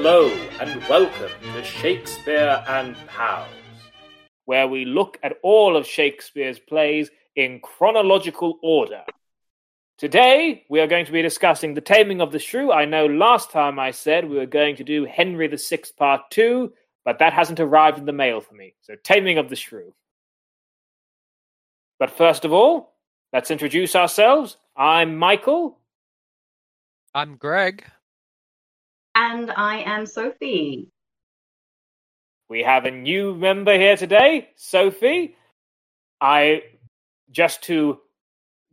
Hello and welcome to Shakespeare and Pals, where we look at all of Shakespeare's plays in chronological order. Today, we are going to be discussing The Taming of the Shrew. I know last time I said we were going to do Henry VI Part 2, but that hasn't arrived in the mail for me. So, Taming of the Shrew. But first of all, let's introduce ourselves. I'm Michael. I'm Greg. And I am Sophie. We have a new member here today, Sophie. I, just to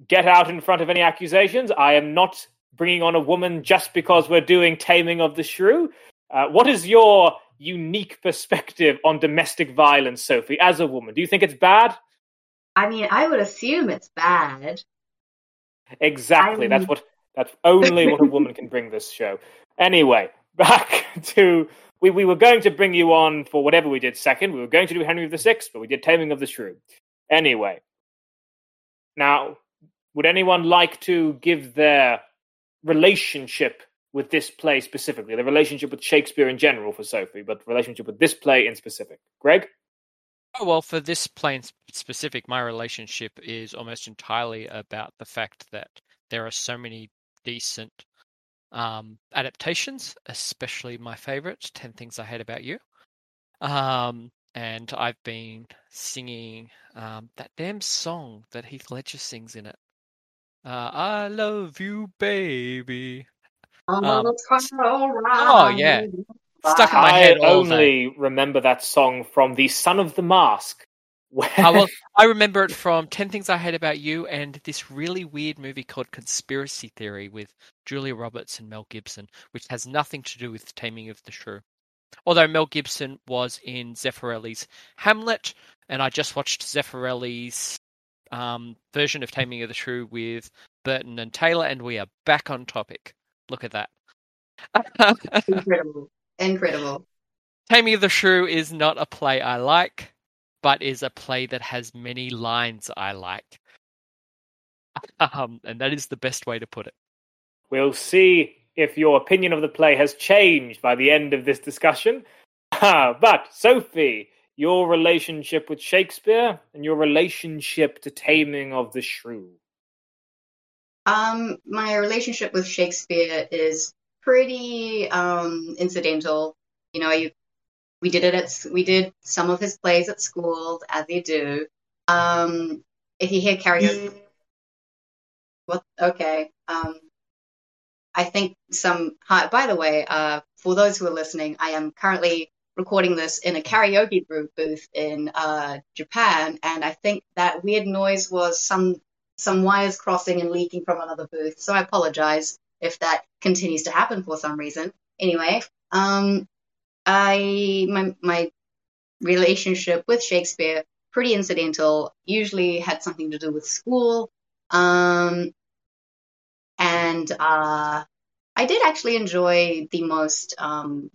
get out in front of any accusations, I am not bringing on a woman just because we're doing Taming of the Shrew. Uh, what is your unique perspective on domestic violence, Sophie, as a woman? Do you think it's bad? I mean, I would assume it's bad. Exactly. I'm- That's what. That's only what a woman can bring this show. Anyway, back to we, we were going to bring you on for whatever we did second. We were going to do Henry VI, but we did Taming of the Shrew. Anyway, now would anyone like to give their relationship with this play specifically, the relationship with Shakespeare in general for Sophie, but relationship with this play in specific? Greg? Oh, well, for this play in specific, my relationship is almost entirely about the fact that there are so many decent um, adaptations, especially my favorite, 10 Things I Hate About You. Um, and I've been singing um, that damn song that Heath Ledger sings in it. Uh, I love you, baby. Um, oh, yeah. Stuck in my head day. only remember that song from The Son of the Mask. Where... Well, I remember it from 10 Things I Hate About You and this really weird movie called Conspiracy Theory with Julia Roberts and Mel Gibson, which has nothing to do with Taming of the Shrew. Although Mel Gibson was in Zeffirelli's Hamlet, and I just watched Zeffirelli's um, version of Taming of the Shrew with Burton and Taylor, and we are back on topic. Look at that. Incredible. Incredible. Taming of the Shrew is not a play I like, but is a play that has many lines I like. Um, and that is the best way to put it. We'll see if your opinion of the play has changed by the end of this discussion. but, Sophie, your relationship with Shakespeare and your relationship to Taming of the Shrew. Um, my relationship with Shakespeare is pretty um incidental. You know, you, we did it at we did some of his plays at school, as you do. Um, if you hear karaoke, what? Okay. Um, I think some. By the way, uh, for those who are listening, I am currently recording this in a karaoke booth booth in uh Japan, and I think that weird noise was some some wires crossing and leaking from another booth. So I apologize if that continues to happen for some reason. Anyway, um, I my my relationship with Shakespeare pretty incidental. Usually had something to do with school. Um, and uh, I did actually enjoy the most um,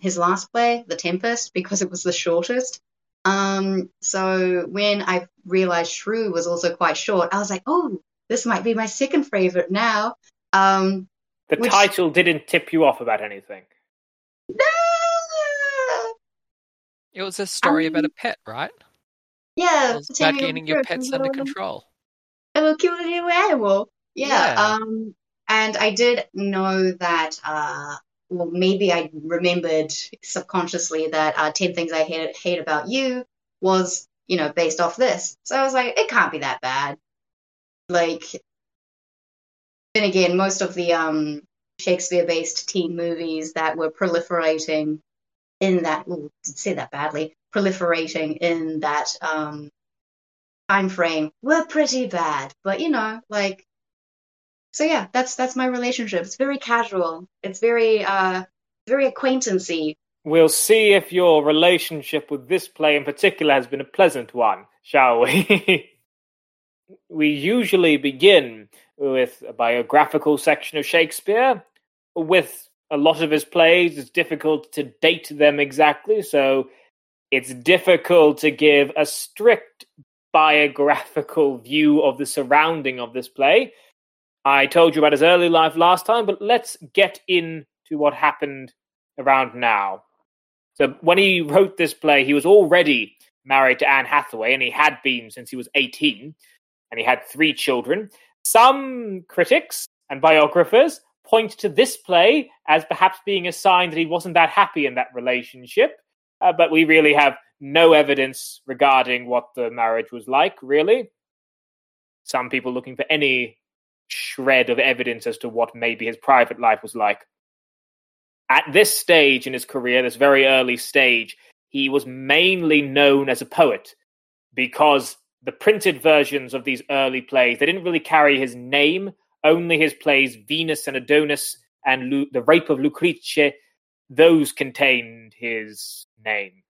his last play, The Tempest, because it was the shortest. Um, so when I realized Shrew was also quite short, I was like, oh, this might be my second favorite now. Um, The Which- title didn't tip you off about anything. It was a story about a Um, pet, right? yeah, It about getting your pets under control. I will kill a little animal. Yeah. Yeah. Um, and I did know that, uh, well, maybe I remembered subconsciously that uh, 10 Things I Hate, Hate About You was, you know, based off this. So I was like, it can't be that bad. Like, then again, most of the um, Shakespeare based teen movies that were proliferating in that, say that badly, proliferating in that um, time frame were pretty bad. But you know, like so yeah, that's that's my relationship. It's very casual. It's very uh very acquaintancy. We'll see if your relationship with this play in particular has been a pleasant one, shall we? we usually begin with a biographical section of Shakespeare. With a lot of his plays, it's difficult to date them exactly, so it's difficult to give a strict biographical view of the surrounding of this play. I told you about his early life last time, but let's get into what happened around now. So when he wrote this play, he was already married to Anne Hathaway, and he had been since he was 18, and he had three children. Some critics and biographers point to this play as perhaps being a sign that he wasn't that happy in that relationship, uh, but we really have no evidence regarding what the marriage was like, really. Some people looking for any shred of evidence as to what maybe his private life was like. At this stage in his career, this very early stage, he was mainly known as a poet because the printed versions of these early plays they didn't really carry his name only his plays venus and adonis and Lu- the rape of lucrece those contained his name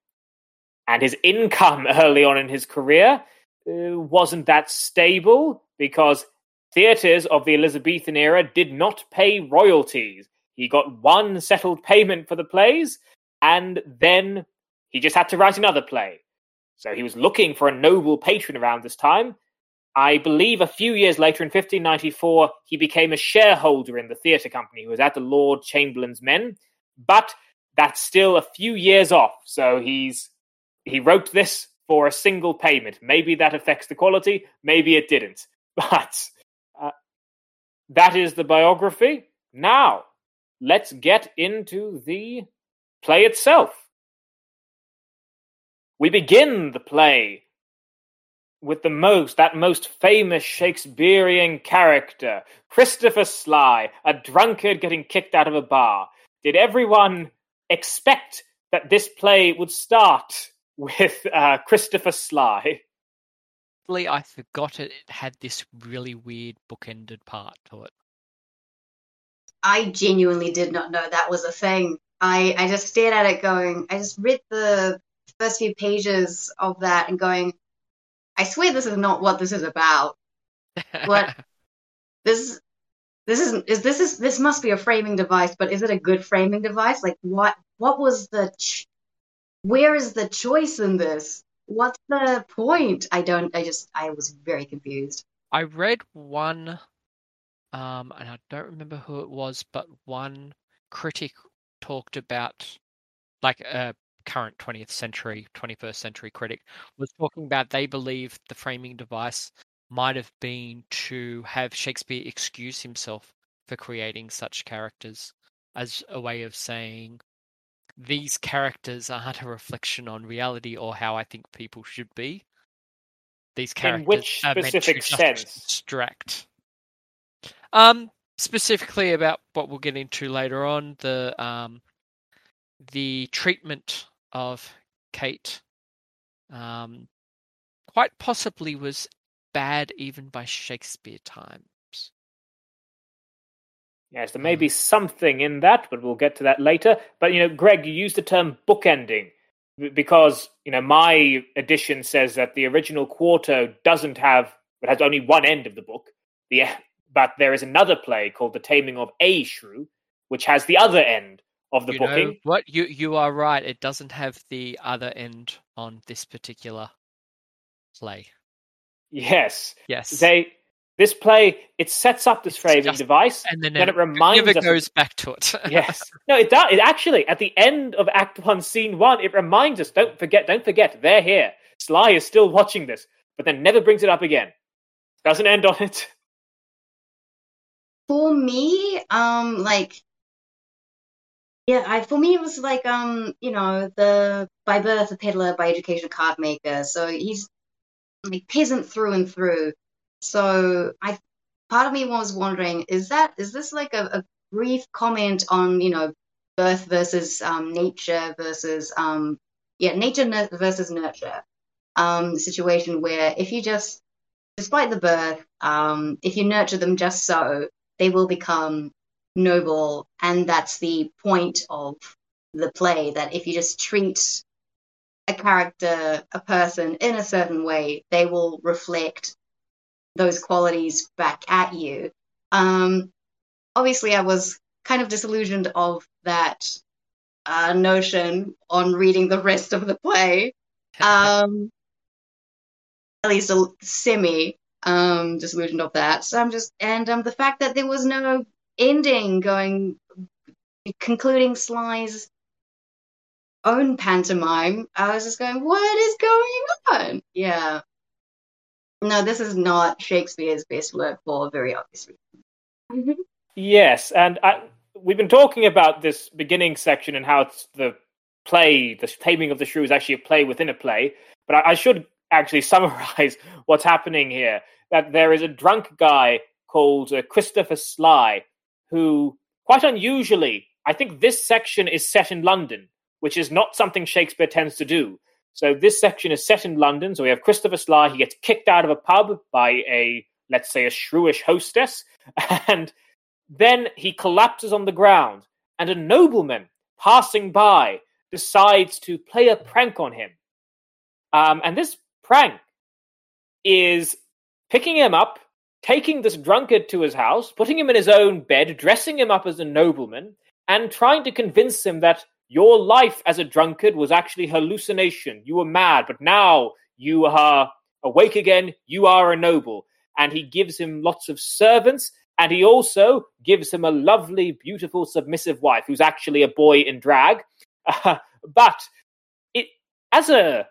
and his income early on in his career uh, wasn't that stable because theatres of the elizabethan era did not pay royalties he got one settled payment for the plays and then he just had to write another play. So he was looking for a noble patron around this time. I believe a few years later, in 1594, he became a shareholder in the theatre company. He was at the Lord Chamberlain's Men, but that's still a few years off. So he's he wrote this for a single payment. Maybe that affects the quality. Maybe it didn't. But uh, that is the biography. Now, let's get into the play itself. We begin the play with the most, that most famous Shakespearean character, Christopher Sly, a drunkard getting kicked out of a bar. Did everyone expect that this play would start with uh, Christopher Sly? I forgot it had this really weird bookended part to it. I genuinely did not know that was a thing. I, I just stared at it going, I just read the first few pages of that and going, I swear this is not what this is about. What this this is is this is this must be a framing device, but is it a good framing device? Like what what was the ch- where is the choice in this? What's the point? I don't I just I was very confused. I read one um and I don't remember who it was, but one critic talked about like a current 20th century, 21st century critic, was talking about they believe the framing device might have been to have Shakespeare excuse himself for creating such characters as a way of saying these characters aren't a reflection on reality or how I think people should be. These characters In which specific sense? Distract. Um, specifically about what we'll get into later on, the um, the treatment of Kate um, quite possibly was bad even by Shakespeare times. Yes, there may be something in that, but we'll get to that later. But you know, Greg, you used the term bookending because you know my edition says that the original quarto doesn't have it has only one end of the book. The but there is another play called The Taming of a Shrew, which has the other end of the you booking. Know, what you you are right. It doesn't have the other end on this particular play. Yes. Yes. They this play it sets up this framing just, device and then, then it reminds it never goes of, back to it. yes. No, it does. It actually at the end of Act One, Scene One, it reminds us. Don't forget. Don't forget. They're here. Sly is still watching this, but then never brings it up again. Doesn't end on it. For me, um, like yeah, I for me it was like um, you know, the by birth a peddler, by education a card maker. So he's like peasant through and through. So I part of me was wondering, is that is this like a, a brief comment on, you know, birth versus um, nature versus um yeah, nature versus nurture. Um situation where if you just despite the birth, um, if you nurture them just so, they will become noble and that's the point of the play that if you just treat a character a person in a certain way they will reflect those qualities back at you. Um, obviously i was kind of disillusioned of that uh, notion on reading the rest of the play. Um, at least a semi um, disillusioned of that. So i'm just and um, the fact that there was no ending going concluding Sly's own pantomime, I was just going, what is going on? Yeah. No, this is not Shakespeare's best work for very obvious reasons. yes, and I, we've been talking about this beginning section and how it's the play, the taming of the shrew is actually a play within a play. But I, I should actually summarize what's happening here. That there is a drunk guy called uh, Christopher Sly who, quite unusually, I think this section is set in London, which is not something Shakespeare tends to do. So this section is set in London. So we have Christopher Sly. He gets kicked out of a pub by a, let's say, a shrewish hostess. And then he collapses on the ground. And a nobleman passing by decides to play a prank on him. Um, and this prank is picking him up, taking this drunkard to his house, putting him in his own bed, dressing him up as a nobleman, and trying to convince him that your life as a drunkard was actually hallucination. You were mad, but now you are awake again. You are a noble. And he gives him lots of servants, and he also gives him a lovely, beautiful, submissive wife who's actually a boy in drag. Uh, but it as a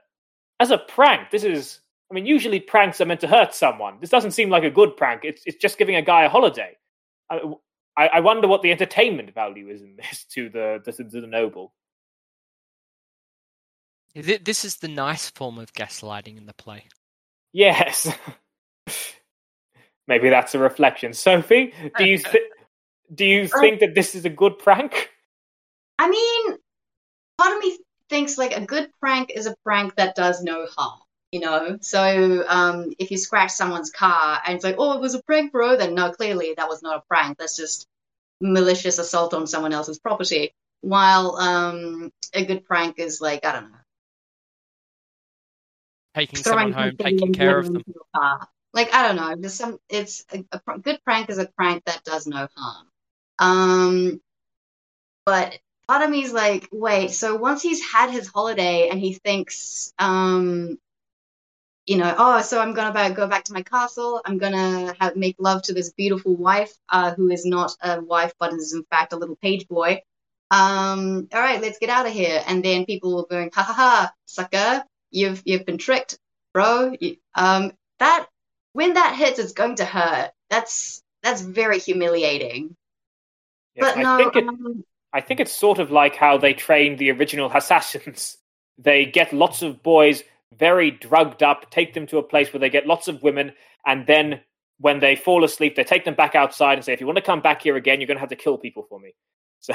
as a prank, this is. I mean, usually pranks are meant to hurt someone. This doesn't seem like a good prank. It's it's just giving a guy a holiday. I, I, I wonder what the entertainment value is in this to the to, to the noble. This is the nice form of gaslighting in the play. Yes. Maybe that's a reflection. Sophie, do you th- do you uh, think that this is a good prank? I mean, part of me thinks like a good prank is a prank that does no harm. You know, so um, if you scratch someone's car and it's like, oh, it was a prank, bro, then no, clearly that was not a prank. That's just malicious assault on someone else's property. While um, a good prank is like, I don't know, taking someone home, taking care of them. Like I don't know, just some. It's a, a, good prank is a prank that does no harm. Um, but part of me is like, wait. So once he's had his holiday and he thinks, um, you know, oh, so I'm gonna go back to my castle. I'm gonna have, make love to this beautiful wife, uh, who is not a wife but is in fact a little page boy. Um, all right, let's get out of here. And then people were going, ha ha ha, sucker, you've you've been tricked, bro. Um, that when that hits, it's going to hurt. That's that's very humiliating. Yes, but I no, think it, um, I think it's sort of like how they trained the original assassins. They get lots of boys very drugged up, take them to a place where they get lots of women, and then when they fall asleep, they take them back outside and say, "If you want to come back here again, you're going to have to kill people for me." So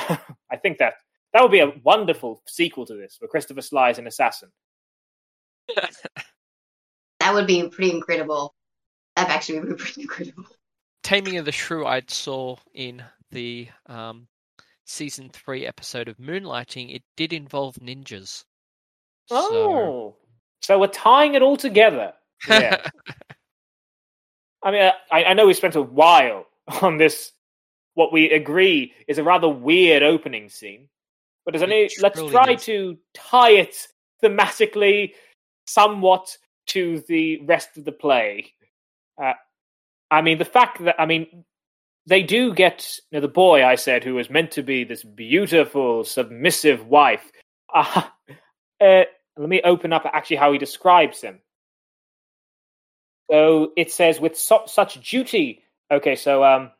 I think that that would be a wonderful sequel to this, where Christopher Sly is an assassin. that would be pretty incredible. That actually would be pretty incredible. Taming of the Shrew I saw in the um, season three episode of Moonlighting. It did involve ninjas. Oh, so, so we're tying it all together. Yeah. I mean, I, I know we spent a while on this. What we agree is a rather weird opening scene, but as any, let's try is. to tie it thematically somewhat to the rest of the play. Uh, I mean, the fact that I mean, they do get you know, the boy I said who was meant to be this beautiful, submissive wife. Uh, uh, let me open up actually how he describes him. So it says, with such duty. Okay, so um,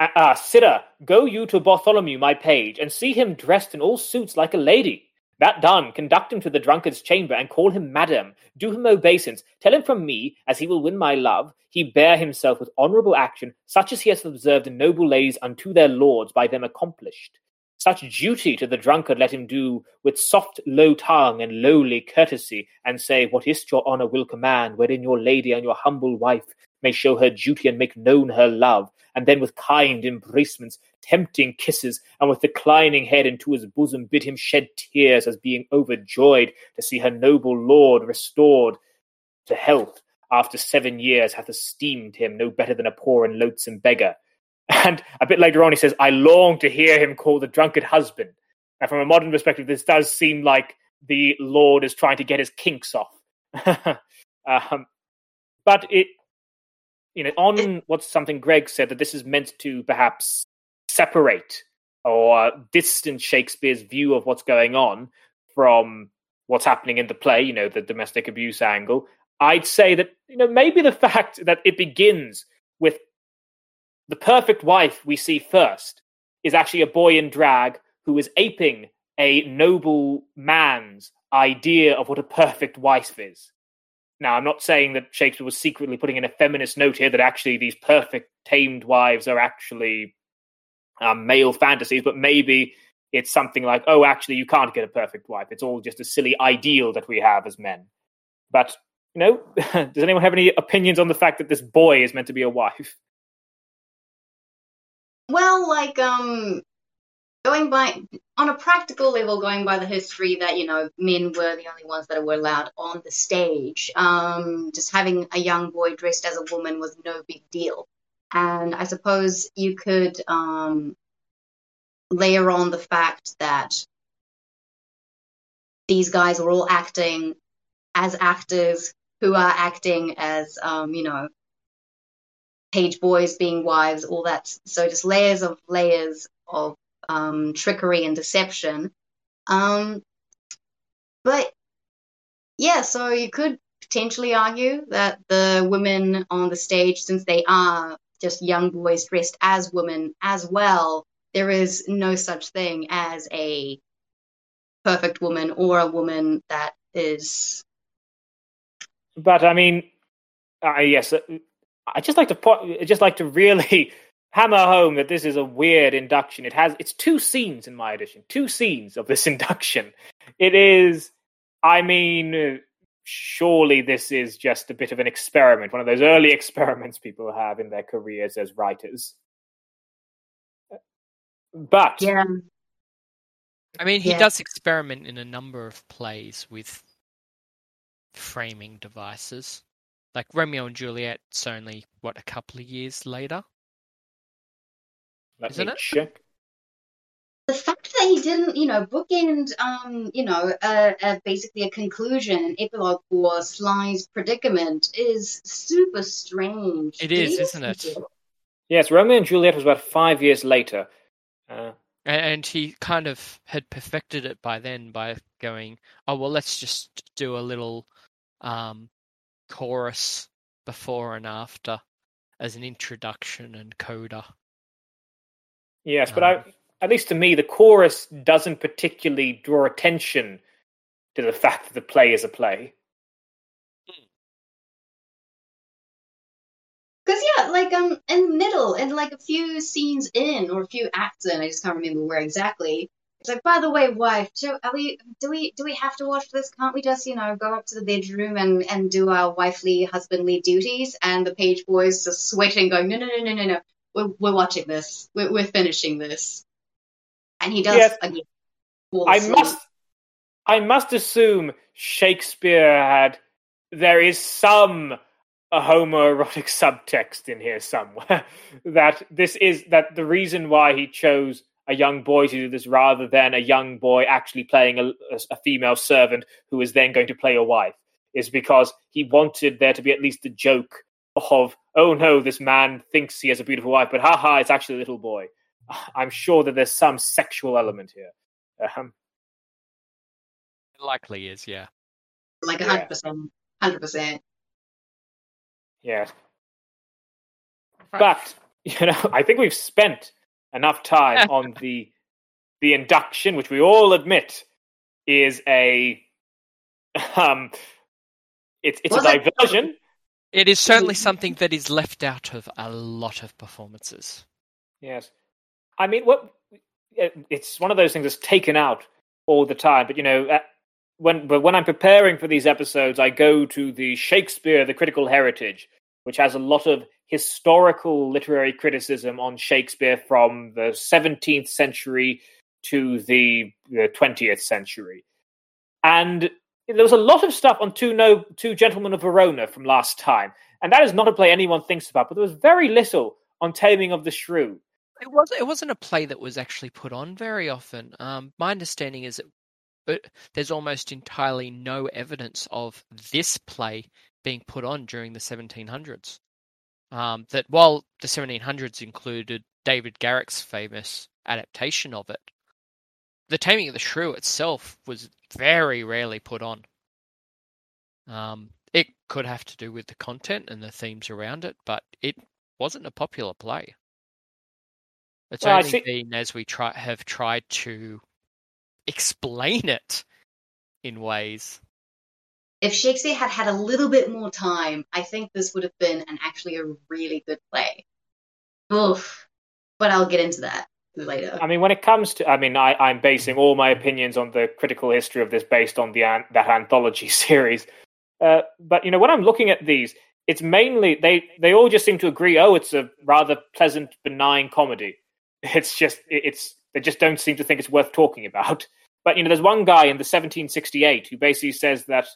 ah, uh, Sirrah, go you to Bartholomew, my page, and see him dressed in all suits like a lady. That done, conduct him to the drunkard's chamber and call him madam. Do him obeisance. Tell him from me, as he will win my love, he bear himself with honourable action, such as he has observed in noble ladies unto their lords by them accomplished. Such duty to the drunkard let him do with soft low tongue and lowly courtesy, and say, What is't your honour will command, wherein your lady and your humble wife may show her duty and make known her love, and then with kind embracements, tempting kisses, and with declining head into his bosom bid him shed tears as being overjoyed to see her noble lord restored to health after seven years hath esteemed him no better than a poor and loathsome beggar. And a bit later on he says, I long to hear him called the drunkard husband. And from a modern perspective, this does seem like the Lord is trying to get his kinks off. um, but it you know, on what's something Greg said that this is meant to perhaps separate or distance Shakespeare's view of what's going on from what's happening in the play, you know, the domestic abuse angle, I'd say that, you know, maybe the fact that it begins with the perfect wife we see first is actually a boy in drag who is aping a noble man's idea of what a perfect wife is. Now, I'm not saying that Shakespeare was secretly putting in a feminist note here that actually these perfect tamed wives are actually um, male fantasies, but maybe it's something like, oh, actually, you can't get a perfect wife. It's all just a silly ideal that we have as men. But, you know, does anyone have any opinions on the fact that this boy is meant to be a wife? Well, like, um, going by on a practical level, going by the history that you know men were the only ones that were allowed on the stage. Um, just having a young boy dressed as a woman was no big deal, and I suppose you could um, layer on the fact that these guys were all acting as actors who are acting as um, you know page boys being wives, all that. So just layers of layers of um, trickery and deception. Um, but yeah, so you could potentially argue that the women on the stage, since they are just young boys dressed as women as well, there is no such thing as a perfect woman or a woman that is. But I mean, uh, yes, I just like to po- just like to really hammer home that this is a weird induction. It has it's two scenes in my edition, two scenes of this induction. It is, I mean, surely this is just a bit of an experiment, one of those early experiments people have in their careers as writers. But yeah. I mean, he Yeah. does experiment in a number of plays with framing devices. Like Romeo and Juliet's only, what, a couple of years later? let Isn't me it? check. the fact that he didn't, you know, bookend, um, you know, uh, uh, basically a conclusion, an epilogue for Sly's predicament is super strange. It is, is isn't it? Yes, Romeo and Juliet was about five years later. Uh, A- And he kind of had perfected it by then by going, oh, well, let's just do a little um, chorus before and after as an introduction and coda. yes, but Um, I, at least to me, the chorus doesn't particularly draw attention to the fact that the play is a play. Because yeah, like um, in the middle, and like a few scenes in, or a few acts in, I just can't remember where exactly. It's like, by the way, wife, do, are we, do we, do we have to watch this? Can't we just, you know, go up to the bedroom and and do our wifely, husbandly duties? And the page boys just sweating, going, no, no, no, no, no, no, we're we're watching this, we're we're finishing this. And he does Yes. again. I must, I must assume Shakespeare had. There is some a homoerotic subtext in here somewhere. that this is that the reason why he chose a young boy to do this rather than a young boy actually playing a, a, a female servant who is then going to play a wife is because he wanted there to be at least a joke of oh no this man thinks he has a beautiful wife but haha it's actually a little boy i'm sure that there's some sexual element here um, It likely is, yeah. like Yeah. hundred percent, hundred percent. Yeah. Right. But you know, I think we've spent enough time on the the induction, which we all admit is a um it's it's Was a it- diversion. It is certainly something that is left out of a lot of performances. Yes. I mean, what it's one of those things that's taken out all the time. But you know, uh, when but when I'm preparing for these episodes, I go to the Shakespeare: The Critical Heritage, which has a lot of historical literary criticism on Shakespeare from the 17th century to the, the 20th century, and there was a lot of stuff on Two No Two Gentlemen of Verona from last time, and that is not a play anyone thinks about. But there was very little on Taming of the Shrew. It was it wasn't a play that was actually put on very often. Um, my understanding is that there's almost entirely no evidence of this play being put on during the 1700s. Um, that while the 1700s included David Garrick's famous adaptation of it, the Taming of the Shrew itself was very rarely put on. Um, it could have to do with the content and the themes around it, but it wasn't a popular play. It's Well, only think- been as we try have tried to explain it in ways. If Shakespeare had had a little bit more time, I think this would have been an actually a really good play. Oof. But I'll get into that later. I mean, when it comes to, I mean, I, I'm basing all my opinions on the critical history of this based on the an, that anthology series. Uh, but you know, when I'm looking at these, it's mainly they they all just seem to agree. Oh, it's a rather pleasant, benign comedy. It's just it's they just don't seem to think it's worth talking about. But you know, there's one guy in the 1768 who basically says that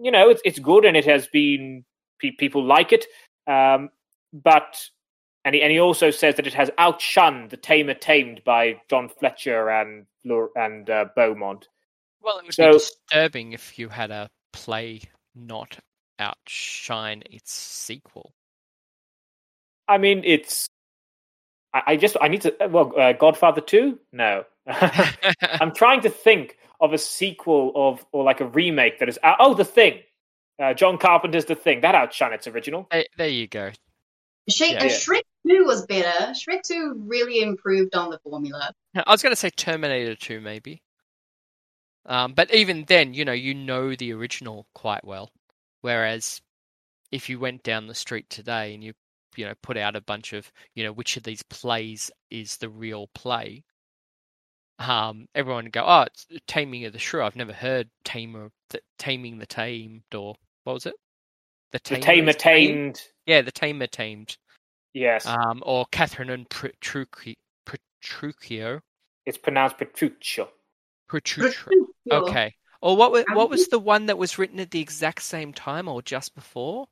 you know it's it's good and it has been pe- people like it, um, but and he, and he also says that it has outshunned the Tamer Tamed by John Fletcher and and uh, Beaumont. Well, it would So- be disturbing if you had a play not outshine its sequel. I mean, it's. I, I just I need to. Well, uh, Godfather Two? No. I'm trying to think of a sequel of or like a remake that is. Uh, oh, The Thing. Uh, John Carpenter's The Thing that outshone its original. There- there you go. Shake, Yeah. uh, Shrek 2 was better. Shrek 2 really improved on the formula. I was going to say Terminator 2, maybe. Um, but even then, you know, you know the original quite well. Whereas if you went down the street today and you, you know, put out a bunch of, you know, which of these plays is the real play, um, everyone would go, oh, it's Taming of the Shrew. I've never heard Tamer, th- Taming the Tamed, or what was it? The Tamer Tamer Tamed? Tamed. Yeah, the Tamer Tamed. Yes, Um, or Catherine and Petrucci- Petruchio. it's pronounced Petruccio. Petruchio. Okay. Or what was what was the one that was written at the exact same time or just before?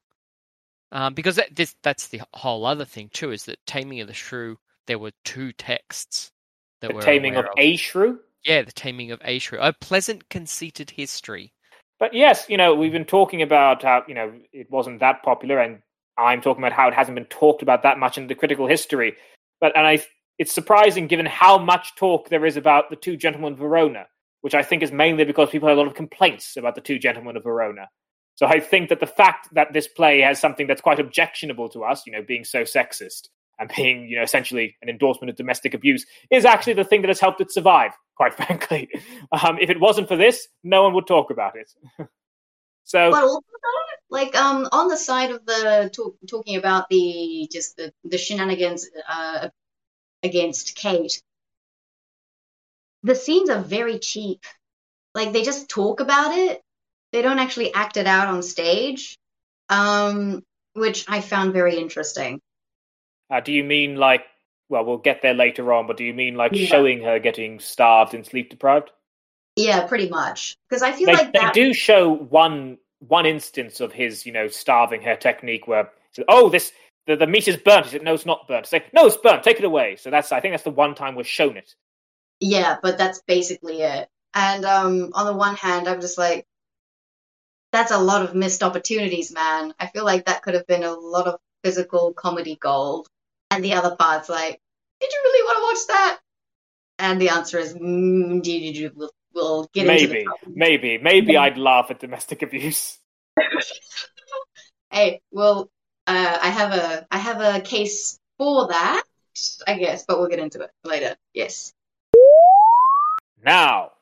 Um, because that, this that's the whole other thing too is that Taming of the Shrew there were two texts that The Taming of A Shrew. yeah the Taming of A Shrew a pleasant conceited history. But yes, you know, we've been talking about how, you know, it wasn't that popular, and I'm talking about how it hasn't been talked about that much in the critical history. But, and I, it's surprising given how much talk there is about the two gentlemen of Verona, which I think is mainly because people have a lot of complaints about the two gentlemen of Verona. So I think that the fact that this play has something that's quite objectionable to us, you know, being so sexist and being, you know, essentially an endorsement of domestic abuse, is actually the thing that has helped it survive, quite frankly. Um, if it wasn't for this, no one would talk about it. so, like um, on the side of the talk, talking about the just the the shenanigans uh, against Kate, the scenes are very cheap. Like they just talk about it. They don't actually act it out on stage, um, which I found very interesting. Uh, do you mean like, well, we'll get there later on, but do you mean like Yeah. showing her getting starved and sleep deprived? Yeah, pretty much. Because I feel They, like they do show one one instance of his, you know, starving her technique where, he oh, this the, the meat is burnt. He said, no, it's not burnt. Say, no, it's burnt. Take it away. So that's, I think that's the one time we're shown it. Yeah, but that's basically it. And um, on the one hand, I'm just like, that's a lot of missed opportunities, man. I feel like that could have been a lot of physical comedy gold. And the other part's like, did you really want to watch that? And the answer is, mm, do you- do we'll, we'll get into Maybe, the maybe, maybe I'd laugh at domestic abuse. Hey, well, uh, I have a I have a case for that, I guess, but we'll get into it later. Yes. Now,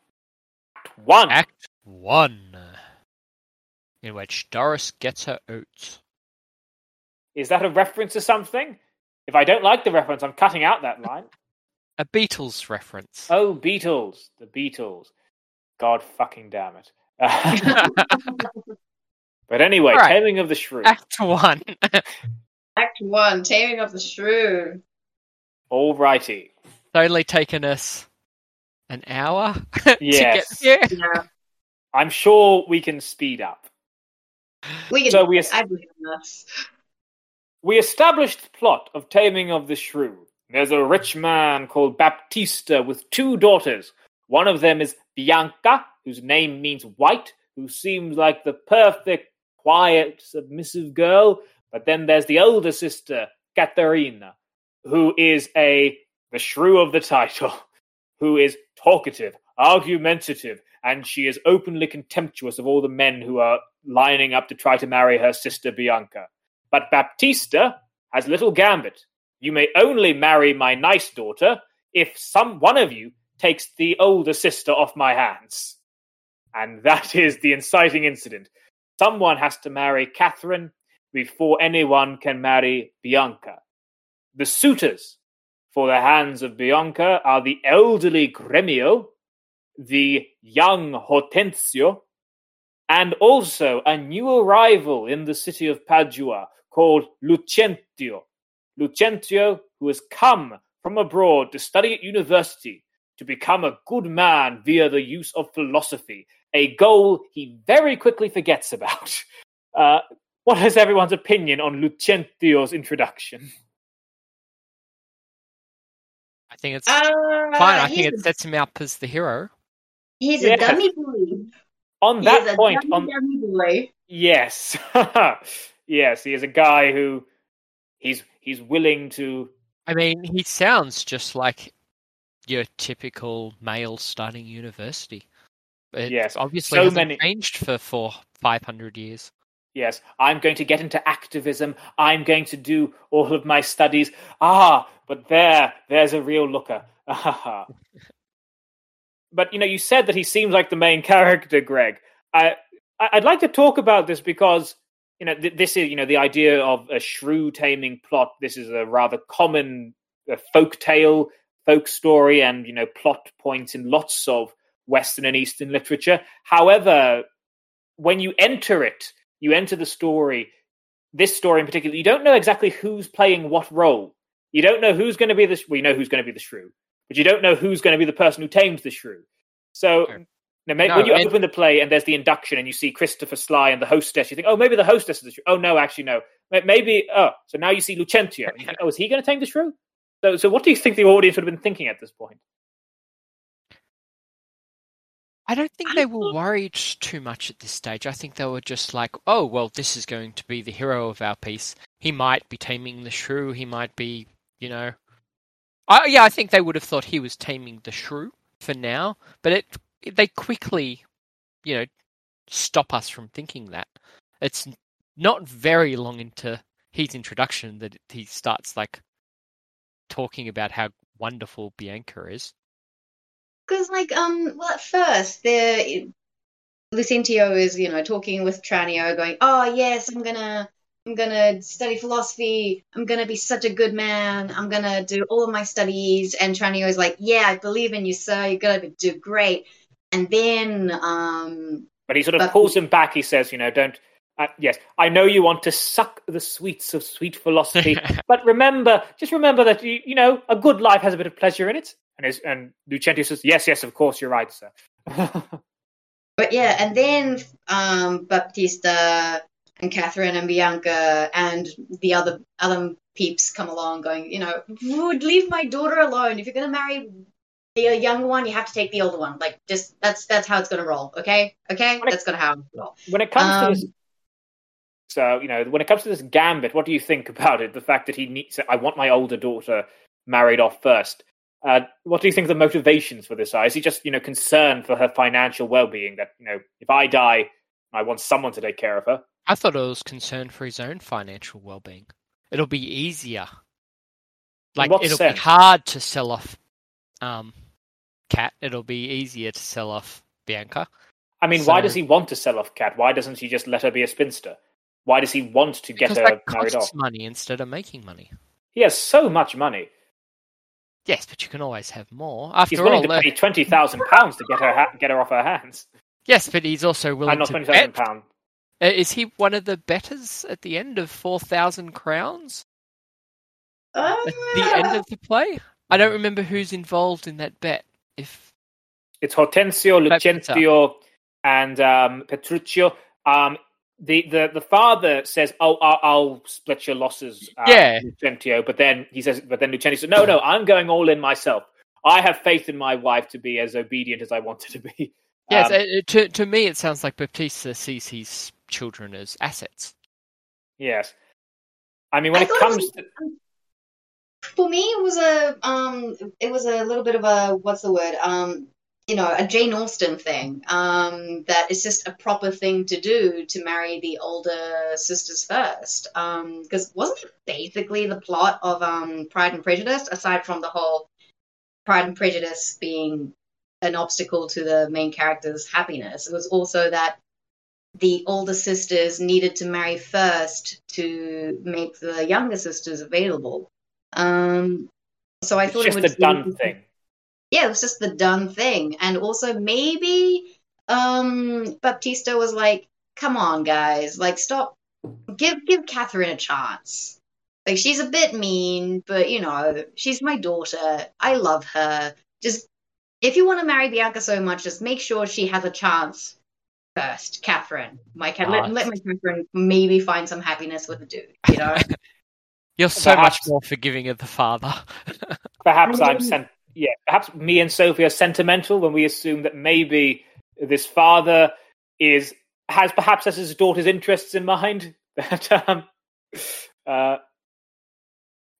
Act one. Act one, in which Doris gets her oats. Is that a reference to something? If I don't like the reference, I'm cutting out that line. A Beatles reference. Oh, Beatles. The Beatles. God fucking damn it. but anyway, Right. Taming of the Shrew. Act one. Act one, Taming of the Shrew. Alrighty. It's only taken us an hour Yes. to get here. Yeah, I'm sure we can speed up. we can. So we, I believe in us. We established the plot of Taming of the Shrew. There's a rich man called Baptista with two daughters. One of them is Bianca, whose name means white, who seems like the perfect, quiet, submissive girl. But then there's the older sister, Caterina, who is a the shrew of the title, who is talkative, argumentative, and she is openly contemptuous of all the men who are lining up to try to marry her sister Bianca. But Baptista has little gambit. You may only marry my nice daughter if some one of you takes the older sister off my hands. And that is the inciting incident. Someone has to marry Catherine before anyone can marry Bianca. The suitors for the hands of Bianca are the elderly Gremio, the young Hortensio, and also a new arrival in the city of Padua called Lucentio. Lucentio, who has come from abroad to study at university to become a good man via the use of philosophy, a goal he very quickly forgets about. Uh, what is everyone's opinion on Lucentio's introduction? I think it's Uh, fine. I think it sets him up as the hero. He's Yeah. a dummy boy. On He that is a point, dummy, on dummy boy. yes, yes, he is a guy who he's he's willing to. I mean, he sounds just like your typical male starting university. It Yes, obviously so hasn't many- changed for four, five hundred years. Yes, I'm going to get into activism. I'm going to do all of my studies. Ah, but there, there's a real looker. but you know, you said that he seems like the main character, Greg. I- I'd like to talk about this because you know th- this is you know the idea of a shrew taming plot. This is a rather common uh, folk tale, folk story, and you know plot points in lots of Western and Eastern literature. However, when you enter it, you enter the story. This story in particular, you don't know exactly who's playing what role. You don't know who's going to be the. We know who's going to be the shrew, but you don't know who's going to be the person who tames the shrew. So Sure. Now, maybe No, when you and- open the play and there's the induction and you see Christopher Sly and the hostess, you think, oh, maybe the hostess is the shrew. Oh no, actually no. Maybe oh, so now you see Lucentio. You think, oh, is he going to tame the shrew? So, so what do you think the audience would have been thinking at this point? I don't think I they were think- worried too much at this stage. I think they were just like, oh, well, this is going to be the hero of our piece. He might be taming the shrew. He might be, you know. I, yeah, I think they would have thought he was taming the shrew for now, but it, it they quickly, you know, stop us from thinking that. It's not very long into his introduction that he starts like talking about how wonderful Bianca is. Because, like, um, well, at first, the Lucentio is, you know, talking with Tranio, going, "Oh yes, I'm gonna, I'm gonna study philosophy. I'm gonna be such a good man. I'm gonna do all of my studies." And Tranio is like, "Yeah, I believe in you, sir. You're gonna do great." And then, um, But he sort of But- pulls him back. He says, you know, don't. Uh, yes, I know you want to suck the sweets of sweet philosophy, but remember, just remember that you, you know, a good life has a bit of pleasure in it. And his, and Lucentio says, yes, yes, of course, you're right, sir. But yeah, and then um, Baptista and Catherine and Bianca and the other other peeps come along, going, you know, would leave my daughter alone. If you're gonna marry the young one, you have to take the older one. Like, just that's that's how it's gonna roll. Okay, okay, When it- that's gonna how it's roll. when it comes Um, to this, so you know, when it comes to this gambit, what do you think about it? The fact that he needs, I want my older daughter married off first. Uh, what do you think the motivations for this are? Is he just, you know, concerned for her financial well-being? That you know, if I die, I want someone to take care of her. I thought it was concerned for his own financial well-being. It'll be easier. Like it'll sense? be hard to sell off um Cat. It'll be easier to sell off Bianca. I mean, why does he want to sell off Cat? Why doesn't he just let her be a spinster? Why does he want to get her that married costs off? money instead of making money. He has so much money. Yes, but you can always have more. After He's willing all, to uh, pay twenty thousand pounds to get her ha- get her off her hands. yes, but he's also And willing not to twenty thousand bet. pounds. Uh, is he one of the betters at the end of four thousand crowns? At the end of the play, I don't remember who's involved in that bet. If It's Hortensio, Baptista. Lucentio, and um, Petruccio. Um, the, the the father says, "Oh, I'll, I'll split your losses, uh, Yeah. Lucentio." But then he says, "But then Lucentio says, no, no, I'm going all in myself. I have faith in my wife to be as obedient as I want her to be." yes, Um, uh, uh, to to me it sounds like Baptista sees his children as assets. yes. I mean, when I it thought it comes was- to for me, it was a um, it was a little bit of a what's the word um, you know, a Jane Austen thing. Um, that it's just a proper thing to do to marry the older sisters first. Because um, wasn't it basically the plot of um, Pride and Prejudice, aside from the whole Pride and Prejudice being an obstacle to the main character's happiness? It was also that the older sisters needed to marry first to make the younger sisters available. Um, so I it's thought just it was a done thing. Yeah, it was just the done thing, and also maybe um, Baptista was like, "Come on, guys, like stop, give give Catherine a chance." Like she's a bit mean, but you know, she's my daughter. I love her. Just if you want to marry Bianca so much, just make sure she has a chance first, Catherine. My cat, let, let my Catherine maybe find some happiness with a dude. You know. You're so perhaps, much more forgiving of the father. perhaps I'm sent. Yeah, perhaps me and Sophie are sentimental when we assume that maybe this father is has perhaps has his daughter's interests in mind. That um, uh,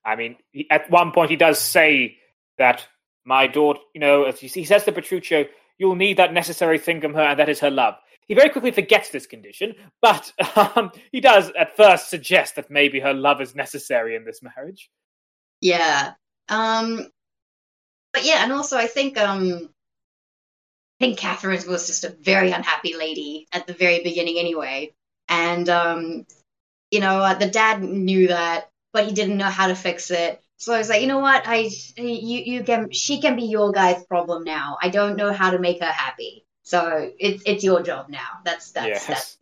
I mean, he, at one point he does say that my daughter, you know, he says to Petruchio, "You'll need that necessary thing from her, and that is her love." He very quickly forgets this condition, but um, he does at first suggest that maybe her love is necessary in this marriage. Yeah. Um, but yeah, and also I think um, I think Catherine was just a very unhappy lady at the very beginning, anyway. And um, you know, uh, the dad knew that, but he didn't know how to fix it. So I was like, you know what? I you you can she can be your guy's problem now. I don't know how to make her happy. So it's it's your job now. That's that's yes. that's.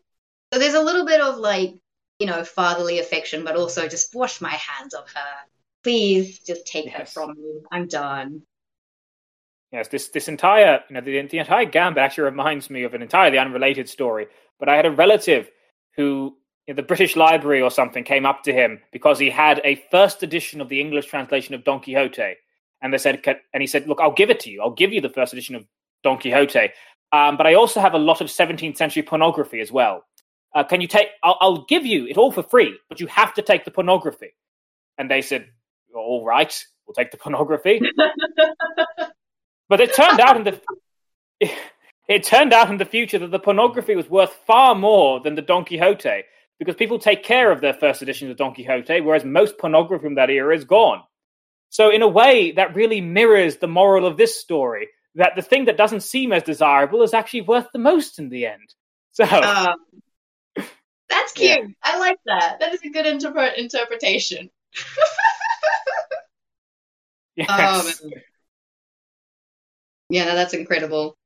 So there's a little bit of like you know fatherly affection, but also just wash my hands of her. Please just take yes. her from me. I'm done. Yes, this this entire you know the, the entire gambit actually reminds me of an entirely unrelated story. But I had a relative who in the British Library or something came up to him because he had a first edition of the English translation of Don Quixote, and they said, and he said, "Look, I'll give it to you. I'll give you the first edition of Don Quixote." Um, but I also have a lot of 17th century pornography as well. Uh, can you take? I'll, I'll, give you it all for free, but you have to take the pornography. And they said, "All right, we'll take the pornography." but it turned out in the it, it turned out in the future that the pornography was worth far more than the Don Quixote because people take care of their first editions of Don Quixote, whereas most pornography from that era is gone. So, in a way, that really mirrors the moral of this story that the thing that doesn't seem as desirable is actually worth the most in the end. So um, that's cute. Yeah. I like that. That is a good interpret interpretation. yes. Um, yeah, that's incredible.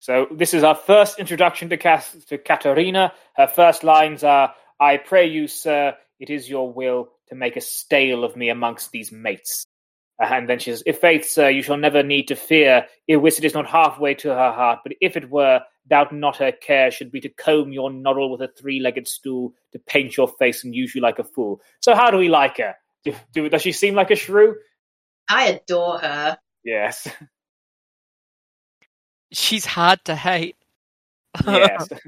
So this is our first introduction to, Kat- to Katerina. Her first lines are, "I pray you, sir, it is your will to make a stale of me amongst these mates." And then she says, If faith, sir, you shall never need to fear. Illicit is not halfway to her heart, but if it were, doubt not her care should be to comb your noddle with a three legged stool, to paint your face and use you like a fool. So, how do we like her? Do, do, does she seem like a shrew? I adore her. Yes. She's hard to hate. yes.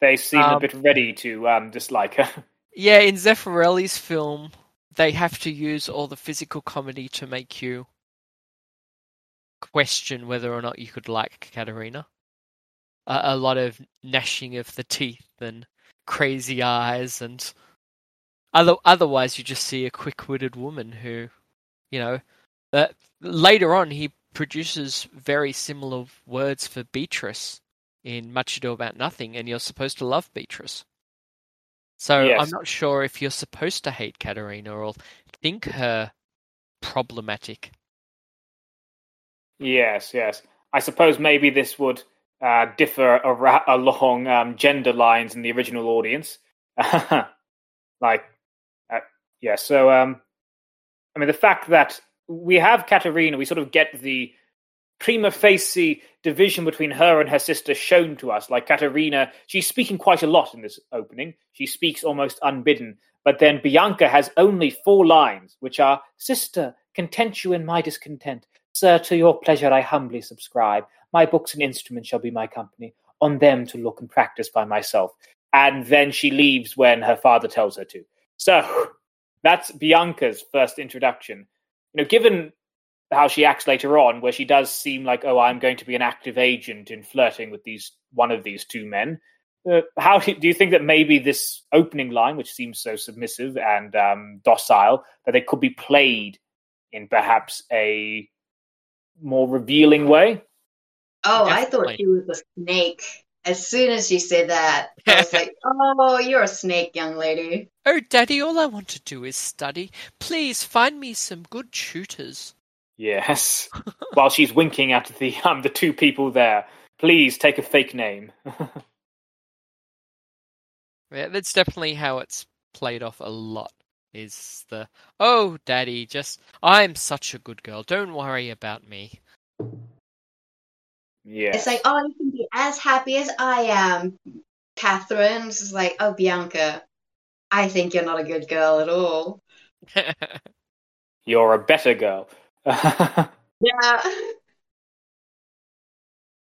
They seem um, a bit ready to um, dislike her. Yeah, in Zeffirelli's film, they have to use all the physical comedy to make you question whether or not you could like Katerina. A, a lot of gnashing of the teeth and crazy eyes, and other, otherwise you just see a quick-witted woman who, you know, uh, later on he produces very similar words for Beatrice in Much Ado About Nothing, and you're supposed to love Beatrice. So yes. I'm not sure if you're supposed to hate Katerina or think her problematic. Yes, yes. I suppose maybe this would uh, differ ar- along um, gender lines in the original audience. like, uh, yeah. So, um, I mean, the fact that we have Katerina, we sort of get the prima facie division between her and her sister shown to us. Like Katerina, she's speaking quite a lot in this opening. She speaks almost unbidden. But then Bianca has only four lines, which are Sister, content you in my discontent. Sir, to your pleasure I humbly subscribe. My books and instruments shall be my company. On them to look and practice by myself. And then she leaves when her father tells her to. So, that's Bianca's first introduction. You know, given how she acts later on, where she does seem like, oh, I'm going to be an active agent in flirting with these one of these two men. Uh, how do you think that maybe this opening line, which seems so submissive and um, docile, that it could be played in perhaps a more revealing way? Oh, I thought she was a snake. As soon as she said that, I was like, "Oh, you're a snake, young lady." Oh, Daddy, all I want to do is study. Please find me some good tutors. Yes. While she's winking at the um the two people there, please take a fake name. yeah, that's definitely how it's played off a lot. Is the oh, Daddy, just I'm such a good girl. Don't worry about me. Yeah. It's like, oh, you can be as happy as I am, Catherine. It's like, oh, Bianca, I think you're not a good girl at all. you're a better girl. Yeah.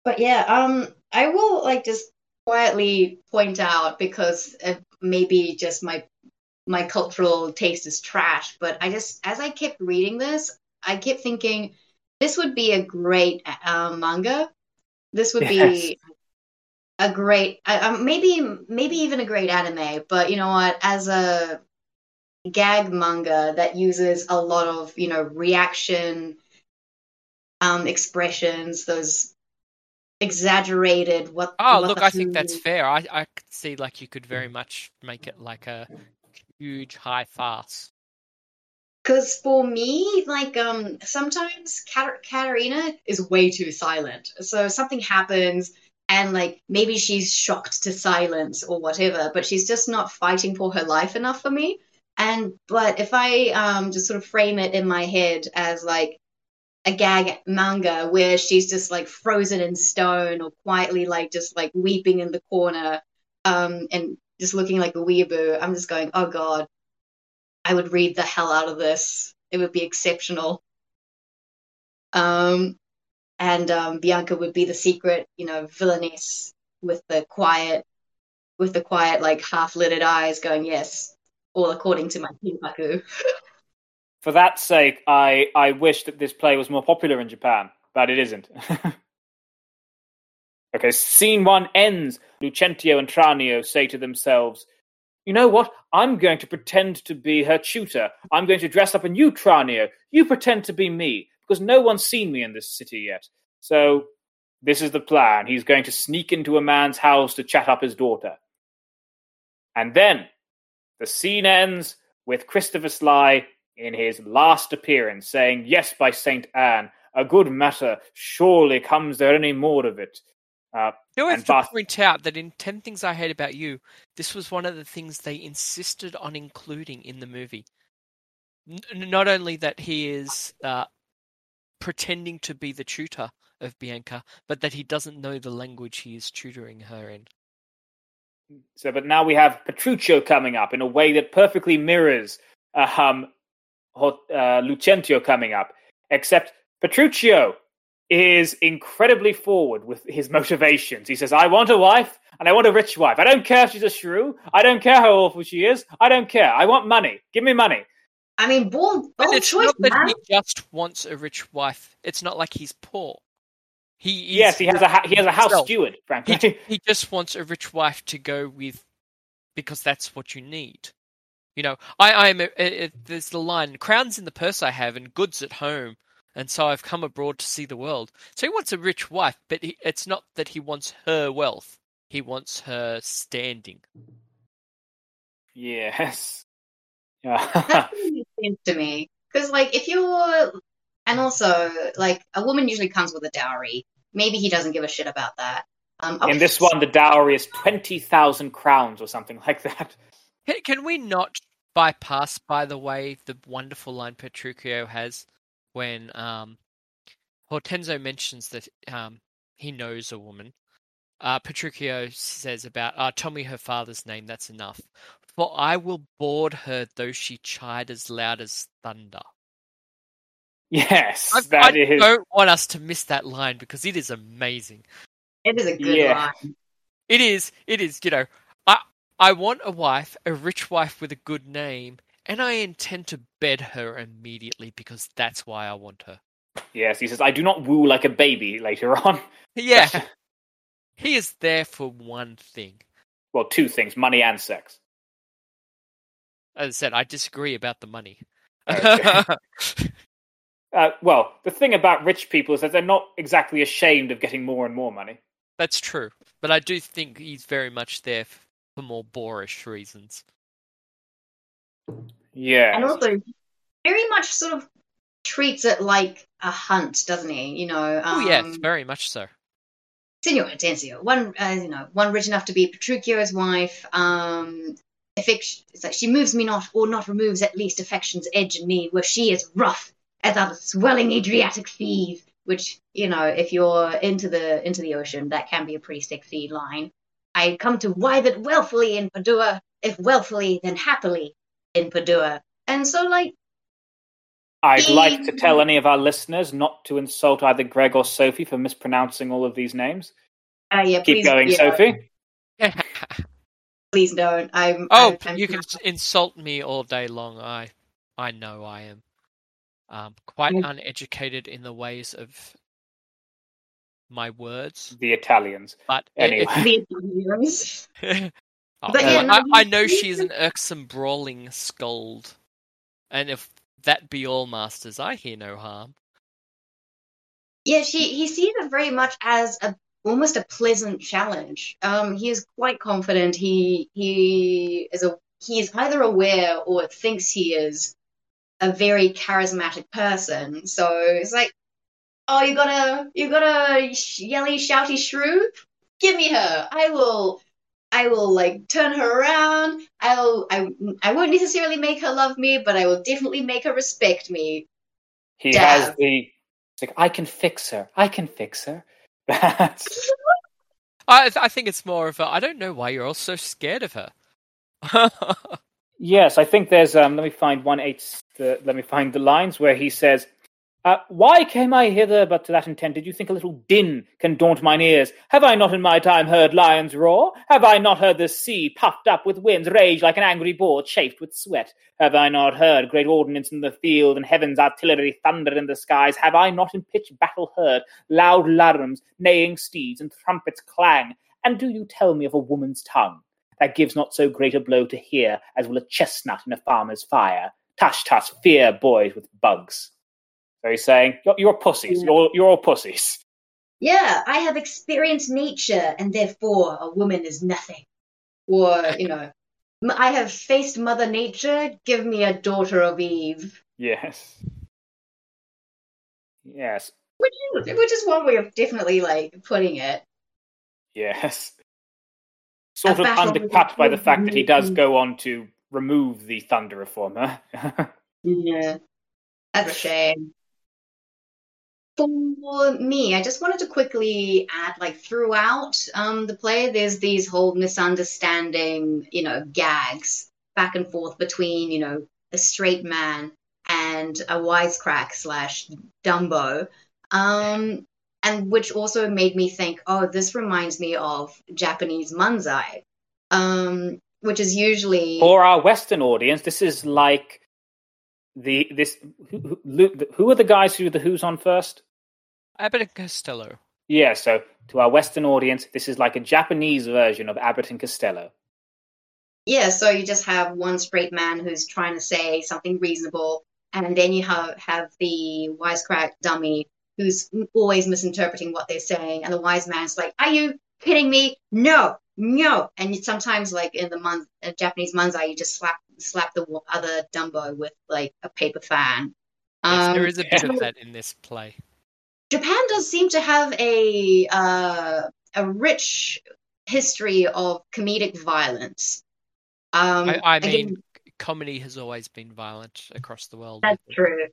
But yeah, um, I will like just quietly point out because maybe just my my cultural taste is trash, but I just as I kept reading this, I kept thinking this would be a great uh, manga. This would yes. be a great, uh, maybe maybe even a great anime. But you know what? As a gag manga that uses a lot of you know reaction um, expressions, those exaggerated what. Oh, what look, I think that's fair. I I could see like you could very much make it like a huge high farce. Because for me, like um, sometimes Kat- Katarina is way too silent. So something happens, and like maybe she's shocked to silence or whatever, but she's just not fighting for her life enough for me. And but if I um just sort of frame it in my head as like a gag manga where she's just like frozen in stone or quietly like just like weeping in the corner um and just looking like a weeaboo, I'm just going, oh god, I would read the hell out of this. It would be exceptional. Um, and um, Bianca would be the secret, you know, villainess with the quiet, with the quiet, like half-lidded eyes, going, "Yes, all according to my keikaku." For that sake, I I wish that this play was more popular in Japan, but it isn't. okay, scene one ends. Lucentio and Tranio say to themselves, you know what? I'm going to pretend to be her tutor. I'm going to dress up in you, Tranio. You pretend to be me, because no one's seen me in this city yet. So, this is the plan. He's going to sneak into a man's house to chat up his daughter. And then, the scene ends with Christopher Sly in his last appearance saying, Yes, by St. Anne, a good matter. Surely comes there any more of it. Uh, do have to point out that in 10 Things I Hate About You, this was one of the things they insisted on including in the movie. N- not only that he is uh, pretending to be the tutor of Bianca, but that he doesn't know the language he is tutoring her in. So, but now we have Petruchio coming up in a way that perfectly mirrors uh, um, uh, Lucentio coming up, except Petruchio is incredibly forward with his motivations. He says, I want a wife and I want a rich wife. I don't care if she's a shrew. I don't care how awful she is. I don't care. I want money. Give me money. I mean, bold, bold but it's choice, not that man. he just wants a rich wife. It's not like he's poor. He yes, he has a he has a house steward. Frankly, he, he just wants a rich wife to go with because that's what you need. You know, I I am. A, a, a, there's the line: "Crowns in the purse I have, and goods at home." and so I've come abroad to see the world. So he wants a rich wife, but he, it's not that he wants her wealth. He wants her standing. Yes. that makes sense to me. Because, like, if you're. And also, like, a woman usually comes with a dowry. Maybe he doesn't give a shit about that. Um, In this one, the dowry is 20,000 crowns or something like that. Can we not bypass, by the way, the wonderful line Petruchio has? when um, Hortensio mentions that um, he knows a woman, uh, Petruchio says about, uh, tell me her father's name, that's enough. For I will board her though she chide as loud as thunder. Yes, I, that I is... don't want us to miss that line because it is amazing. It is a good yeah. line. It is. It is. You know, I I want a wife, a rich wife with a good name, and I intend to bed her immediately because that's why I want her. Yes, he says, I do not woo like a baby later on. Yeah. he is there for one thing. Well, two things money and sex. As I said, I disagree about the money. Okay. Uh, well, the thing about rich people is that they're not exactly ashamed of getting more and more money. That's true. But I do think he's very much there for more boorish reasons. Yeah. And also, very much sort of treats it like a hunt, doesn't he? You know. oh, yes, um, very much so. Signor Hortensio, one uh, you know, one rich enough to be Petruchio's wife. Um, affection, it's like she moves me not, or not removes at least affection's edge in me, where she is rough as are the swelling Adriatic seas. Which you know, if you're into the into the ocean, that can be a pretty sexy line. I come to wive it wealthily in Padua, if wealthily, then happily in Padua. And so, like, I'd like to tell any of our listeners not to insult either Greg or Sophie for mispronouncing all of these names. uh, yeah, Keep please, going, yeah, Sophie. Please don't. I'm. oh, I'm, I'm you can s- insult me all day long. I, I know I am. Um, quite Mm. uneducated in the ways of my words, The Italians. but it- Anyway. the Italians. Oh, But yeah, no, I, I know you she is an irksome, brawling scold, and if that be all, masters, I hear no harm. Yeah, she he sees it very much as a almost a pleasant challenge. Um, he is quite confident. He he is a he is either aware or thinks he is a very charismatic person. So it's like, oh, you got a you got a sh- yelly, shouty shrew? Give me her. I will. I will like turn her around. I'll I I won't necessarily make her love me, but I will definitely make her respect me. He Yeah. has the. It's like, I can fix her. I can fix her. That's. I, I think it's more of a. I don't know why you're all so scared of her. Yes, I think there's. Um, let me find one eight. The, let me find the lines where he says, uh, "Why came I hither but to that intent? Did you think a little din can daunt mine ears? Have I not in my time heard lions roar? Have I not heard the sea puffed up with winds rage like an angry boar chafed with sweat? Have I not heard great ordnance in the field and heaven's artillery thunder in the skies? Have I not in pitched battle heard loud larums, neighing steeds, and trumpets clang? And do you tell me of a woman's tongue?" That gives not so great a blow to hear as will a chestnut in a farmer's fire. Tush tush, fear boys with bugs. So he's saying, You're, you're pussies. Yeah. You're, you're all pussies. Yeah, I have experienced nature, and therefore a woman is nothing. Or, you know, I have faced Mother Nature, give me a daughter of Eve. Yes. Yes. Which is, which is one way of definitely, like, putting it. Yes. Sort of undercut by the fact that he does go on to remove the Thunder Reformer. Yeah. That's a shame. For me, I just wanted to quickly add, like, throughout um, the play, there's these whole misunderstanding, you know, gags back and forth between, you know, a straight man and a wisecrack slash Dumbo. Um, and which also made me think, oh, this reminds me of Japanese manzai, um, which is usually. For our Western audience, this is like the this who, who, who are the guys who the Who's on first? Abbott and Costello. Yeah, so to our Western audience, this is like a Japanese version of Abbott and Costello. Yeah, so you just have one straight man who's trying to say something reasonable, and then you have have the wisecrack dummy who's always misinterpreting what they're saying, and the wise man's like, "Are you kidding me? No, no!" And sometimes, like in the man, uh, Japanese manzai, you just slap slap the other Dumbo with like a paper fan. Yes, Um, there is a bit of that in this play. Japan does seem to have a uh, a rich history of comedic violence. Um, I, I again, mean, comedy has always been violent across the world. That's true.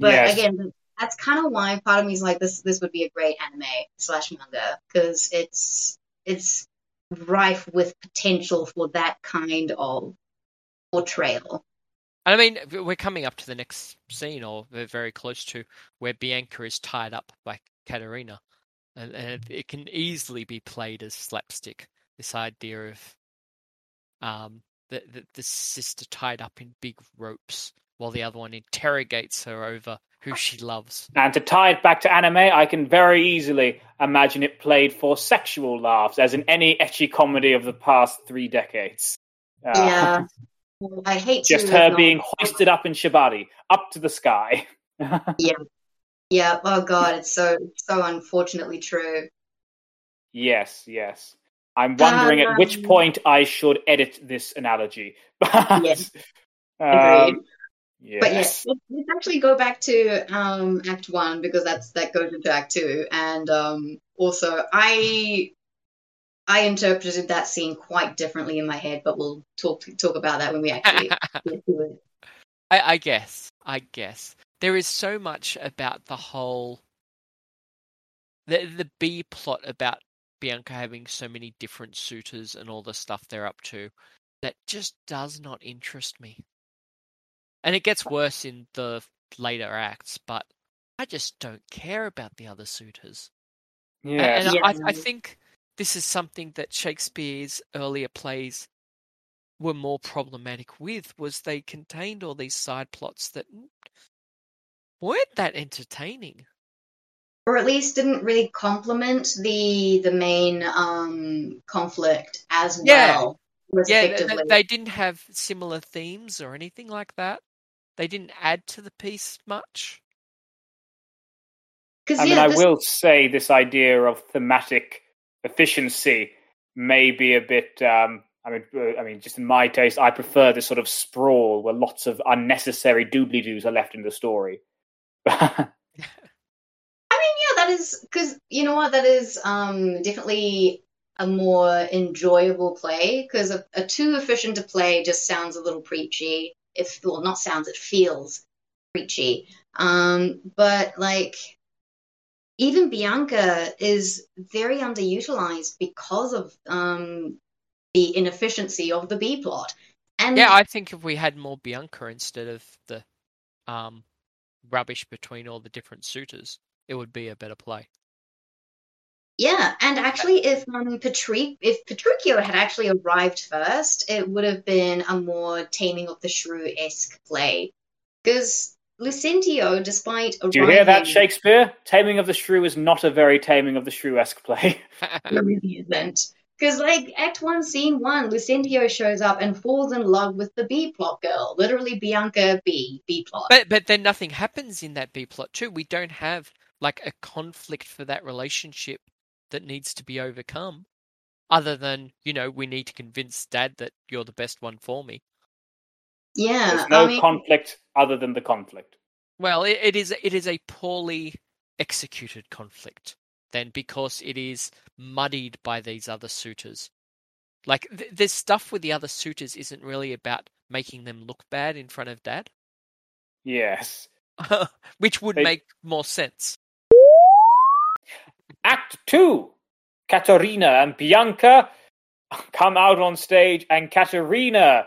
But Yes. again, that's kind of why part of me is like this. This would be a great anime slash manga because it's it's rife with potential for that kind of portrayal. And I mean, we're coming up to the next scene, or we're very close to, where Bianca is tied up by Katerina. And, and it, can easily be played as slapstick. This idea of um, the, the the sister tied up in big ropes while the other one interrogates her over who she loves. And to tie it back to anime, I can very easily imagine it played for sexual laughs, as in any ecchi comedy of the past three decades. Uh, yeah. I hate Just her acknowledge- being hoisted up in shibari, up to the sky. Yeah. Yeah. Oh god, it's so so unfortunately true. yes, yes. I'm wondering at which Um, point I should edit this analogy. Yes. um, Agreed. Yes. But yes, let's, let's actually go back to um, Act One because that's that goes into Act Two, and um, also I I interpreted that scene quite differently in my head, but we'll talk talk about that when we actually get to it. I, I guess. I guess there is so much about the whole the the B plot about Bianca having so many different suitors and all the stuff they're up to that just does not interest me. And it gets worse in the later acts, but I just don't care about the other suitors. A- yes. And Yeah. I, I think this is something that Shakespeare's earlier plays were more problematic with was they contained all these side plots that weren't that entertaining. or at least didn't really complement the the main um, conflict as Yeah. well. Was Yeah, th- th- they didn't have similar themes or anything like that. They didn't add to the piece much. Because I mean, yeah, I this- will say this idea of thematic efficiency may be a bit. Um, I mean, uh, I mean, just in my taste, I prefer this sort of sprawl where lots of unnecessary doobly doos are left in the story. I mean, yeah, that is because you know what? That is um, definitely a more enjoyable play because a, a too efficient to play just sounds a little preachy. If well, not sounds, it feels preachy. Um, but like, even Bianca is very underutilized because of um, the inefficiency of the B plot. And Yeah, I think if we had more Bianca instead of the um, rubbish between all the different suitors, it would be a better play. Yeah, and actually, if um, Patri- if Petruchio had actually arrived first, it would have been a more Taming of the Shrew esque play. Because Lucentio, despite Do you hear that, Shakespeare? Taming of the Shrew is not a very Taming of the Shrew esque play. It really isn't. Because, like, Act 1, Scene 1, Lucentio shows up and falls in love with the B plot girl. Literally, Bianca B, B plot. But but then nothing happens in that B plot too. We don't have like a conflict for that relationship that needs to be overcome. Other than, you know, we need to convince dad that you're the best one for me. yeah, There's no I mean, conflict other than the conflict. Well, it, it is it is a poorly executed conflict then because it is muddied by these other suitors. Like th- this stuff with the other suitors isn't really about making them look bad in front of dad, Yes. which would They- make more sense. Act two. Katerina and Bianca come out on stage, and Katerina,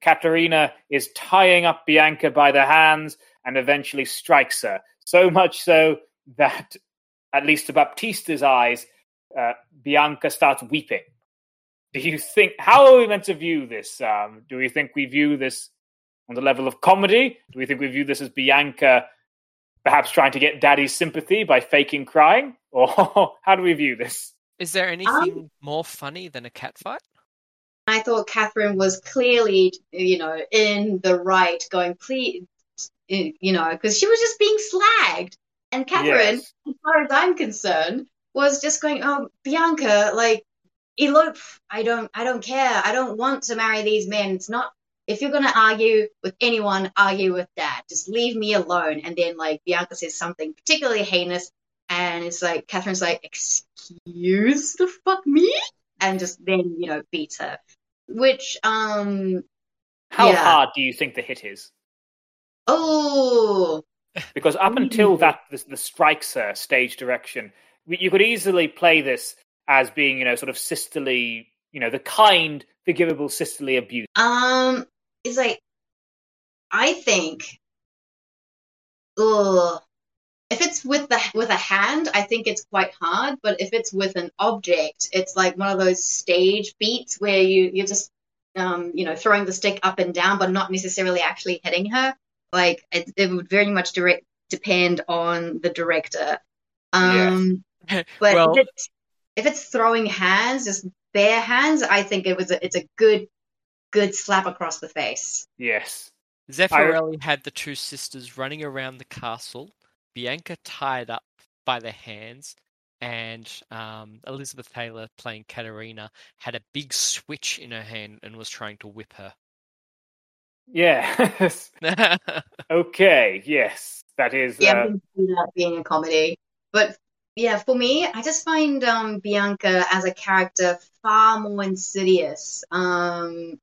Katerina is tying up Bianca by the hands and eventually strikes her. So much so that, at least to Baptista's eyes, uh, Bianca starts weeping. Do you think? How are we meant to view this? Um, do we think we view this on the level of comedy? Do we think we view this as Bianca perhaps trying to get daddy's sympathy by faking crying? Or oh, how do we view this? Is there anything more funny than a cat fight? I thought Catherine was clearly, you know, in the right, going, please, you know, because she was just being slagged. And Catherine, Yes. as far as I'm concerned, was just going, "Oh, Bianca, like elope. I don't, I don't care. I don't want to marry these men. It's not. If you're gonna argue with anyone, argue with Dad. Just leave me alone." And then like Bianca says something particularly heinous, and it's like Catherine's like, "Excuse the fuck me," and just then you know beats her. Which um How Yeah. hard do you think the hit is? oh Because up until that, the, the strikes her stage direction, you could easily play this as being, you know, sort of sisterly, you know, the kind, forgivable sisterly abuse. Um, it's like I think, ugh, if it's with the with a hand, I think it's quite hard. But if it's with an object, it's like one of those stage beats where you you're just um, you know, throwing the stick up and down, but not necessarily actually hitting her. Like it, it would very much direct depend on the director. Um, but well, if, it's, if it's throwing hands, just bare hands, I think it was a, it's a good good slap across the face. Yes. Zeffirelli had the two sisters running around the castle, Bianca tied up by the hands, and um, Elizabeth Taylor playing Katerina had a big switch in her hand and was trying to whip her. Yes. okay. Yes, that is. Yeah, uh, I can that being a comedy. But yeah, for me, I just find um, Bianca as a character far more insidious. Um,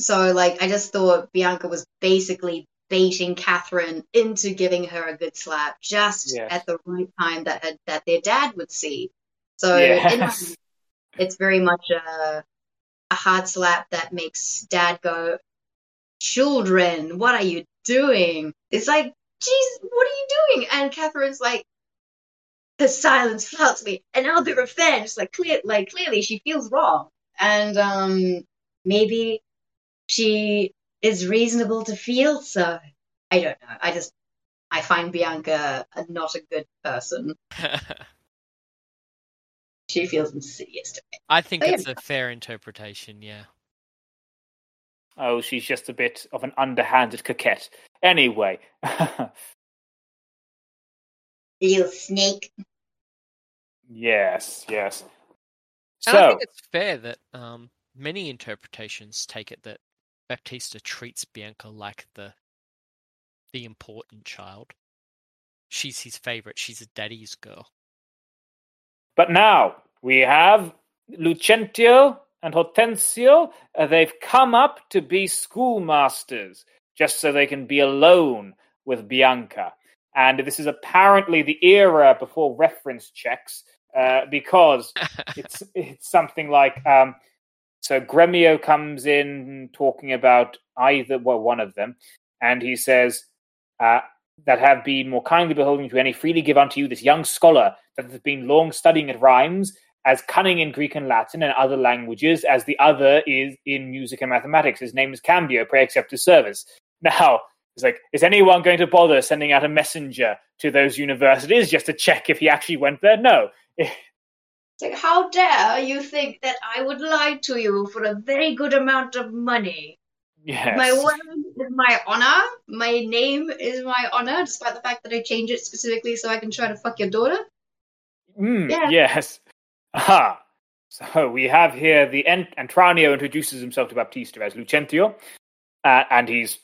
so like, I just thought Bianca was basically baiting Catherine into giving her a good slap just Yes. at the right time that her, that their dad would see. So in my it's very much a, a hard slap that makes dad go, Children, what are you doing? It's like, Jesus, what are you doing? And Catherine's like, the silence flouts me, and I'll be revenged. Like clear, like clearly she feels wrong, and um, maybe she is reasonable to feel so. I don't know. I just I find Bianca a, not a good person. She feels insidious to me. I think yeah. it's a fair interpretation, yeah. Oh, she's just a bit of an underhanded coquette. Anyway. You snake. yes. Yes. And I So. think it's fair that um, many interpretations take it that Baptista treats Bianca like the the important child. She's his favorite. She's a daddy's girl. But now we have Lucentio and Hortensio. Uh, they've come up to be schoolmasters just so they can be alone with Bianca. And this is apparently the era before reference checks uh, because it's it's something like um, so Gremio comes in talking about either well one of them, and he says uh, that have been more kindly beholden to any freely give unto you this young scholar that has been long studying at rhymes as cunning in Greek and Latin and other languages as the other is in music and mathematics. His name is Cambio. Pray accept his service. Now. It's like, is anyone going to bother sending out a messenger to those universities just to check if he actually went there? No. It's like, how dare you think that I would lie to you for a very good amount of money? Yes. My word is my honor. My name is my honor, despite the fact that I changed it specifically so I can try to fuck your daughter. Mm, Yeah. Yes. Aha. So we have here the Ent- Antranio introduces himself to Baptista as Lucentio, uh, and he's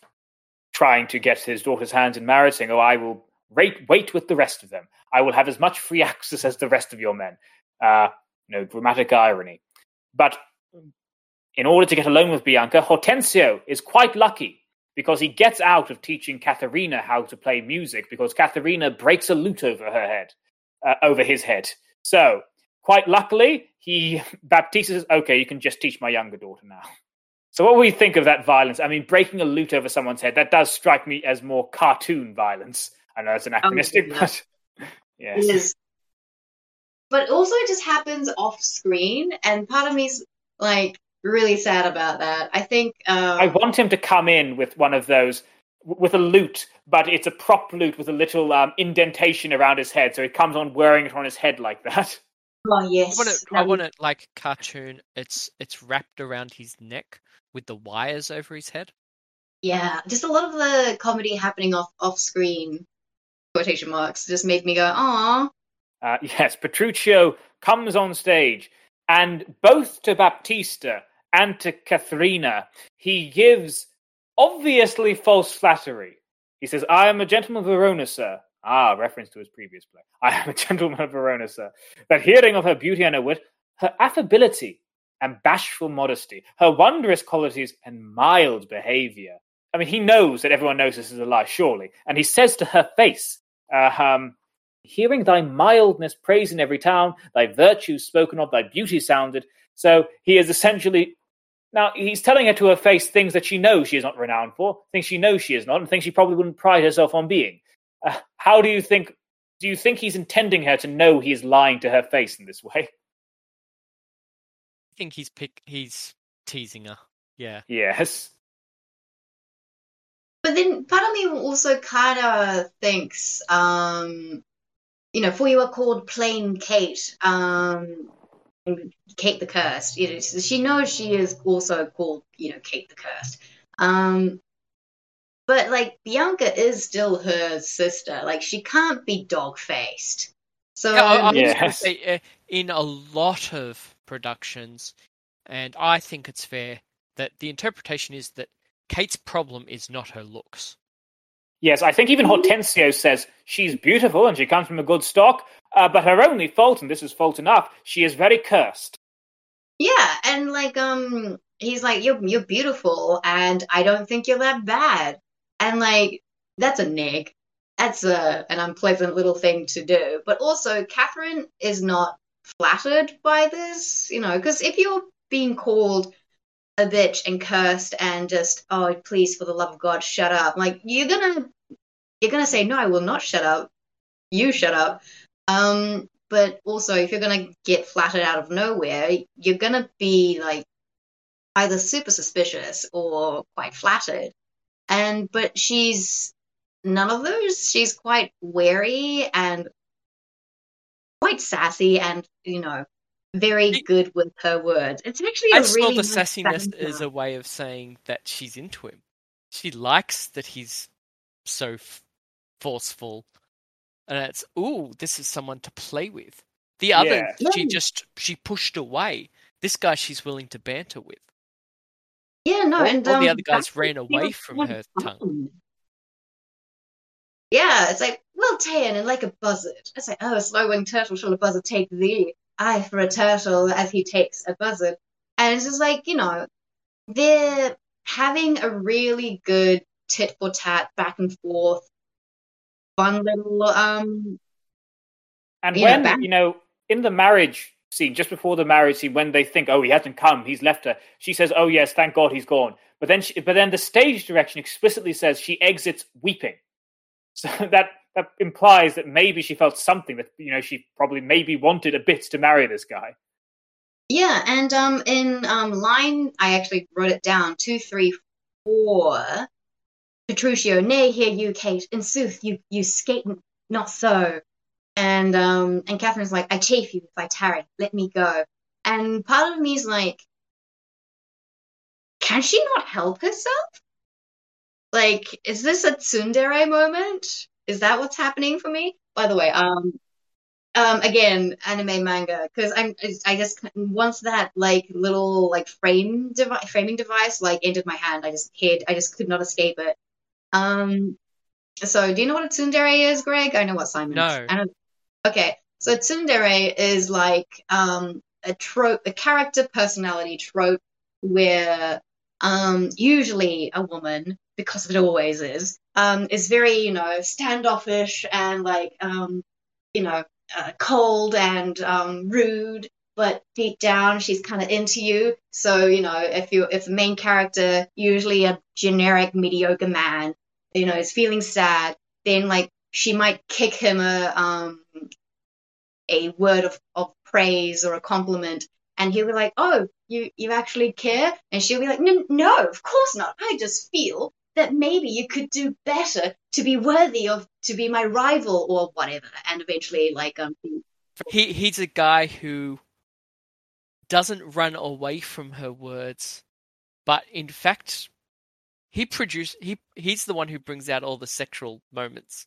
trying to get his daughter's hands in marriage, saying, "Oh, I will rate, wait with the rest of them. I will have as much free access as the rest of your men." Uh, you know, dramatic irony. But in order to get alone with Bianca, Hortensio is quite lucky because he gets out of teaching Katharina how to play music because Katharina breaks a lute over her head, uh, over his head. So, quite luckily, he Baptista says, "Okay, you can just teach my younger daughter now." So, what do we think of that violence? I mean, breaking a lute over someone's head that does strike me as more cartoon violence. I know it's anachronistic, yeah. but yes, It is. But also, it just happens off screen, and part of me's like really sad about that. I think. Um, I want him to come in with one of those with a lute, but it's a prop lute with a little um, indentation around his head, so he comes on wearing it on his head like that. oh I yes, want it. I want it like cartoon. It's it's wrapped around his neck with the wires over his head. Yeah, just a lot of the comedy happening off off screen quotation marks just made me go, "Aw." Uh, yes, Petruchio comes on stage, and both to Baptista and to Katharina, he gives obviously false flattery. He says, I am a gentleman of Verona, sir. Ah, reference to his previous play. I am a gentleman of Verona, sir. That hearing of her beauty and her wit, her affability and bashful modesty, her wondrous qualities and mild behavior. I mean, he knows that everyone knows this is a lie, surely. And he says to her face, uh, um, hearing thy mildness praised in every town, thy virtues spoken of, thy beauty sounded. So he is essentially now he's telling her to her face things that she knows she is not renowned for, things she knows she is not, and things she probably wouldn't pride herself on being. Uh, how do you think? Do you think he's intending her to know he is lying to her face in this way? I think he's pick. He's teasing her. Yeah. Yes. But then part of me also kind of thinks, um, you know, for you are called plain Kate, um, Kate the Cursed. You know, she knows she is also called, you know, Kate the Cursed. Um, but like Bianca is still her sister. Like she can't be dog faced. So Yeah, I, I was Yes. gonna say, uh, in a lot of productions, and I think it's fair that the interpretation is that Kate's problem is not her looks. Yes, I think even Hortensio says she's beautiful and she comes from a good stock, uh, but her only fault, and this is fault enough, she is very cursed. Yeah, and like um he's like you're you're beautiful and I don't think you're that bad. And like that's a neg. That's a an unpleasant little thing to do. But also Catherine is not flattered by this, you know, because if you're being called a bitch and cursed and just oh please for the love of God shut up, like you're gonna you're gonna say no, I will not shut up. You shut up. Um but also if you're gonna get flattered out of nowhere, you're gonna be like either super suspicious or quite flattered. And but she's none of those. She's quite wary and quite sassy and, you know, very good with her words. It's actually a I really the sassiness as a way of saying that she's into him. She likes that he's so f- forceful, and it's ooh, this is someone to play with. The other, Yeah. she just she pushed away. This guy, she's willing to banter with. Yeah, no, All- and all the um, other guys ran away from quite her tongue. Yeah, it's like, well, Tayan, and like a buzzard. It's like, oh, a slow-winged turtle shall a buzzard take thee. I for a turtle as he takes a buzzard. And it's just like, you know, they're having a really good tit for tat, back and forth, fun little um And when, back- you know, in the marriage scene, just before the marriage scene, when they think, oh, he hasn't come, he's left her, she says, oh, yes, thank God he's gone. But then, she, but then the stage direction explicitly says she exits weeping. So that, that implies that maybe she felt something that, you know, she probably maybe wanted a bit to marry this guy. Yeah, and um, in um, line, I actually wrote it down two, three, four. Petruchio, nay, hear you, Kate. In sooth, you you skate not so. And um, and Catherine's like, I chafe you if I tarry. Let me go. And part of me is like, can she not help herself? Like, is this a tsundere moment? Is that what's happening for me? By the way, um, um, again, anime manga, because I'm, I just once that like little like frame device, framing device like entered my hand, I just hid, I just could not escape it. Um, so do you know what a tsundere is, Greg? I know what Simon. No. I don't. Okay, so tsundere is like um a trope, a character personality trope where um usually a woman, because it always is, um is very you know standoffish and like um you know uh, cold and um, rude, but deep down she's kind of into you. So you know, if you if the main character, usually a generic mediocre man, you know, is feeling sad, then like she might kick him a um a word of, of praise or a compliment, and he'll be like, "Oh, you you actually care?" And she'll be like, "No, no, of course not. I just feel." That maybe you could do better to be worthy of to be my rival or whatever, and eventually, like, um, He he's a guy who doesn't run away from her words, but in fact, he produce he he's the one who brings out all the sexual moments.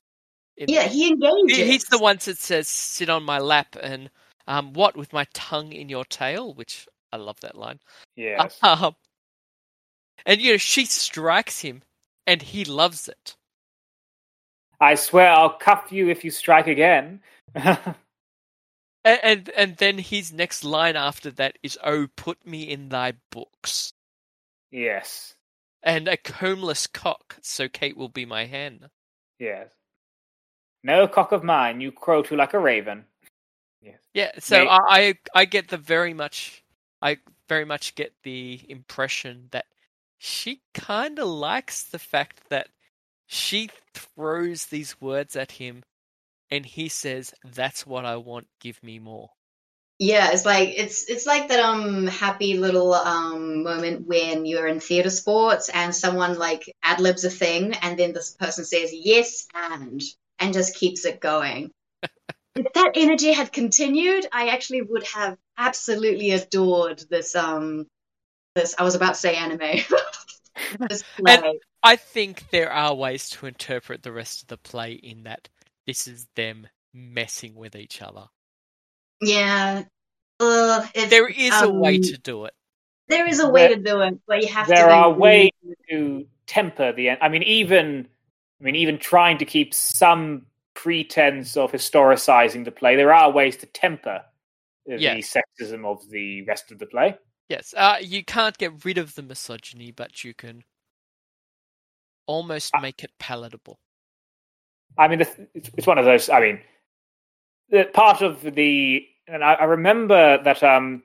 Yeah, there. he engages. He- he's the one that says "sit on my lap" and um, what with my tongue in your tail, which I love that line. Yeah. Um, and you know she strikes him, and he loves it. I swear I'll cuff you if you strike again. And, and and then his next line after that is, "Oh, put me in thy books." yes. And a combless cock, so Kate will be my hen. Yes. No cock of mine, you crow to like a raven. Yes. Yeah, so Mate. I, I I get the very much I very much get the impression that she kind of likes the fact that she throws these words at him and he says, "That's what I want, give me more." Yeah, it's like it's it's like that um happy little um moment when you're in theater sports and someone like ad libs a thing and then this person says yes and and just keeps it going. if that energy had continued, I actually would have absolutely adored this um this I was about to say anime. this play. And I think there are ways to interpret the rest of the play in that this is them messing with each other. Yeah. Uh, it's, There is a way um, to do it. There is a way There- to do it, but you have to. there are ways to temper the end. I mean, even I mean, even trying to keep some pretense of historicizing the play, there are ways to temper the Yeah. sexism of the rest of the play. Yes, uh, you can't get rid of the misogyny, but you can almost Uh, make it palatable. I mean, it's, it's one of those. I mean, the part of the and I, I remember that um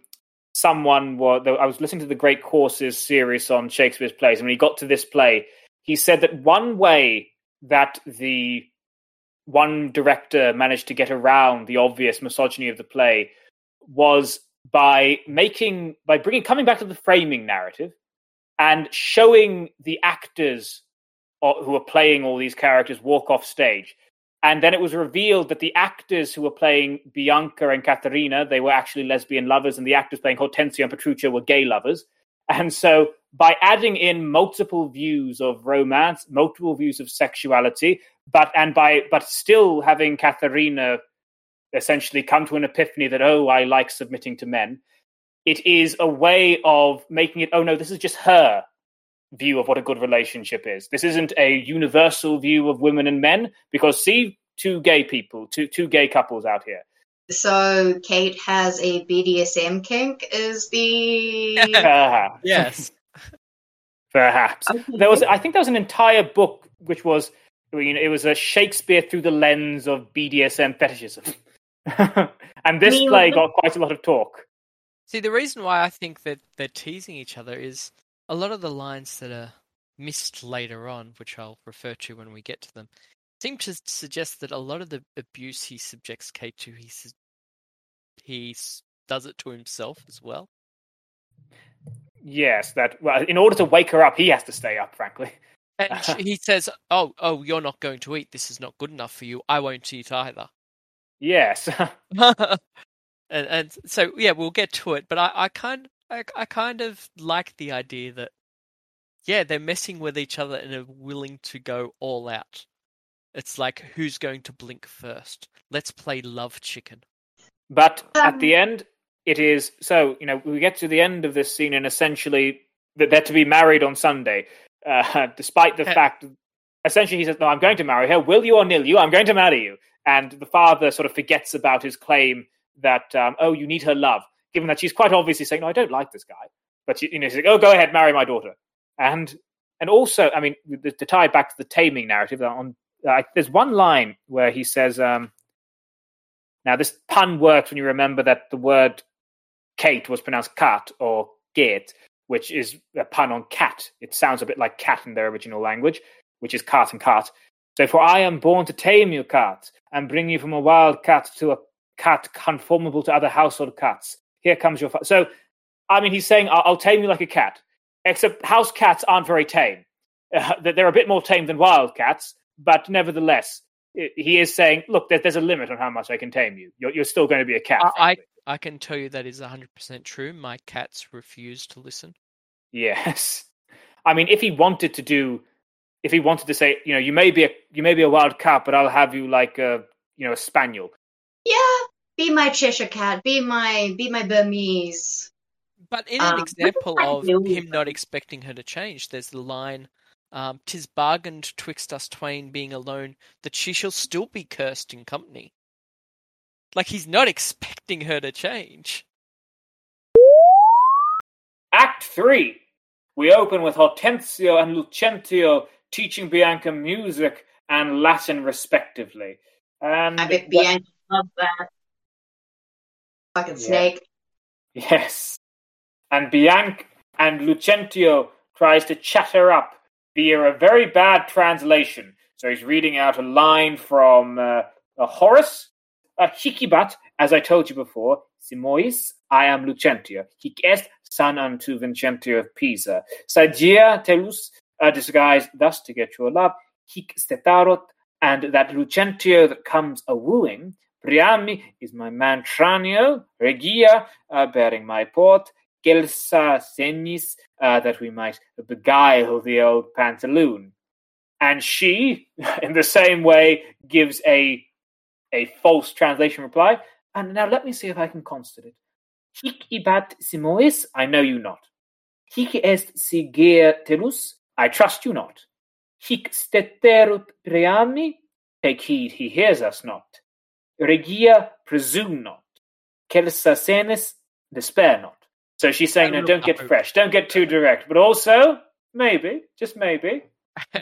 someone was I was listening to the Great Courses series on Shakespeare's plays, and when he got to this play, he said that one way that the one director managed to get around the obvious misogyny of the play was by making by bringing coming back to the framing narrative and showing the actors uh, who are playing all these characters walk off stage and then it was revealed that the actors who were playing Bianca and Caterina, they were actually lesbian lovers, and the actors playing Hortensio and Petruchio were gay lovers. And so, by adding in multiple views of romance, multiple views of sexuality, but and by but still having Caterina essentially come to an epiphany that oh, I like submitting to men, it is a way of making it oh no, this is just her view of what a good relationship is. This isn't a universal view of women and men because see two gay people, two two gay couples out here. So Kate has a BDSM kink. Is the Perhaps. Yes. Perhaps. There was I think there was an entire book which was you know, it was a Shakespeare through the lens of BDSM fetishism. and this play like- got quite a lot of talk. See, the reason why I think that they're teasing each other is a lot of the lines that are missed later on, which I'll refer to when we get to them, seem to suggest that a lot of the abuse he subjects Kate to, he s- he does it to himself as well. Yes, that well in order to wake her up he has to stay up, frankly. And he says, "Oh, oh, you're not going to eat. This is not good enough for you. I won't eat either." Yes. and and so yeah, we'll get to it. But I, I kind I, I kind of like the idea that yeah, they're messing with each other and are willing to go all out. It's like who's going to blink first? Let's play love chicken. But at Um, the end, it is so you know we get to the end of this scene, and essentially that they're to be married on Sunday, uh, despite the Uh, fact. Essentially, he says, "No, I'm going to marry her. Will you or nil you? I'm going to marry you." And the father sort of forgets about his claim that, um, "Oh, you need her love," given that she's quite obviously saying, "No, I don't like this guy." But she, you know, she's like, "Oh, go ahead, marry my daughter." And and also, I mean, to to tie back to the taming narrative, on uh, there's one line where he says. Um, now, this pun works when you remember that the word Kate was pronounced cat or gate, which is a pun on cat. It sounds a bit like cat in their original language, which is cart and cart. So, for I am born to tame you, cat, and bring you from a wild cat to a cat conformable to other household cats. Here comes your. Fa-. So, I mean, he's saying, I'll, I'll tame you like a cat, except house cats aren't very tame. Uh, they're a bit more tame than wild cats, but nevertheless, i- he is saying, look, there, there's a limit on how much I can tame you. You're, you're still going to be a cat. I, I. I can tell you that is hundred percent true. My cats refuse to listen. Yes. I mean, if he wanted to do, if he wanted to say, you know, you may be a you may be a wild cat, but I'll have you like a you know a spaniel. yeah? Be my Cheshire cat. Be my be my Burmese. But in an Um, example of him not expecting her to change, there's the line, um, "Tis bargained twixt us twain being alone that she shall still be cursed in company." Like he's not expecting her to change. Act three. We open with Hortensio and Lucentio teaching Bianca music and Latin respectively. And I bet Bianca loves that. Fucking Yeah. snake. Yes. And Bianca and Lucentio tries to chat her up via a very bad translation. So he's reading out a line from uh, uh, Horace, uh, Hic ibat, as I told you before, Simois, I am Lucentio, hic est son unto Vincentio of Pisa. Sagia telus, uh, disguised thus to get your love, hic stetarot, and that Lucentio that comes a wooing, Priami is my man Tranio, Regia, uh, bearing my port, Gelsa Senis, uh, that we might beguile the old pantaloon. And she, in the same way, gives a a false translation reply. And now let me see if I can constant it. Hic ibat simois, I know you not. Hic est siger telus, I trust you not. Hic steterut priami, take heed he hears us not. Regia presume not. Celsa senis, despair not. So she's saying, no, don't get fresh, don't get too direct, but also, maybe, just maybe.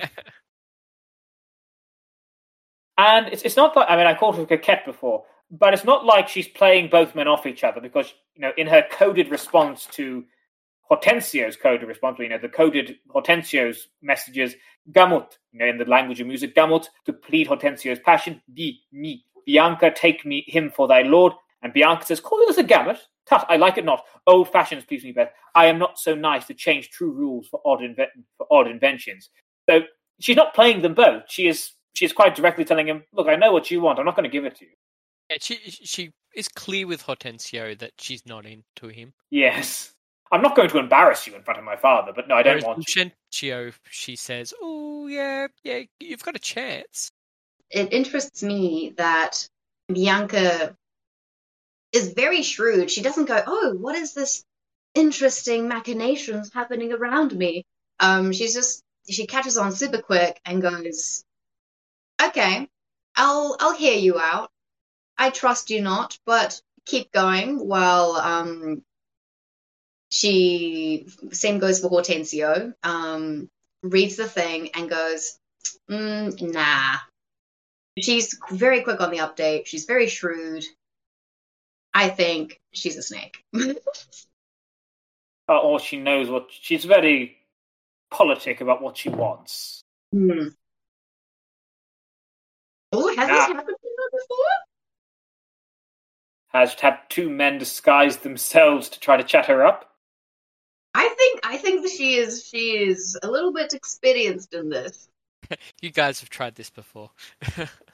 and it's, it's not like, I mean, I called her coquette before, but it's not like she's playing both men off each other because, you know, in her coded response to Hortensio's coded response, you know, the coded Hortensio's messages, gamut, you know, in the language of music, gamut, to plead Hortensio's passion, di, me, Bianca, take me, him for thy lord, and Bianca says, call this a gamut, Tut, I like it not. Old fashions please me best. I am not so nice to change true rules for odd inve- for odd inventions. So she's not playing them both. She is she is quite directly telling him, "Look, I know what you want. I'm not going to give it to you." Yeah, she she is clear with Hortensio that she's not into him. Yes, I'm not going to embarrass you in front of my father, but no, I don't Whereas want. Lucentio, she says, "Oh yeah, yeah, you've got a chance." It interests me that Bianca is very shrewd. She doesn't go, "Oh, what is this interesting machinations happening around me?" Um, she's just she catches on super quick and goes, "Okay, I'll I'll hear you out. I trust you not, but keep going." While um, she same goes for Hortensio. Um, reads the thing and goes, mm, "Nah." She's very quick on the update. She's very shrewd. I think she's a snake. Uh, or she knows what she's very politic about what she wants. Hmm. Oh, has Nah. this happened to her before? Has had two men disguise themselves to try to chat her up. I think I think that she is she is a little bit experienced in this. You guys have tried this before.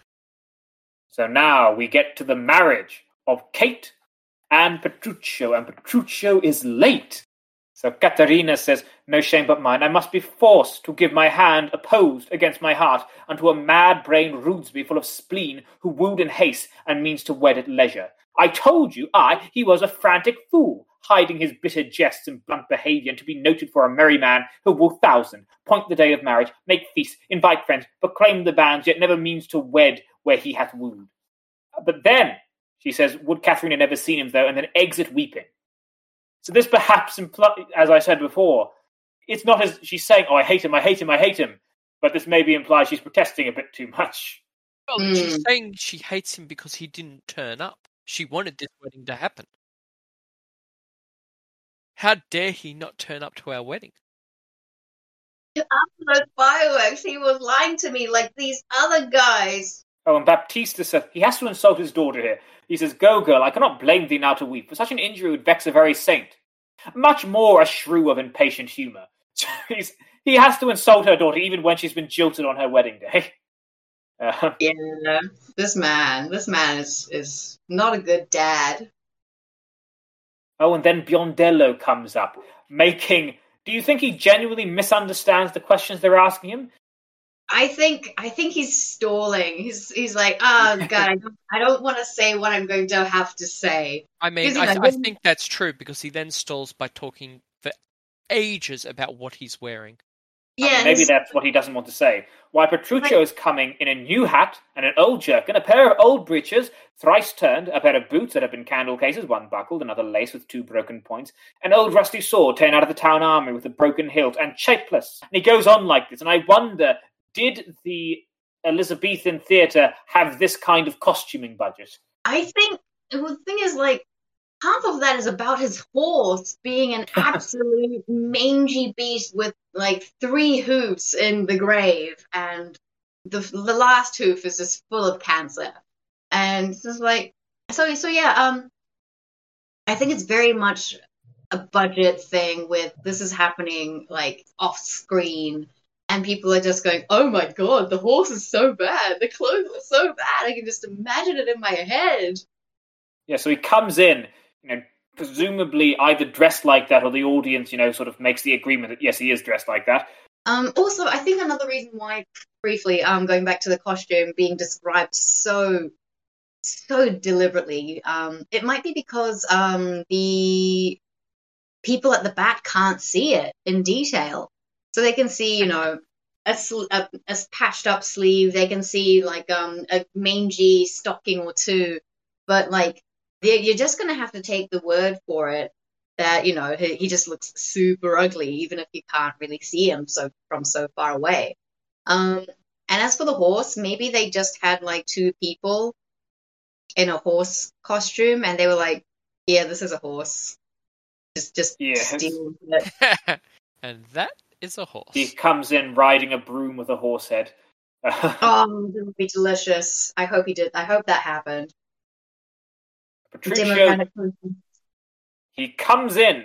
So now we get to the marriage of Kate and Petruchio, and Petruchio is late. So Caterina says, No shame but mine, I must be forced to give my hand opposed against my heart unto a mad brained Rudesby full of spleen who wooed in haste and means to wed at leisure. I told you, I, he was a frantic fool, hiding his bitter jests and blunt behaviour, and to be noted for a merry man who will thousand, point the day of marriage, make feasts, invite friends, proclaim the banns, yet never means to wed where he hath wooed. But then, she says, would Catherine had never seen him though, and then exit weeping. So this perhaps implies, as I said before, it's not as she's saying, "Oh, I hate him, I hate him, I hate him," but this maybe implies she's protesting a bit too much. Well, Hmm. she's saying she hates him because he didn't turn up. She wanted this wedding to happen. How dare he not turn up to our wedding? After those fireworks, he was lying to me like these other guys. Oh, and Baptista says he has to insult his daughter here. He says, "Go, girl, I cannot blame thee now to weep, for such an injury would vex a very saint. Much more a shrew of impatient humour." He's, he has to insult her daughter even when she's been jilted on her wedding day. Uh, Yeah, this man, this man is is not a good dad. Oh, and then Biondello comes up, making. Do you think he genuinely misunderstands the questions they're asking him? I think I think he's stalling. He's he's like, oh god, I don't, I don't want to say what I'm going to have to say. I mean, I, you know, I think that's true because he then stalls by talking for ages about what he's wearing. I Yeah, mean, maybe that's what he doesn't want to say. Why Petruchio is coming in a new hat and an old jerkin, a pair of old breeches, thrice turned, a pair of boots that have been candle cases, one buckled, another laced with two broken points, an old rusty sword taken out of the town armory with a broken hilt, and shapeless. And he goes on like this, and I wonder, did the Elizabethan theatre have this kind of costuming budget? I think well, the thing is like half of that is about his horse being an absolute mangy beast with like three hoofs in the grave, and the the last hoof is just full of cancer, and it's just like So so yeah, um, I think it's very much a budget thing with this is happening like off screen and people are just going, "Oh my god, the horse is so bad. The clothes are so bad. I can just imagine it in my head." Yeah, so he comes in, you know, presumably either dressed like that or the audience, you know, sort of makes the agreement that yes, he is dressed like that. Um, also, I think another reason why, briefly, um, going back to the costume being described so, so deliberately, um, it might be because um, the people at the back can't see it in detail, so they can see, you know, a, sl- a, a patched up sleeve, they can see like um a mangy stocking or two, but like you're just gonna have to take the word for it that you know he, he just looks super ugly even if you can't really see him so from so far away um and as for the horse maybe they just had like two people in a horse costume and they were like yeah this is a horse just just Yes. steal it. and that is a horse. He comes in riding a broom with a horse head. oh this would be delicious i hope he did i hope that happened Petruchio He comes in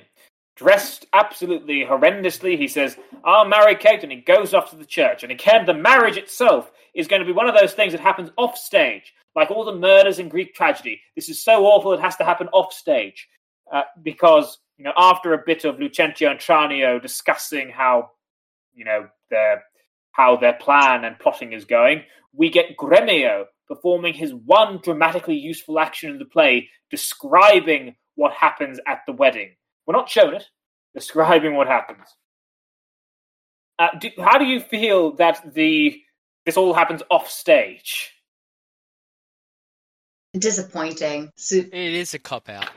dressed absolutely horrendously. He says, I'll marry Kate, and he goes off to the church. And again, the marriage itself is going to be one of those things that happens off stage, like all the murders in Greek tragedy. This is so awful, it has to happen off stage. Uh, because, you know, after a bit of Lucentio and Tranio discussing how, you know, their how their plan and plotting is going, we get Gremio performing his one dramatically useful action in the play, describing what happens at the wedding. We're not shown it, describing what happens. Uh, do, how do you feel that the this all happens off stage? disappointing so, It is a cop out.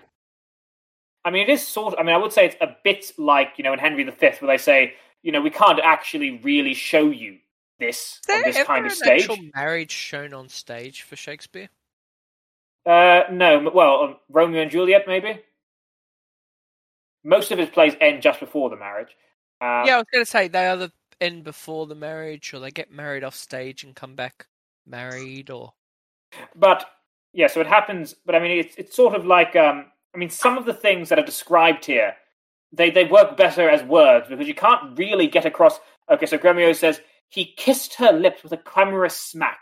I mean, it is sort. Of, I mean, I would say it's a bit like you know in Henry V, where they say, you know, we can't actually really show you this on this kind of an stage. actual marriage shown on stage for Shakespeare? Uh, no, well, um, Romeo and Juliet, maybe. Most of his plays end just before the marriage. Uh, yeah, I was going to say they either end before the marriage, or they get married off stage and come back married, or But yeah, so it happens. But I mean, it's it's sort of like um, I mean, some of the things that are described here, they they work better as words because you can't really get across. Okay, so Gremio says he kissed her lips with a clamorous smack.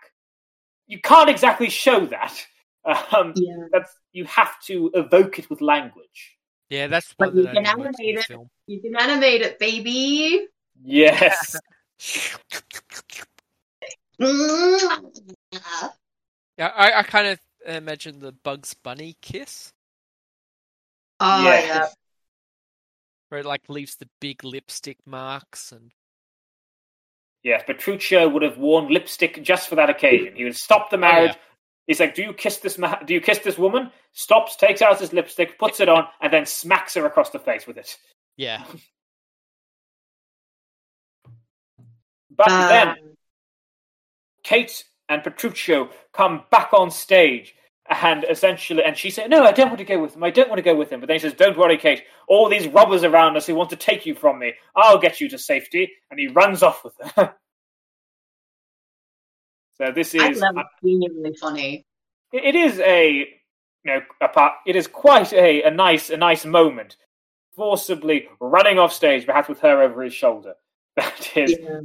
You can't exactly show that. Um, yeah that's you have to evoke it with language. yeah, that's But you can only works in animate it. film. you can animate it baby Yes. Yeah, I, I kind of imagine the Bugs Bunny kiss, Oh Yes. yeah. where it like leaves the big lipstick marks and Yes, Petruchio would have worn lipstick just for that occasion. He would stop the marriage. He's like, "Do you kiss this? Ma- do you kiss this woman?" Stops, takes out his lipstick, puts it on, and then smacks her across the face with it. yeah, But Uh, then Kate and Petruchio come back on stage, and essentially, and she said, "No, I don't want to go with him. I don't want to go with him." But then he says, "Don't worry, Kate. All these robbers around us who want to take you from me, I'll get you to safety." And he runs off with her. so this I is love it. Genuinely funny. it it is a you know a part, it is quite a, a nice a nice moment forcibly running off stage perhaps with her over his shoulder that is Yeah.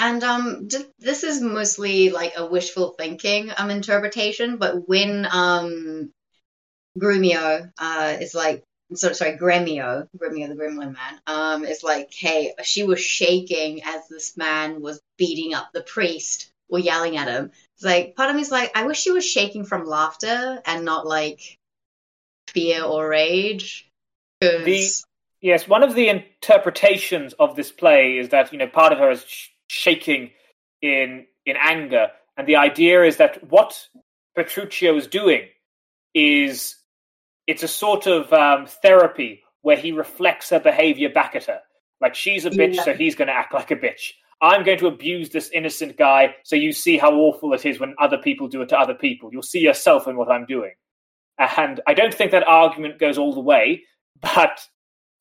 And um, just, this is mostly like a wishful thinking um interpretation. But when um, Grumio uh is like, so sorry, Gremio, Gremio the Gremlin Man, um, is like, hey, she was shaking as this man was beating up the priest or yelling at him. It's like part of me's like, I wish she was shaking from laughter and not like fear or rage. The- yes one of the interpretations of this play is that you know part of her is sh- shaking in in anger. And the idea is that what petruchio is doing is it's a sort of um, therapy where he reflects her behavior back at her. Like she's a bitch Yeah. so he's going to act like a bitch. I'm going to abuse this innocent guy so you see how awful it is when other people do it to other people. You'll see yourself in what i'm doing. And i don't think that argument goes all the way but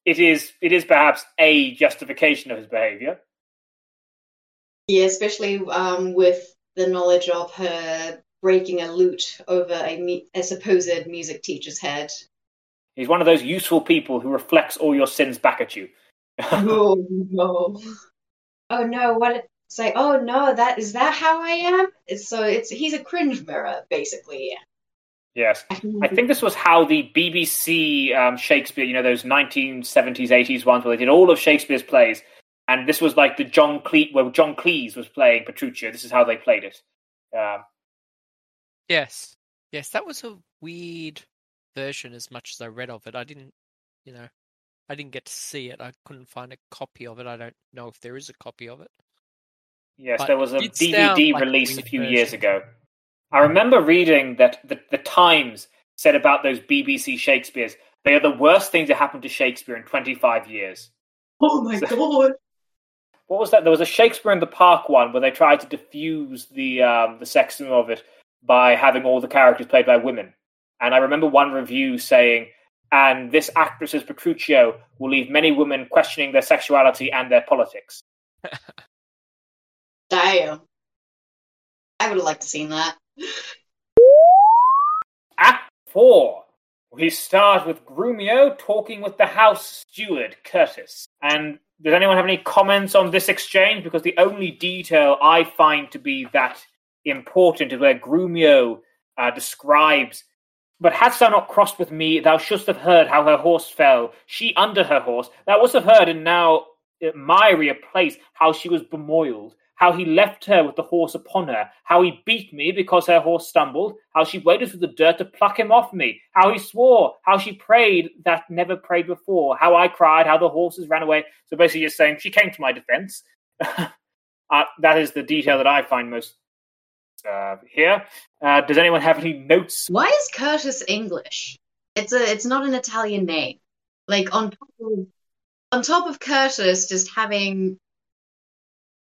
it is it is perhaps a justification of his behavior. Yeah, especially um, with the knowledge of her breaking a lute over a, a supposed music teacher's head. He's one of those useful people who reflects all your sins back at you. oh no! Oh no! What? It's like, oh no, that is that how I am? It's so it's he's a cringe mirror, basically. Yes. I think this was how the BBC um, Shakespeare, you know, those 1970s, 80s ones where they did all of Shakespeare's plays. And this was like the John Cleese, where John Cleese was playing Petruchio. This is how they played it. Um, Yes. Yes, that was a weird version as much as I read of it. I didn't, you know, I didn't get to see it. I couldn't find a copy of it. I don't know if there is a copy of it. yes, But there was a it sounds DVD like a release a weird few years ago. I remember reading that the, the Times said about those BBC Shakespeares, they are the worst thing to happen to Shakespeare in 25 years. Oh my god! What was that? There was a Shakespeare in the Park one where they tried to diffuse the um, the sexism of it by having all the characters played by women. And I remember one review saying, "And this actress as Petruchio will leave many women questioning their sexuality and their politics." Damn. I would have liked to seen that. Act four. We start with Grumio talking with the house steward, Curtis. And does anyone have any comments on this exchange? Because the only detail I find to be that important is where Grumio uh, describes, But hadst thou not crossed with me, thou shouldst have heard how her horse fell, she under her horse. Thou wouldst have heard and now uh, mirier place how she was bemoiled, how he left her with the horse upon her, how he beat me because her horse stumbled, how she waded through the dirt to pluck him off me, how he swore, how she prayed that never prayed before, how I cried, how the horses ran away. So basically, just saying she came to my defense. uh, that is the detail that I find most uh, here. Uh, does anyone have any notes? Why is Curtis English? It's a it's not an Italian name. Like on top of, on top of Curtis just having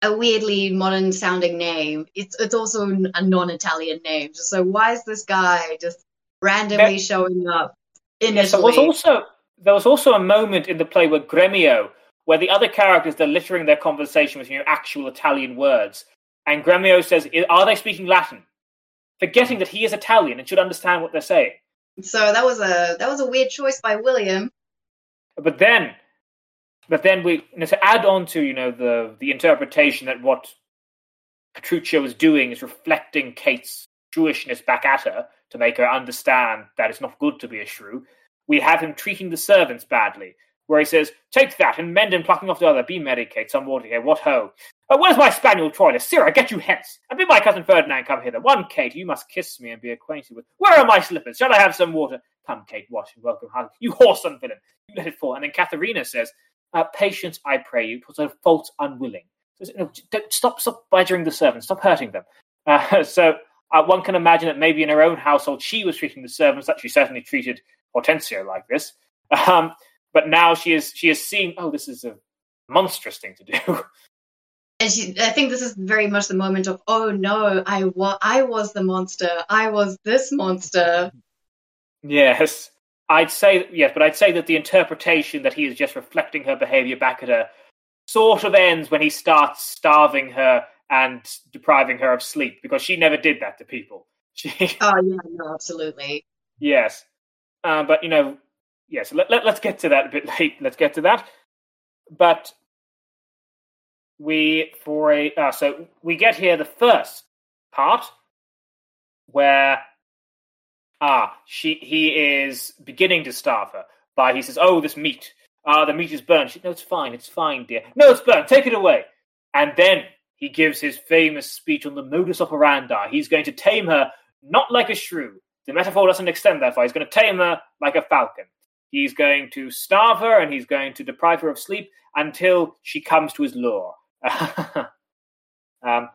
a weirdly modern sounding name, it's it's also a non-Italian name. So why is this guy just randomly showing up in there Italy? was also there was also a moment in the play where Gremio, where the other characters they're littering their conversation with you know actual Italian words, and Gremio says, "Are they speaking Latin?" Forgetting that he is Italian and should understand what they're saying. So that was a that was a weird choice by William. But then, but then we you know, to add on to you know the the interpretation that what Petruchio is doing is reflecting Kate's Jewishness back at her to make her understand that it's not good to be a shrew. We have him treating the servants badly, where he says, "Take that and mend and plucking off the other. Be merry, Kate. Some water here. What ho? Uh, where's my spaniel Troilus? Sirrah, get you hence, and bid my cousin Ferdinand come hither. One, Kate, you must kiss me and be acquainted with. Where are my slippers? Shall I have some water? Come, Kate, wash and welcome. Hug. You whoreson villain, you let it fall. And then Katharina says, uh, "Patience, I pray you, because of fault unwilling." No, don't, stop, stop badgering the servants. Stop hurting them. Uh, so uh, one can imagine that maybe in her own household she was treating the servants that she certainly treated Hortensio like this. Um, but now she is she is seeing, oh, this is a monstrous thing to do. And she, I think this is very much the moment of, oh no, I wa- I was the monster. I was this monster. yes, I'd say yes, but I'd say that the interpretation that he is just reflecting her behavior back at her sort of ends when he starts starving her and depriving her of sleep because she never did that to people. She Oh yeah, no, absolutely. Yes, uh, but you know, yes. Let, let, us get to that a bit late. Let's get to that. But we for a uh, so we get here the first part where ah she he is beginning to starve her. By he says oh this meat. Ah the meat is burned. She no it's fine. It's fine dear. No it's burnt take it away. And then he gives his famous speech on the modus operandi. He's going to tame her not like a shrew. The metaphor doesn't extend that far. He's going to tame her like a falcon. He's going to starve her and he's going to deprive her of sleep until she comes to his lure. um,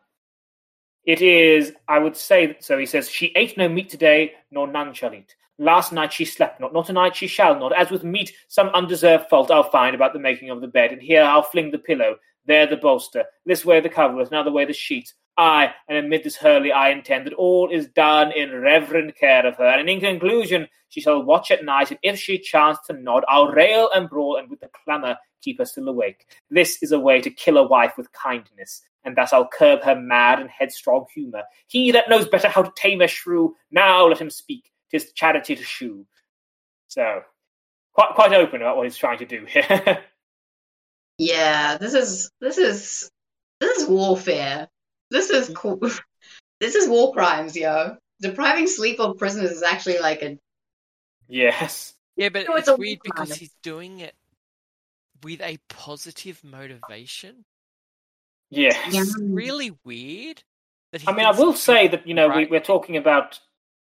it is, I would say, so he says, She ate no meat today, nor none shall eat. Last night she slept not, nor tonight she shall not. As with meat, some undeserved fault I'll find about the making of the bed, and here I'll fling the pillow, there the bolster, this way the coverlet, another way the sheets. Ay, and amid this hurly I intend that all is done in reverent care of her, and in conclusion she shall watch at night, and if she chance to nod, I'll rail and brawl, and with the clamour keep her still awake. This is a way to kill a wife with kindness, and thus I'll curb her mad and headstrong humour. He that knows better how to tame a shrew, now let him speak. Tis charity to shew. So, quite quite open about what he's trying to do here. Yeah, this is this is this is warfare. This is mm. cool. This is war crimes, yo. Depriving sleep of prisoners is actually like a yes. Yeah, but No, it's it's, a weird because he's doing it with a positive motivation. Yes. Yeah. It's really weird. That he I mean, I will say that you know we, right. we're talking about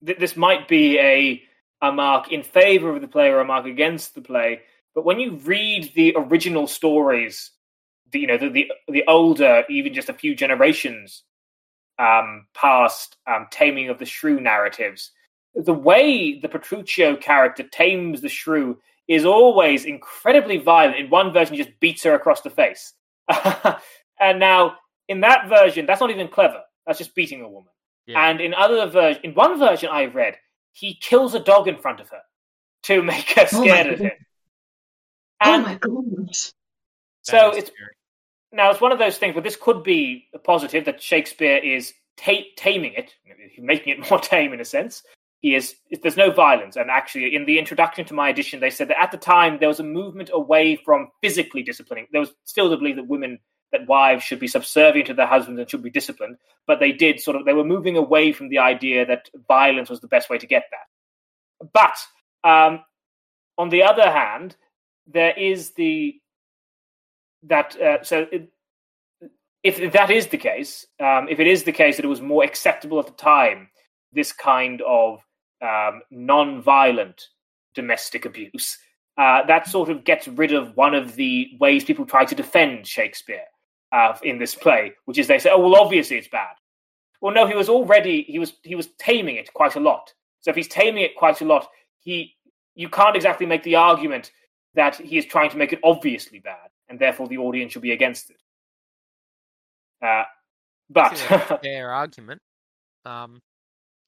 th- this might be a a mark in favor of the play or a mark against the play, but when you read the original stories, the, you know the, the the older, even just a few generations um, past um, taming of the shrew narratives, the way the Petruchio character tames the shrew is always incredibly violent. In one version, he just beats her across the face, and now in that version, that's not even clever. That's just beating a woman. Yeah. And in other version, in one version I read, he kills a dog in front of her to make her Oh scared of goodness. him. oh my gosh. so it's scary. now it's one of those things where this could be a positive that Shakespeare is ta- taming it, making it more tame in a sense. He is there's no violence, and actually, in the introduction to my edition, they said that at the time there was a movement away from physically disciplining. There was still the belief that women, that wives should be subservient to their husbands and should be disciplined, but they did sort of they were moving away from the idea that violence was the best way to get that. But um, on the other hand, there is the that uh, so it, if, that is the case, um, if it is the case that it was more acceptable at the time, this kind of um, non-violent domestic abuse, uh, that sort of gets rid of one of the ways people try to defend Shakespeare uh, in this play, which is they say, "Oh, well, obviously it's bad." Well, no, he was already he was he was taming it quite a lot. So if he's taming it quite a lot, he you can't exactly make the argument that he is trying to make it obviously bad, and therefore the audience should be against it. Uh, but fair argument. Um,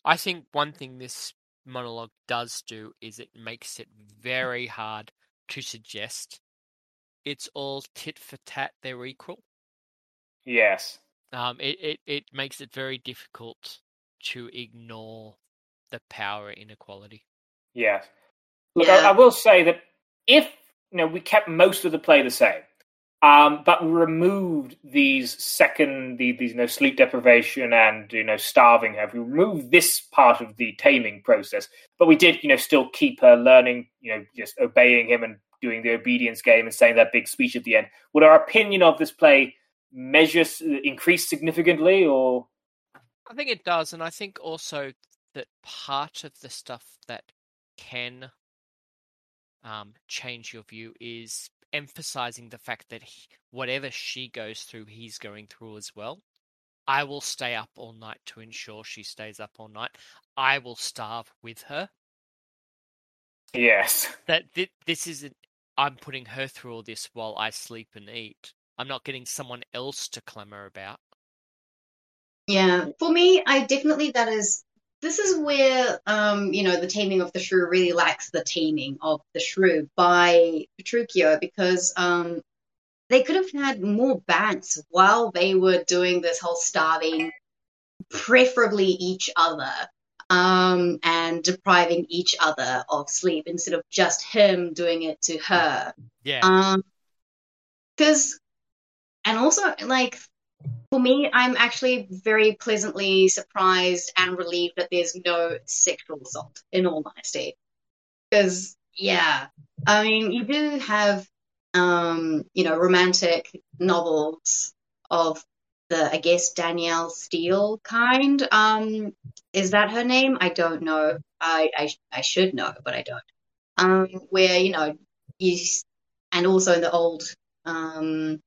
I think one thing this monologue does do is it makes it very hard to suggest it's all tit for tat. They're equal. Yes, Um, it, it, it makes it very difficult to ignore the power inequality. yes. Look, I, I will say that if you know we kept most of the play the same, um, but we removed these second the, these you know sleep deprivation and you know starving her. If we removed this part of the taming process, but we did you know still keep her learning, you know, just obeying him and doing the obedience game and saying that big speech at the end. Would our opinion of this play measure increase significantly, or I think it does, and I think also that part of the stuff that can um, change your view is emphasizing the fact that he, whatever she goes through, he's going through as well. I will stay up all night to ensure she stays up all night. I will starve with her. yes, That thi- this isn't. I'm putting her through all this while I sleep and eat. I'm not getting someone else to clamor about. Yeah, for me, I definitely that is. This is where, um, you know, the taming of the shrew really lacks the taming of the shrew by Petruchio because um, they could have had more bants while they were doing this whole starving, preferably each other, um, and depriving each other of sleep instead of just him doing it to her. Yeah, Um, because, and also like for me, I'm actually very pleasantly surprised and relieved that there's no sexual assault. In all honesty, because yeah, I mean, you do have, um, you know, romantic novels of the, I guess, Danielle Steel kind. Um, is that her name? I don't know. I I, I should know, but I don't. Um, where you know you and also in the old um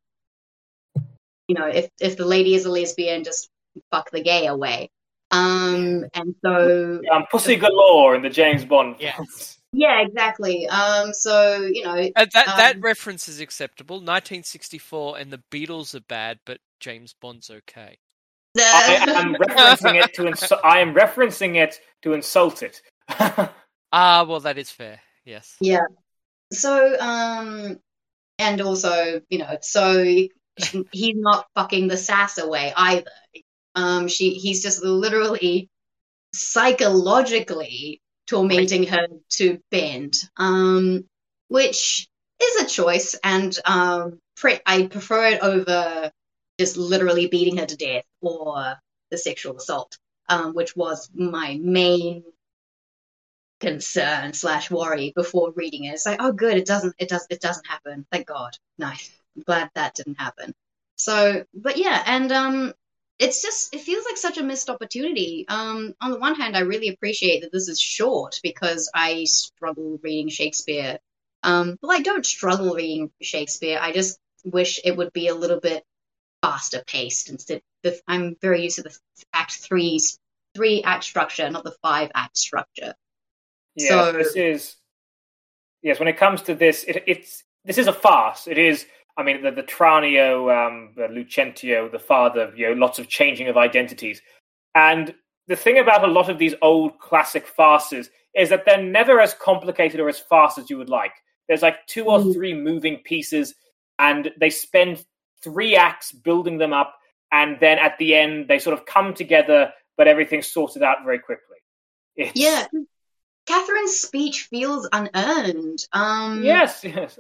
you know if if the lady is a lesbian just fuck the gay away um and so um, Pussy Galore in the James Bond. Yeah. yeah exactly um so you know Uh, that that Um, reference is acceptable. 1964 and the Beatles are bad, but James Bond's okay. I am referencing it to insu- I am referencing it to insult it. Ah, well, that is fair. Yes. yeah so um and also you know so you, he's not fucking the sass away either. Um, she he's just literally psychologically tormenting her to bend, um, which is a choice, and um, pre- I prefer it over just literally beating her to death or the sexual assault, um, which was my main concern slash worry before reading it. It's like, oh, good, it doesn't, it does, it doesn't happen. Thank God. Nice. Glad that didn't happen. So, but yeah, and um, it's just it feels like such a missed opportunity. Um, on the one hand, I really appreciate that this is short because I struggle reading Shakespeare. Um, well, I don't struggle reading Shakespeare. I just wish it would be a little bit faster paced instead. I'm very used to the Act three three act structure, not the five act structure. Yeah, so, this is yes. When it comes to this, it, it's this is a farce. It is I mean, the, the Tranio, um, the Lucentio, the father, you know, lots of changing of identities. And the thing about a lot of these old classic farces is that they're never as complicated or as fast as you would like. There's like two or mm. three moving pieces, and they spend three acts building them up, and then at the end they sort of come together, but everything's sorted out very quickly. It's... Yeah, Catherine's speech feels unearned. Um, yes, yes.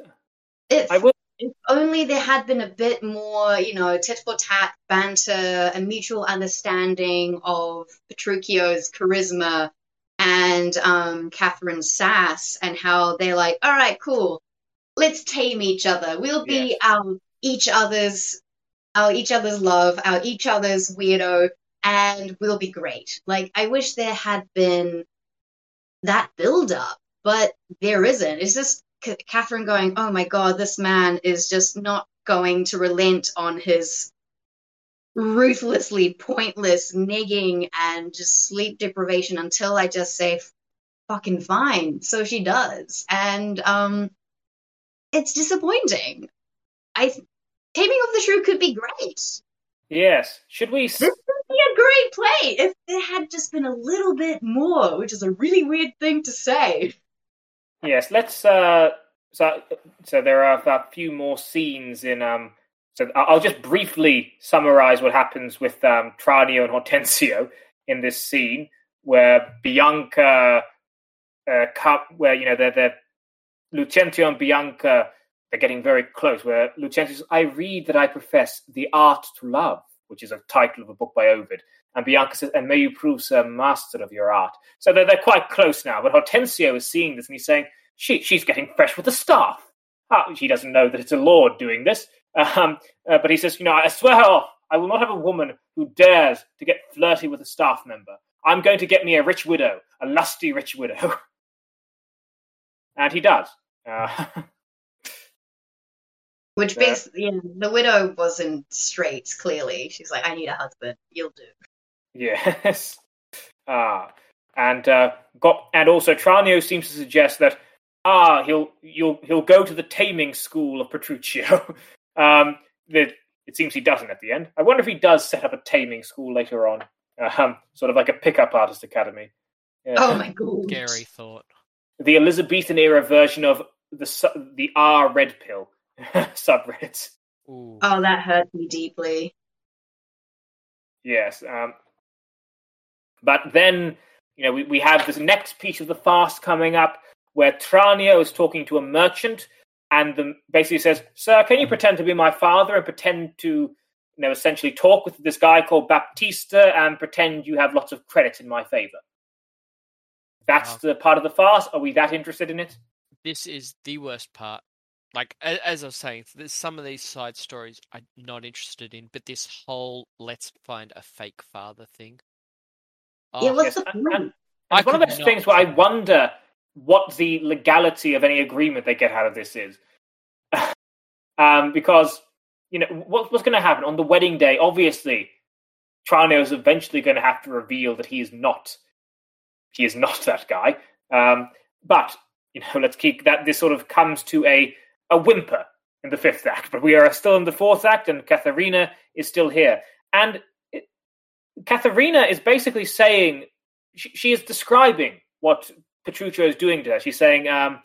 It I will if only there had been a bit more, you know, tit for tat banter, a mutual understanding of Petruchio's charisma and um, Catherine's sass, and how they're like, all right, cool, let's tame each other. We'll be our each other's, our each other's love, our each other's weirdo, and we'll be great. Like, I wish there had been that build up, but there isn't. It's just Catherine going, "Oh my god, this man is just not going to relent on his ruthlessly pointless nigging and just sleep deprivation until I just say fucking fine." So she does, and um, it's disappointing. I Taming of the Shrew could be great. Yes. Should we? This would be a great play if there had just been a little bit more, which is a really weird thing to say. Yes, let's. Uh, so, so there are a few more scenes in. Um, so I'll just briefly summarize what happens with um, Tranio and Hortensio in this scene, where Bianca, uh, where you know they're, they're Lucentio and Bianca, they're getting very close. Where Lucentio says, "I read that I profess the art to love," which is a title of a book by Ovid. And Bianca says, and may you prove, sir, master of your art. So they're, they're quite close now. But Hortensio is seeing this and he's saying, she, she's getting fresh with the staff. Oh, she doesn't know that it's a lord doing this. Um, uh, but he says, you know, I swear off, I will not have a woman who dares to get flirty with a staff member. I'm going to get me a rich widow, a lusty rich widow. and he does. Uh, Which basically, yeah, the widow wasn't straight, clearly. She's like, I need a husband. You'll do. Yes. Ah. And uh, got and also Tranio seems to suggest that ah he'll he'll he'll go to the taming school of Petruchio. um, that it seems he doesn't at the end. I wonder if he does set up a taming school later on, um, sort of like a pickup artist academy. Yeah. Oh my god! Scary thought. The Elizabethan era version of the the R red pill subreddit. Ooh. Oh, that hurt me deeply. Yes. Um, but then, you know, we, we have this next piece of the fast coming up where Tranio is talking to a merchant and the, basically says, Sir, can you mm-hmm. pretend to be my father and pretend to, you know, essentially talk with this guy called Baptista and pretend you have lots of credit in my favor? That's wow. the part of the farce. Are we that interested in it? This is the worst part like as I was saying, there's some of these side stories I'm not interested in, but this whole let's find a fake father thing. Oh, yeah, what's yes. the? And, and one of those things where I wonder what the legality of any agreement they get out of this is, um, because you know what, what's going to happen on the wedding day. Obviously, Tranio is eventually going to have to reveal that he is not he is not that guy. Um, but you know, let's keep that. This sort of comes to a a whimper in the fifth act, but we are still in the fourth act, and Katharina is still here. And it, Katharina is basically saying she, she, is describing what Petruchio is doing to her. She's saying, um,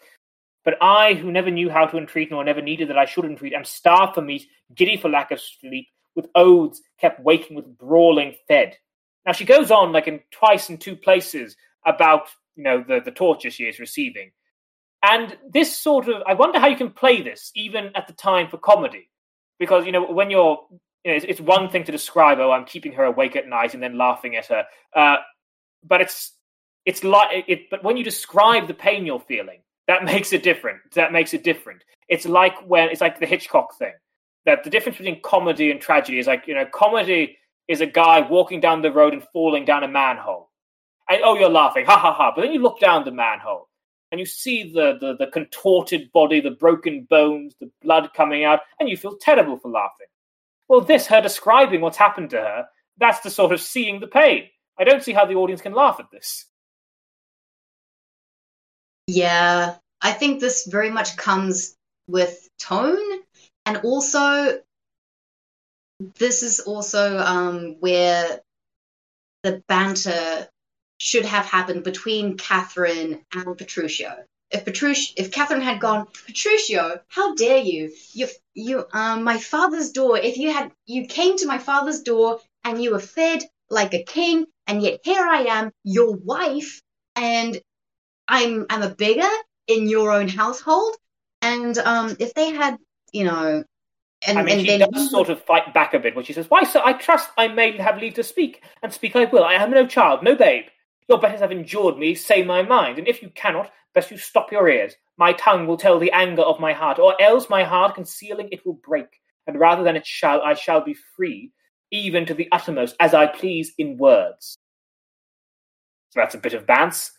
But I, who never knew how to entreat nor never needed that I should entreat, am starved for meat, giddy for lack of sleep, with oaths kept waking with brawling fed. Now she goes on like in twice in two places about you know the, the torture she is receiving. And this sort of I wonder how you can play this even at the time for comedy. Because you know when you're you know, it's, it's one thing to describe, oh, I'm keeping her awake at night and then laughing at her. Uh, but it's it's like it. But when you describe the pain you're feeling, that makes it different. That makes it different. It's like when it's like the Hitchcock thing. That the difference between comedy and tragedy is like you know, comedy is a guy walking down the road and falling down a manhole, and oh, you're laughing, ha ha ha. But then you look down the manhole and you see the, the the contorted body, the broken bones, the blood coming out, and you feel terrible for laughing. Well, this, her describing what's happened to her, that's the sort of seeing the pain. I don't see how the audience can laugh at this. Yeah, I think this very much comes with tone, and also this is also um, where the banter should have happened between Catherine and Petruchio if Petruchio, if Catherine had gone, Petruchio, how dare you? You, you, um, my father's door. If you had, you came to my father's door and you were fed like a king, and yet here I am, your wife, and I'm, I'm a beggar in your own household. And um, if they had, you know, and, I mean, and she then, does sort of fight back a bit when she says, "Why, sir? I trust I may have leave to speak, and speak I will. I am no child, no babe. Your betters have endured me, say my mind, and if you cannot, best you stop your ears. My tongue will tell the anger of my heart, or else my heart concealing it will break, and rather than it shall I shall be free, even to the uttermost, as I please in words. So that's a bit of bants.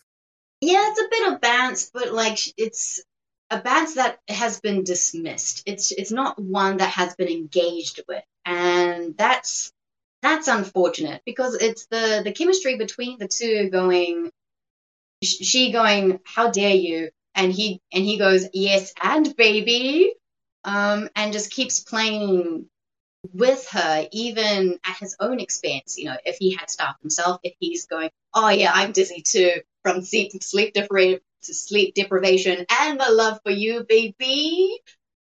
Yeah, it's a bit of bants, but like it's a bants that has been dismissed. It's it's not one that has been engaged with, and that's that's unfortunate because it's the the chemistry between the two going she going, "How dare you?" and he and he goes, "Yes, and baby," um, and just keeps playing with her, even at his own expense. You know, if he had stopped himself, if he's going, "Oh yeah, I'm dizzy too from sleep sleep deprivation to sleep deprivation and my love for you, baby,"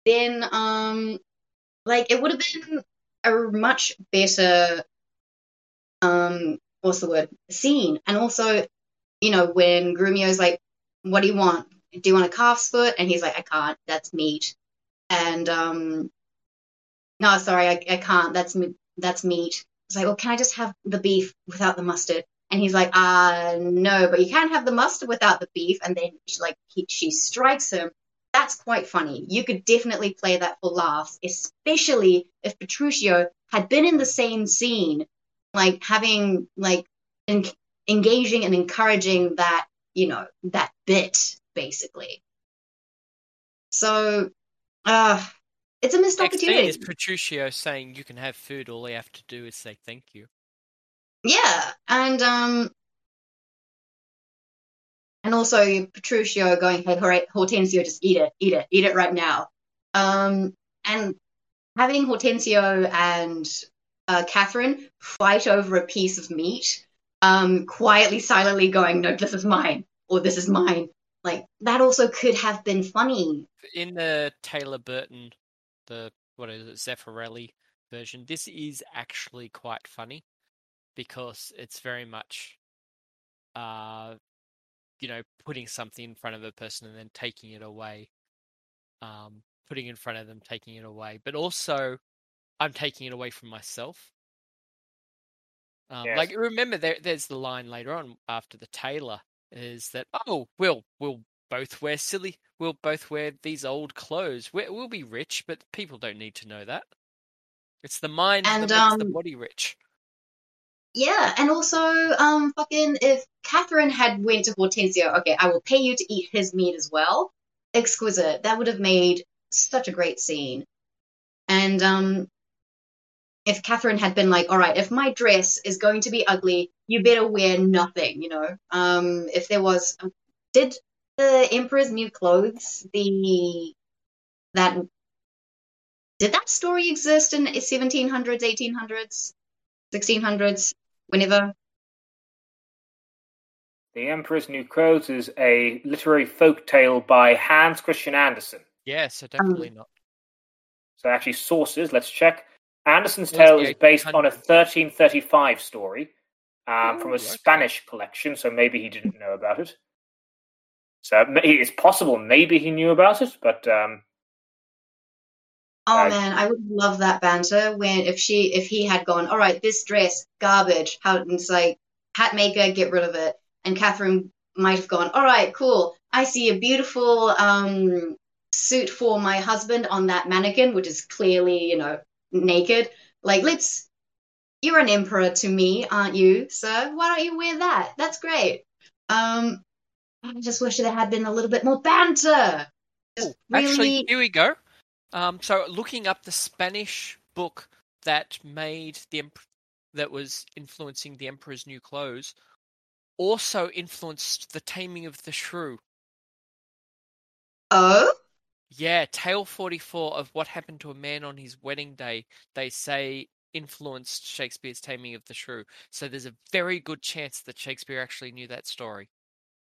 then um, like it would have been a much better um what's the word scene and also you know, when Grumio's like, what do you want? Do you want a calf's foot? And he's like, I can't. That's meat. And, um, no, sorry, I, I can't. That's, that's meat. It's like, well, can I just have the beef without the mustard? And he's like, uh, no, but you can't have the mustard without the beef. And then she, like, he, she strikes him. That's quite funny. You could definitely play that for laughs, especially if Petruchio had been in the same scene, like having like in, engaging and encouraging that, you know, that bit basically. So, uh, it's a missed Next opportunity. is Petruchio saying you can have food. All you have to do is say thank you. Yeah, and um, and also Petruchio going, "Hey, Hortensio, just eat it, eat it, eat it right now." Um, and having Hortensio and uh, Catherine fight over a piece of meat um, quietly, silently going, no, this is mine, or this is mine. Like, that also could have been funny. In the Taylor Burton, the, what is it, Zeffirelli version, this is actually quite funny because it's very much, uh, you know, putting something in front of a person and then taking it away. Um, putting in front of them, taking it away. But also, I'm taking it away from myself. Um, yes. Like remember, there, there's the line later on after the tailor is that oh we'll we'll both wear silly we'll both wear these old clothes we will be rich but people don't need to know that it's the mind and, that makes um, the body rich yeah and also um fucking if catherine had went to hortensio okay i will pay you to eat his meat as well. Exquisite. That would have made such a great scene. And um if Catherine had been like, all right, if my dress is going to be ugly, you better wear nothing, you know. Um, if there was, did the Emperor's New Clothes, the that did that story exist in 1700s, 1800s, 1600s, whenever? The Emperor's New Clothes is a literary folk tale by Hans Christian Andersen. Yeah, so definitely not. So actually, sources. Let's check. Andersen's It tale the is based on a 1335 story um, from Ooh, a okay. Spanish collection. So maybe he didn't know about it. So it's possible maybe he knew about it, but um, Oh man, I would love that banter when if she if he had gone, all right, this dress garbage. How it's like hat maker, get rid of it. And Catherine might have gone, all right, cool. I see a beautiful um suit for my husband on that mannequin, which is clearly you know naked. Like let's. You're an emperor to me, aren't you, sir? Why don't you wear that? That's great. Um, I just wish there had been a little bit more banter. Ooh, Actually, here we go. Um, so looking up the Spanish book that made the emp- that was influencing the Emperor's New Clothes, also influenced the Taming of the Shrew. oh. Yeah, Tale 44 of What Happened to a Man on His Wedding Day, they say influenced Shakespeare's Taming of the Shrew. So there's a very good chance that Shakespeare actually knew that story.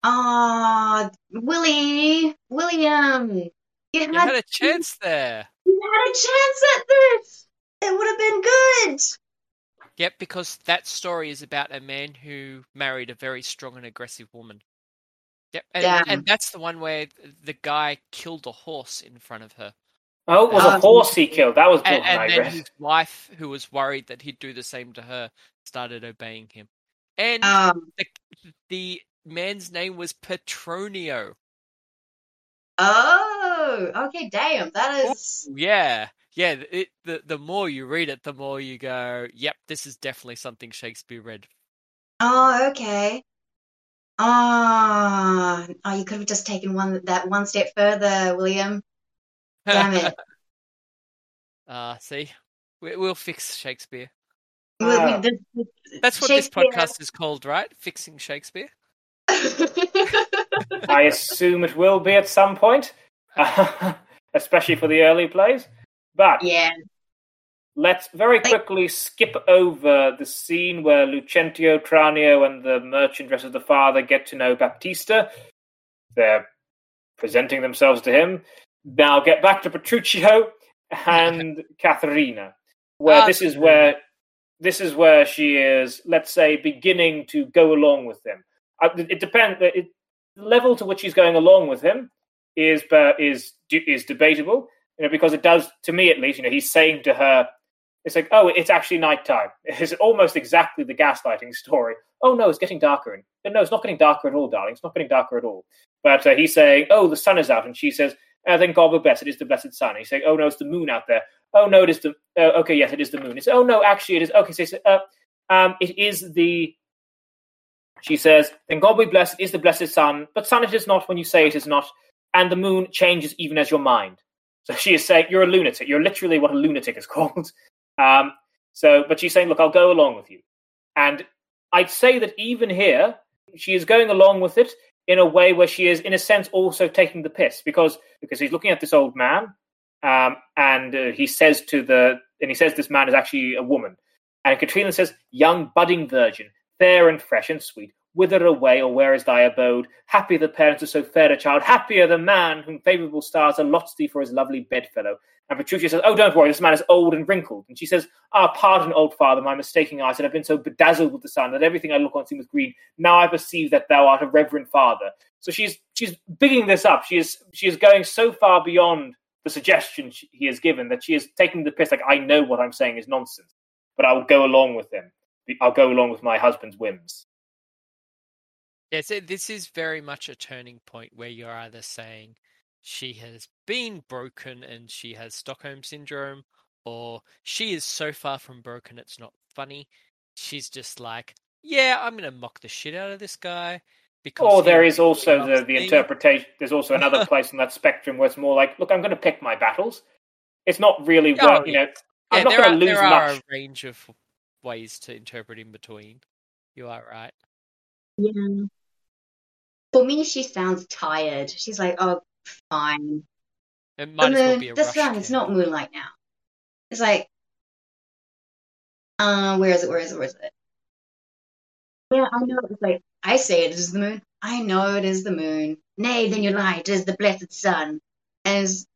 Ah, Willie, William, you had, You had a chance there. you had a chance at this. It would have been good. Yep, because that story is about a man who married a very strong and aggressive woman. Yep, and, Damn. and that's the one where the guy killed a horse in front of her. oh, it was Ah, a horse he killed. That was the And, and then his wife, who was worried that he'd do the same to her, started obeying him. And Um. the, the man's name was Petronio. Oh. Okay. Damn. That is. Yeah, yeah. It, the the more you read it, the more you go, "Yep, this is definitely something Shakespeare read." Oh. Okay. Ah. Oh, you could have just taken one that one step further, William. Damn it. uh, see, we, we'll fix Shakespeare. We- we- Ah. this- That's what this podcast is called, right? Fixing Shakespeare. I assume it will be at some point, especially for the early plays. But yeah. let's very quickly skip over the scene where Lucentio, Tranio, and the merchant dressed as the father get to know Baptista. They're presenting themselves to him. Now get back to Petruchio and Katharina, where Ah, this is where this is where she is, let's say, beginning to go along with him. Uh, It depends. It, the level to which she's going along with him is uh, is is debatable. You know, because it does to me at least. You know, he's saying to her, "It's like, oh, it's actually nighttime." It's almost exactly the gaslighting story. Oh no, it's getting darker. And no, it's not getting darker at all, darling. It's not getting darker at all. But uh, he's saying, "Oh, the sun is out," and she says, uh, "Then God will bless it. Is the blessed sun." And he's saying, "Oh no, it's the moon out there." Oh no, it is the. Uh, okay, yes, it is the moon. It's oh no, actually, it is. Okay, so, uh, um, it is the. She says, "Then God be blessed. It is the blessed sun, but sun it is not when you say it is not, and the moon changes even as your mind." So she is saying, "You're a lunatic. You're literally what a lunatic is called." Um, so, but she's saying, "Look, I'll go along with you," and I'd say that even here, she is going along with it in a way where she is, in a sense, also taking the piss because because he's looking at this old man, um, and uh, he says to the and he says this man is actually a woman, and Katrina says, "Young budding virgin, fair and fresh and sweet." Whither away, or where is thy abode? Happy the parents of so fair a child, happier the man whom favourable stars allots thee for his lovely bedfellow. And Petruchio says, Oh, don't worry, this man is old and wrinkled. And she says, Ah, pardon, old father, my mistaking eyes, that have been so bedazzled with the sun that everything I look on seems green. Now I perceive that thou art a reverend father. So she's she's bigging this up. She is she is going so far beyond the suggestion she, he has given that she is taking the piss. Like I know what I'm saying is nonsense, but I will go along with him. I'll go along with my husband's whims. Yeah, so this is very much a turning point where you're either saying she has been broken and she has Stockholm syndrome, or she is so far from broken it's not funny. She's just like, yeah, I'm gonna mock the shit out of this guy. Because Or there is also the, the interpretation. There's also another place on that spectrum where it's more like, look, I'm going to pick my battles. It's not really Oh, what you know. I'm Yeah, not going to lose there are a range of ways to interpret in between. You are right. Yeah. For me, she sounds tired. She's like, oh, fine. It The might as well moon, be a the rush sun, it's not moonlight now. It's like, uh, where is it? Where is it? Where is it? Yeah, I know. It's like, I say it is the moon. I know it is the moon. Nay, then you lie. It is the blessed sun. As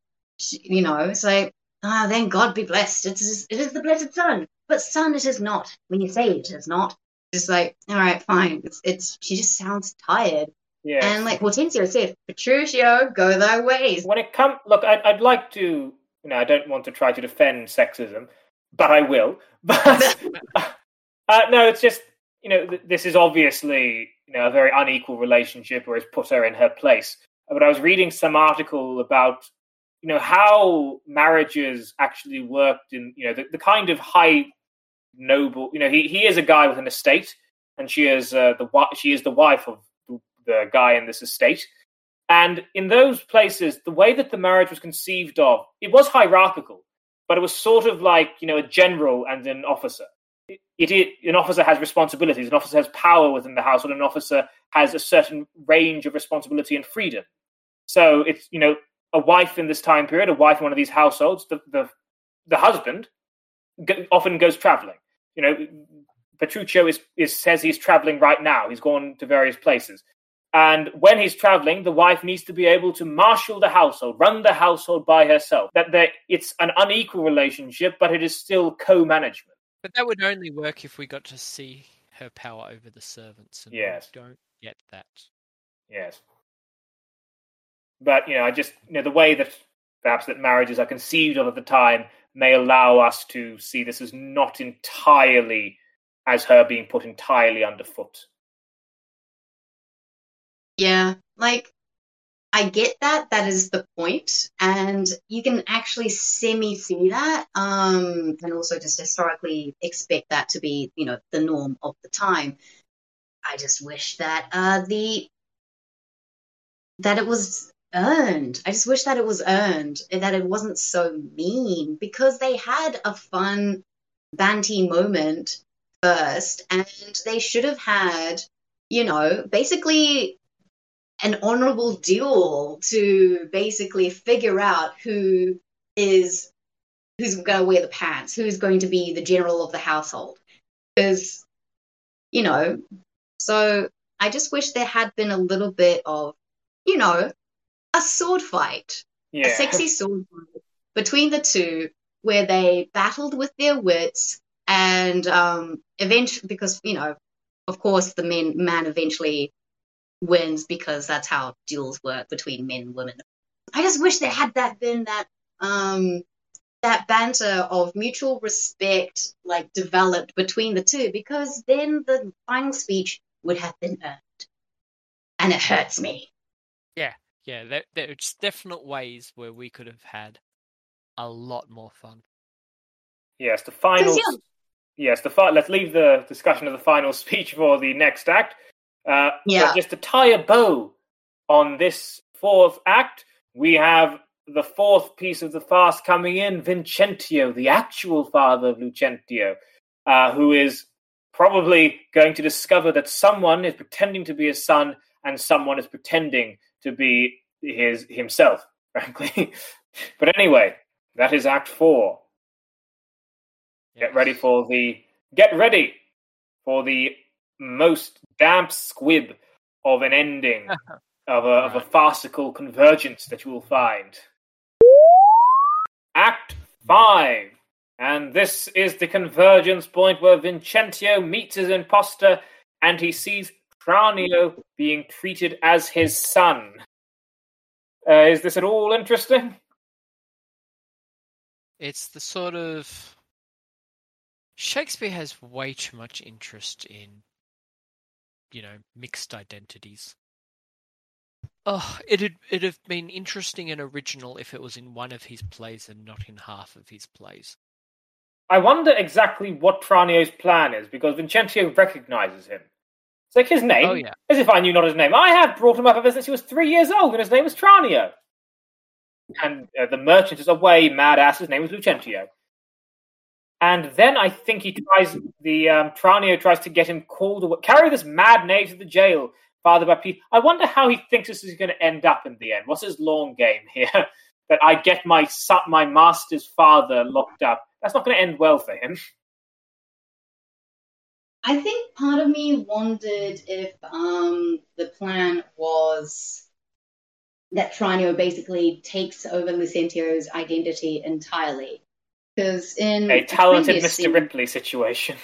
you know, it's like ah, then God be blessed. It is it is the blessed sun, but sun it is not. When you say it is not, it's like all right, fine. It's it's she just sounds tired. Yeah. And like Hortensio said, Petruchio, go thy ways. when it comes, look, I'd, I'd like to, you know, I don't want to try to defend sexism, but I will. But uh, no, it's just, you know, th- this is obviously, you know, a very unequal relationship, or has put her in her place. But I was reading some article about, you know, how marriages actually worked in, you know, the, the kind of high noble, you know, he, he is a guy with an estate, and she is uh, the she is the wife of the, guy in this estate. And in those places, the way that the marriage was conceived of, it was hierarchical, but it was sort of like you know a general and an officer. It, it an officer has responsibilities, an officer has power within the household, an officer has a certain range of responsibility and freedom. So it's you know a wife in this time period, a wife in one of these households, the the, the husband often goes traveling. You know, Petruchio is, is says he's traveling right now. He's gone to various places. And when he's traveling, the wife needs to be able to marshal the household, run the household by herself. That there, it's an unequal relationship, but it is still co-management. But that would only work if we got to see her power over the servants, and we Yes. don't get that. Yes. But you know, I just you know the way that perhaps that marriages are conceived of at the time may allow us to see this as not entirely as her being put entirely underfoot. Yeah, like I get that. That is the point, and you can actually semi see that, um, and also just historically expect that to be, you know, the norm of the time. I just wish that uh, the that it was earned. I just wish that it was earned, that it wasn't so mean because they had a fun Banty moment first, and they should have had, you know, basically an honorable duel to basically figure out who is who's going to wear the pants, who's going to be the general of the household. Because, you know, so I just wish there had been a little bit of, you know, a sword fight, Yeah. a sexy sword fight between the two where they battled with their wits and um eventually because you know of course the men man eventually wins because that's how duels work between men and women. I just wish there had that been that um that banter of mutual respect like developed between the two because then the final speech would have been earned. And it hurts me. Yeah, yeah, there, there's definite ways where we could have had a lot more fun. Yes, the final. yeah. Yes, the fi- let's leave the discussion of the final speech for the next act. Uh, Yeah. Just to tie a bow on this fourth act, we have the fourth piece of the farce coming in: Vincentio, the actual father of Lucentio, uh, who is probably going to discover that someone is pretending to be his son and someone is pretending to be his himself. Frankly, but anyway, that is Act Four. Get ready for the get ready for the most damp squib of an ending of a, of a farcical convergence that you will find. Act five, and this is the convergence point where Vincentio meets his imposter, and he sees Tranio being treated as his son. Uh, is this at all interesting? It's the sort of Shakespeare has way too much interest in, you know, mixed identities. Oh, it'd it'd have been interesting and original if it was in one of his plays and not in half of his plays. I wonder exactly what Tranio's plan is because Vincentio recognizes him. It's like his name, Oh yeah, as if I knew not his name. I have brought him up ever since he was three years old, and his name was Tranio. And uh, the merchant is away, mad ass. His name was Lucentio. And then I think he tries the um, Tranio tries to get him called away, carry this mad knave to the jail, Father Baptista. I wonder how he thinks this is going to end up in the end. What's his long game here? that I get my my master's father locked up. That's not going to end well for him. I think part of me wondered if um, the plan was that Tranio basically takes over Lucentio's identity entirely. Because in a talented Mr. Scene, Ripley situation.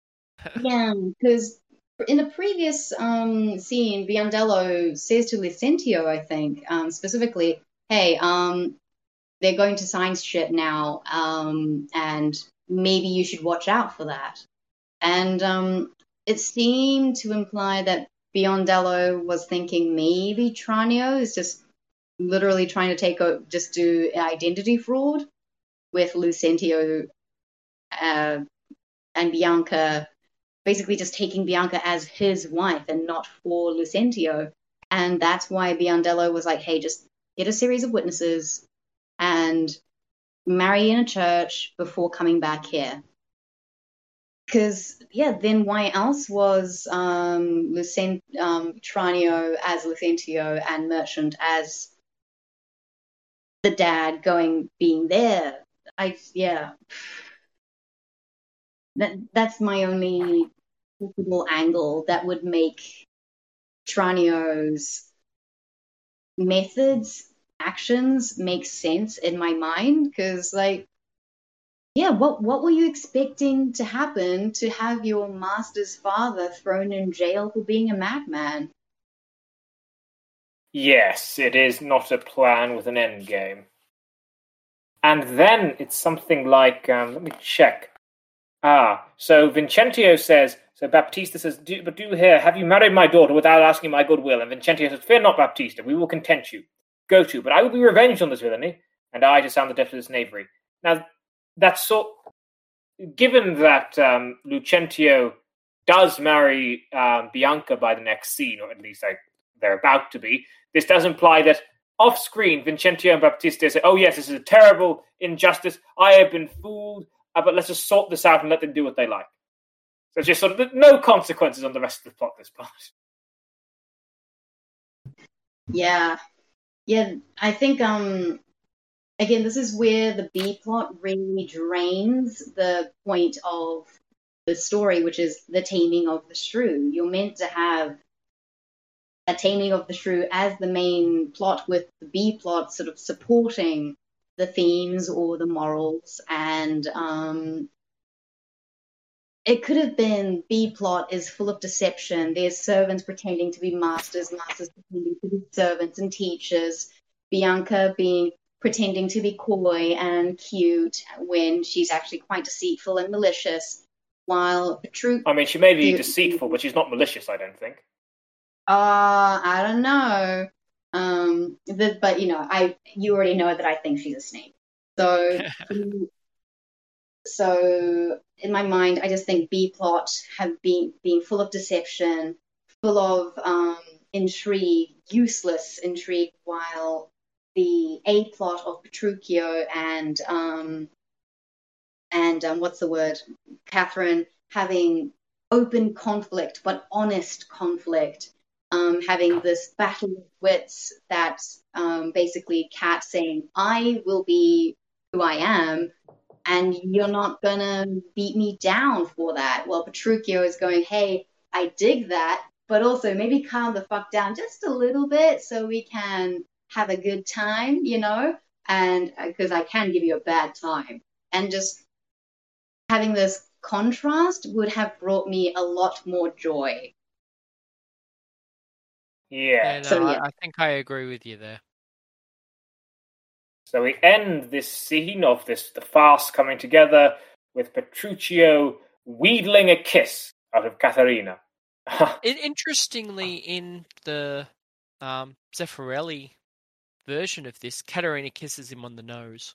yeah, because in the previous um, scene, Biondello says to Lucentio, I think, um, specifically, hey, um, they're going to science shit now, um, and maybe you should watch out for that. And um, it seemed to imply that Biondello was thinking maybe Tranio is just literally trying to take a just do identity fraud with Lucentio uh, and Bianca, basically just taking Bianca as his wife and not for Lucentio. And that's why Biondello was like, hey, just get a series of witnesses and marry in a church before coming back here. Because, yeah, then why else was um, Lucent- um, Tranio as Lucentio and Merchant as the dad going being there. I yeah. That that's my only possible angle that would make Tranio's methods, actions make sense in my mind because like yeah, what what were you expecting to happen to have your master's father thrown in jail for being a madman? Yes, it is not a plan with an end game. And then it's something like, um, let me check. Ah, so Vincentio says, so Baptista says, do, but do here, have you married my daughter without asking my goodwill? And Vincentio says, fear not, Baptista, we will content you. Go to, but I will be revenged on this villainy, and I to sound the death of this knavery. Now, that's so. Given that um, Lucentio does marry um, Bianca by the next scene, or at least like they're about to be, this does imply that off screen, Vincentio and Baptista say, Oh, yes, this is a terrible injustice. I have been fooled, uh, but let's just sort this out and let them do what they like. So just sort of no consequences on the rest of the plot this part. Yeah. Yeah, I think um again this is where the B plot really drains the point of the story, which is the taming of the shrew. You're meant to have taming of the shrew as the main plot with the B plot sort of supporting the themes or the morals and um, it could have been B plot is full of deception. There's servants pretending to be masters, masters pretending to be servants and teachers. Bianca being pretending to be coy and cute when she's actually quite deceitful and malicious. While Petruch, I mean, she may be deceitful, but she's not malicious. I don't think. Uh, I don't know. Um, the, but you know, I you already know that I think she's a snake. So, so in my mind, I just think B plot have been being full of deception, full of um, intrigue, useless intrigue, while the A plot of Petruchio and um, and um, what's the word, Catherine having open conflict but honest conflict um, having this battle of wits that um, basically Cat saying, I will be who I am, and you're not gonna beat me down for that. Well, Petruchio is going, hey, I dig that, but also maybe calm the fuck down just a little bit so we can have a good time, you know? And because uh, I can give you a bad time. And just having this contrast would have brought me a lot more joy yeah. yeah, no, so, yeah. I, I think I agree with you there. So we end this scene of this the farce coming together with Petruchio wheedling a kiss out of Katharina. Interestingly, in the um, Zeffirelli version of this, Katharina kisses him on the nose.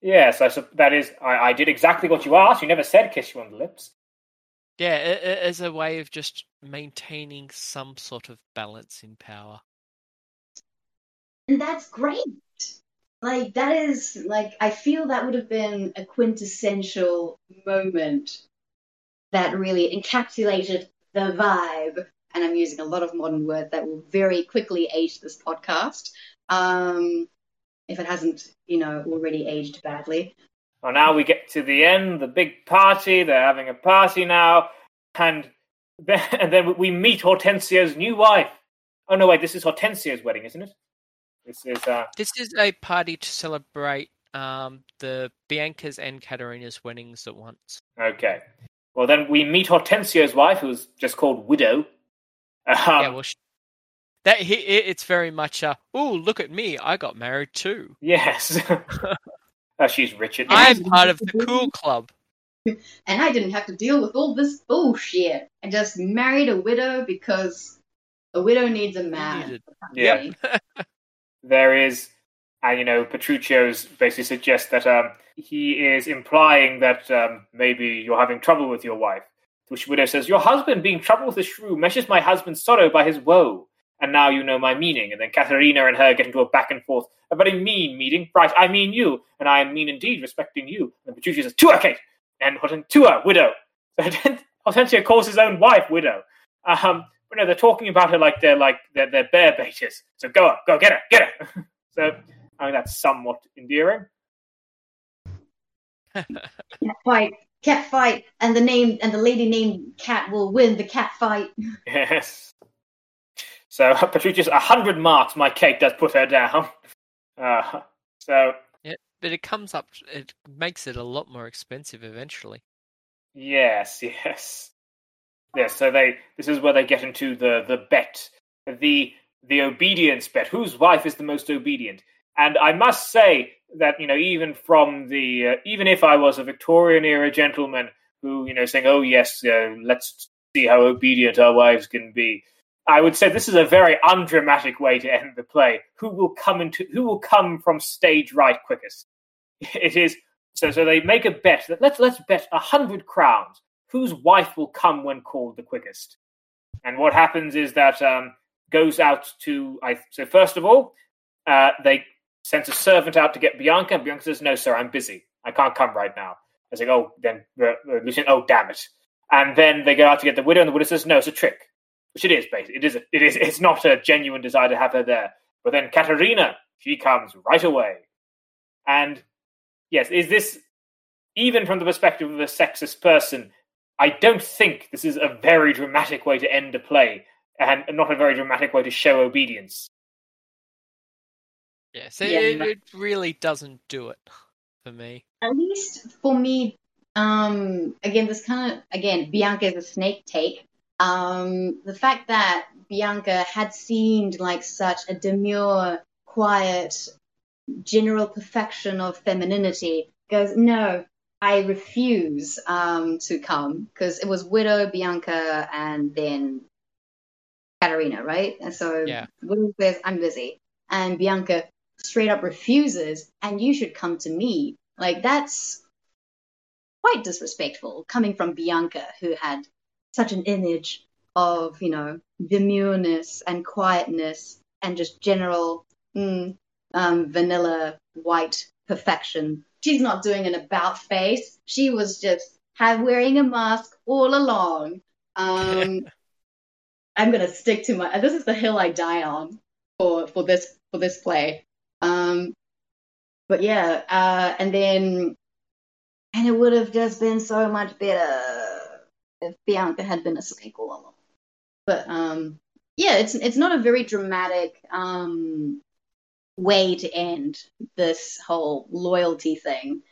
Yes, I, that is. I, I did exactly what you asked. You never said kiss you on the lips. Yeah, as a way of just maintaining some sort of balance in power. And that's great. Like that is like I feel that would have been a quintessential moment that really encapsulated the vibe. And I'm using a lot of modern words that will very quickly age this podcast. Um, if it hasn't, you know, already aged badly. Well, now we get to the end, the big party. They're having a party now, and then, and then we meet Hortensio's new wife. Oh no, wait, this is Hortensio's wedding, isn't it? This is uh, This is a party to celebrate um, the Bianca's and Katerina's weddings at once. okay. Well, then we meet Hortensio's wife, who's just called Widow. Um, yeah, well, sh- that he, it's very much. Uh, oh, look at me! I got married too. yes. oh, she's Richard. I'm part of the cool club. And I didn't have to deal with all this bullshit. I just married a widow because a widow needs a man. Yeah. there is, and you know, Petruchio's basically suggests that um, he is implying that um, maybe you're having trouble with your wife. To which Widow says, Your husband, being troubled with a shrew, measures my husband's sorrow by his woe. And now you know my meaning. And then Katharina and her get into a back and forth, a very mean meeting. Right, I mean you, and I am mean indeed, respecting you. And Petruchio says, Tua, Kate! And Horten- Tua, widow. So then Hortensio calls his own wife widow. Um, but no, they're talking about her like they're like they're, they're bear baiters. So go up, go get her, get her. so I think that's somewhat endearing. Cat fight, cat fight, and the name and the lady named Cat will win the cat fight. Yes. So Petruchio's a hundred marks. My Kate does put her down. Uh, so but it comes up. It makes it a lot more expensive eventually. yes, yes, yes. So they this is where they get into the the bet, the the obedience bet. Whose wife is the most obedient? And I must say that you know even from the uh, even if I was a Victorian era gentleman who you know saying oh yes uh, let's see how obedient our wives can be. I would say this is a very undramatic way to end the play. Who will come into who will come from stage right quickest? It is so. So they make a bet that let's let's bet a hundred crowns whose wife will come when called the quickest. And what happens is that um, goes out to I. So first of all, uh, they sends a servant out to get Bianca. And Bianca says, "No, sir, I'm busy. I can't come right now." I say, "Oh, then uh, Lucian, oh damn it!" And then they go out to get the widow, and the widow says, "No, it's a trick." Which it is, basically. It is. A, it is. It's not a genuine desire to have her there. But then Katerina, she comes right away. And yes, is this even from the perspective of a sexist person? I don't think this is a very dramatic way to end a play, and not a very dramatic way to show obedience. Yeah, so Yeah. it, it really doesn't do it for me. At least for me, um, again, this kind of again, Bianca is a snake take. Um, the fact that Bianca had seemed like such a demure, quiet, general perfection of femininity goes, no, I refuse um, to come because it was Widow, Bianca, and then Katarina, right? And so Yeah. Widow says, I'm busy. And Bianca straight up refuses, and you should come to me. Like, that's quite disrespectful coming from Bianca, who had such an image of, you know, demureness and quietness and just general mm, um, vanilla white perfection. She's not doing an about face. She was just have wearing a mask all along. Um, I'm gonna stick to my. This is the hill I die on for for this for this play. Um, but yeah, uh, and then and it would have just been so much better if Bianca had been a snake all along. But um, yeah, it's it's not a very dramatic um way to end this whole loyalty thing,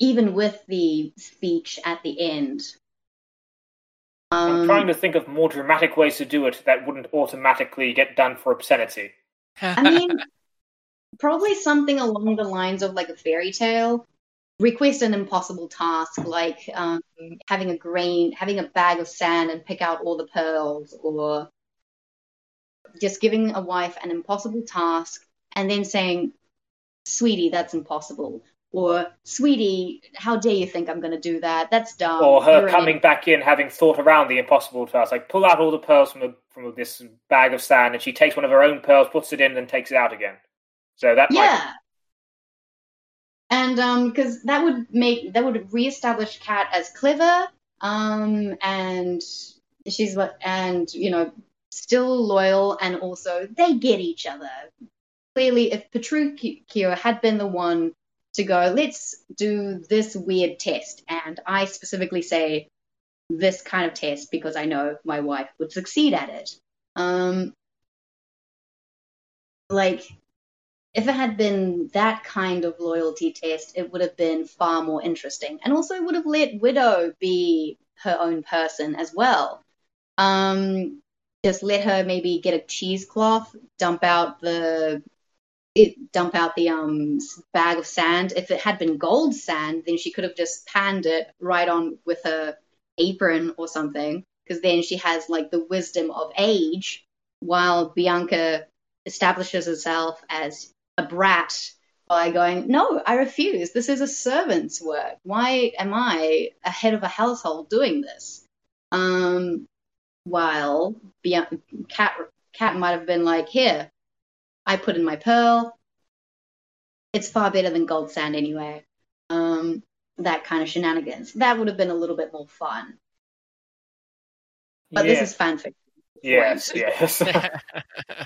even with the speech at the end. I'm Um, trying to think of more dramatic ways to do it that wouldn't automatically get done for obscenity. I mean, probably something along the lines of like a fairy tale. Request an impossible task, like um, having a grain, having a bag of sand and pick out all the pearls, or just giving a wife an impossible task and then saying, "Sweetie, that's impossible," or "Sweetie, how dare you think I'm going to do that? That's dumb." or her You're coming back in having thought around the impossible task, like pull out all the pearls from a, from this bag of sand, and she takes one of her own pearls, puts it in, and then takes it out again. So that might Yeah. And um, because that would make that would reestablish Kat as clever, um, and she's what, and you know, still loyal, and also they get each other. Clearly, if Petruchio had been the one to go, let's do this weird test. And I specifically say this kind of test because I know my wife would succeed at it. Um, like, if it had been that kind of loyalty test, it would have been far more interesting. And also would have let Widow be her own person as well. Um, just let her maybe get a cheesecloth, dump out the it, dump out the um bag of sand. If it had been gold sand, then she could have just panned it right on with her apron or something, because then she has like the wisdom of age, while Bianca establishes herself as a brat by going, No, I refuse. This is a servant's work. Why am I a head of a household doing this? Um, while Bianca, Cat, Cat might have been like, Here, I put in my pearl. It's far better than gold sand anyway. Um, that kind of shenanigans. That would have been a little bit more fun. But yeah. this is fanfic. Yes, yes. Uh,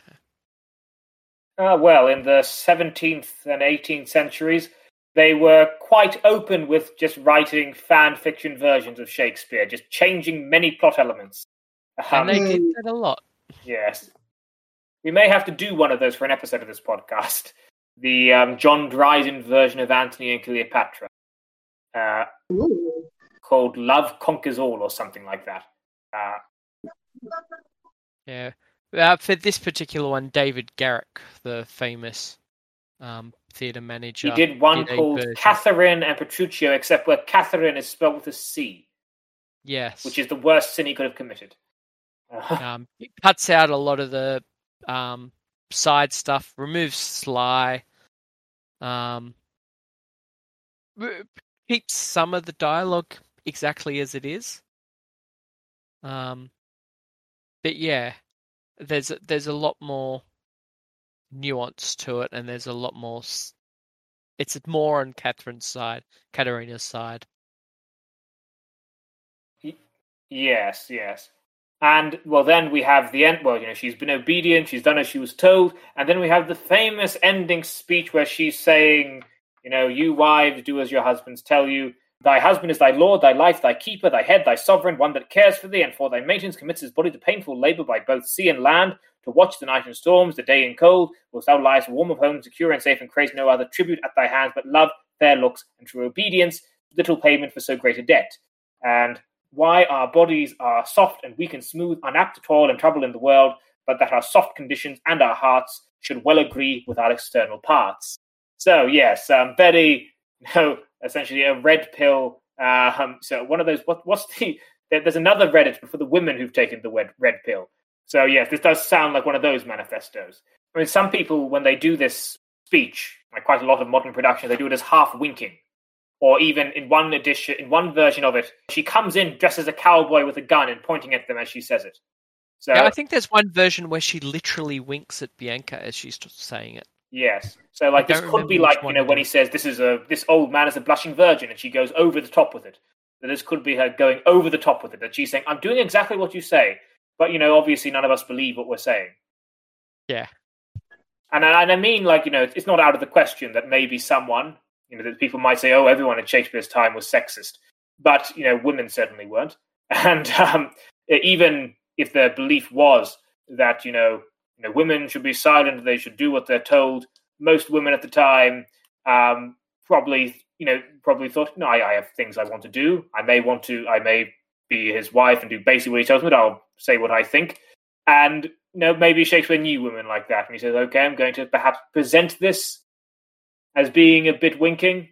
well, in the 17th and 18th centuries, they were quite open with just writing fan fiction versions of Shakespeare, just changing many plot elements. Um, and they did that a lot. Yes. We may have to do one of those for an episode of this podcast. The um, John Dryden version of Antony and Cleopatra. Uh, called Love Conquers All or something like that. Uh, yeah. Uh, for this particular one, David Garrick, the famous um, theatre manager, he did one did called Catherine and Petruchio, except where Catherine is spelled with a C. Yes, which is the worst sin he could have committed. um, it cuts out a lot of the um, side stuff, removes Sly, um, keeps some of the dialogue exactly as it is. Um, but yeah, there's there's a lot more nuance to it, and there's a lot more. It's more on Catherine's side, Katerina's side. Yes, yes. And well, then we have the end. Well, you know, she's been obedient. She's done as she was told. And then we have the famous ending speech where she's saying, "You know, you wives do as your husbands tell you. Thy husband is thy lord, thy life, thy keeper, thy head, thy sovereign, one that cares for thee, and for thy maintenance commits his body to painful labour by both sea and land, to watch the night in storms, the day in cold, whilst thou liest warm of home, secure and safe, and craves no other tribute at thy hands but love, fair looks, and true obedience, little payment for so great a debt. And why our bodies are soft and weak and smooth, unapt to toil and trouble in the world, but that our soft conditions and our hearts should well agree with our external parts. So yes, um, very you know, essentially a red pill. Uh, um, so one of those. What, what's the? There's another Reddit for the women who've taken the red, red pill. So yes, this does sound like one of those manifestos. I mean, some people when they do this speech, like quite a lot of modern productions, they do it as half winking, or even in one edition, in one version of it, she comes in dressed as a cowboy with a gun and pointing at them as she says it. So yeah, I think there's one version where she literally winks at Bianca as she's saying it. Yes. So like this could be like you know when he says this is a this old man is a blushing virgin and she goes over the top with it. That this could be her going over the top with it. That she's saying I'm doing exactly what you say, but you know obviously none of us believe what we're saying. Yeah. And and I mean like you know it's not out of the question that maybe someone you know that people might say oh everyone in Shakespeare's time was sexist, but you know women certainly weren't. And um, even if their belief was that you know you know, women should be silent. They should do what they're told. Most women at the time um, probably, you know, probably thought, no, I, I, have things I want to do. I may want to, I may be his wife and do basically what he tells me. But I'll say what I think. And you know, maybe Shakespeare knew women like that, and he says, okay, I'm going to perhaps present this as being a bit winking.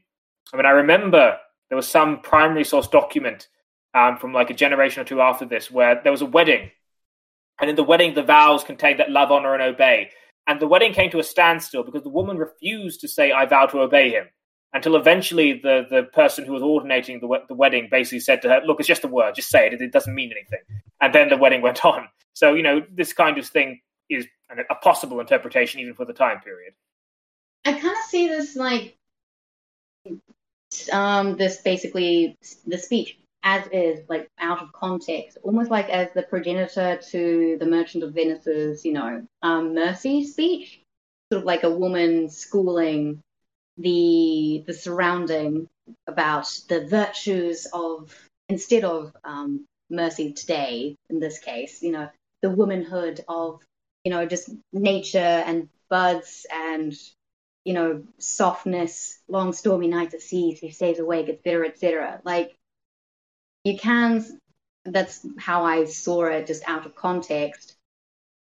I mean, I remember there was some primary source document um, from like a generation or two after this where there was a wedding and in the wedding, the vows contained that love, honor, and obey. And the wedding came to a standstill because the woman refused to say, I vow to obey him. Until eventually, the, the person who was ordinating the, the wedding basically said to her, Look, it's just a word, just say it, it doesn't mean anything. And then the wedding went on. So, you know, this kind of thing is a possible interpretation even for the time period. I kind of see this like um, this basically the speech as is, like out of context, almost like as the progenitor to the Merchant of Venice's, you know, um, mercy speech, sort of like a woman schooling the the surrounding about the virtues of instead of um, mercy today in this case, you know, the womanhood of you know just nature and buds and you know softness, long stormy nights at sea, he stays awake, etc., etc. Like you can. That's how I saw it, just out of context.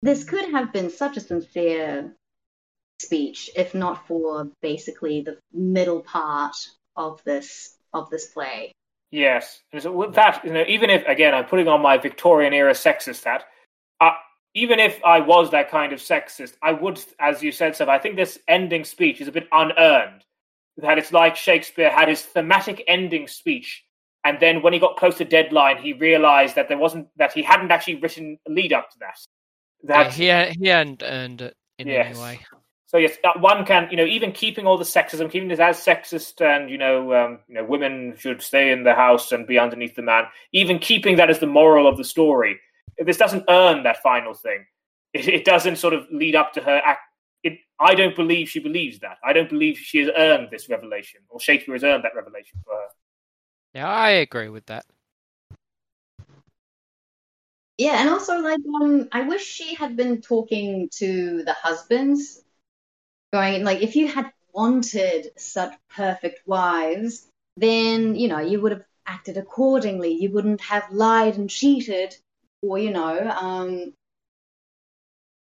This could have been such a sincere speech, if not for basically the middle part of this of this play. Yes, so with that, you know, even if again I'm putting on my Victorian era sexist hat, even if I was that kind of sexist, I would, as you said, Seth, I think this ending speech is a bit unearned. That it's like Shakespeare had his thematic ending speech, and then when he got close to deadline, he realized that there wasn't that he hadn't actually written a lead up to that. That yeah, he, he hadn't earned it in yes. any way. So yes, one can you know even keeping all the sexism, keeping this as sexist, and you know um, you know women should stay in the house and be underneath the man. Even keeping that as the moral of the story, this doesn't earn that final thing. It, it doesn't sort of lead up to her act. It, I don't believe she believes that. I don't believe she has earned this revelation, or Shakespeare has earned that revelation for her. Yeah, I agree with that. Yeah, and also like um, I wish she had been talking to the husbands going like if you had wanted such perfect wives, then you know you would have acted accordingly. You wouldn't have lied and cheated, or you know, um,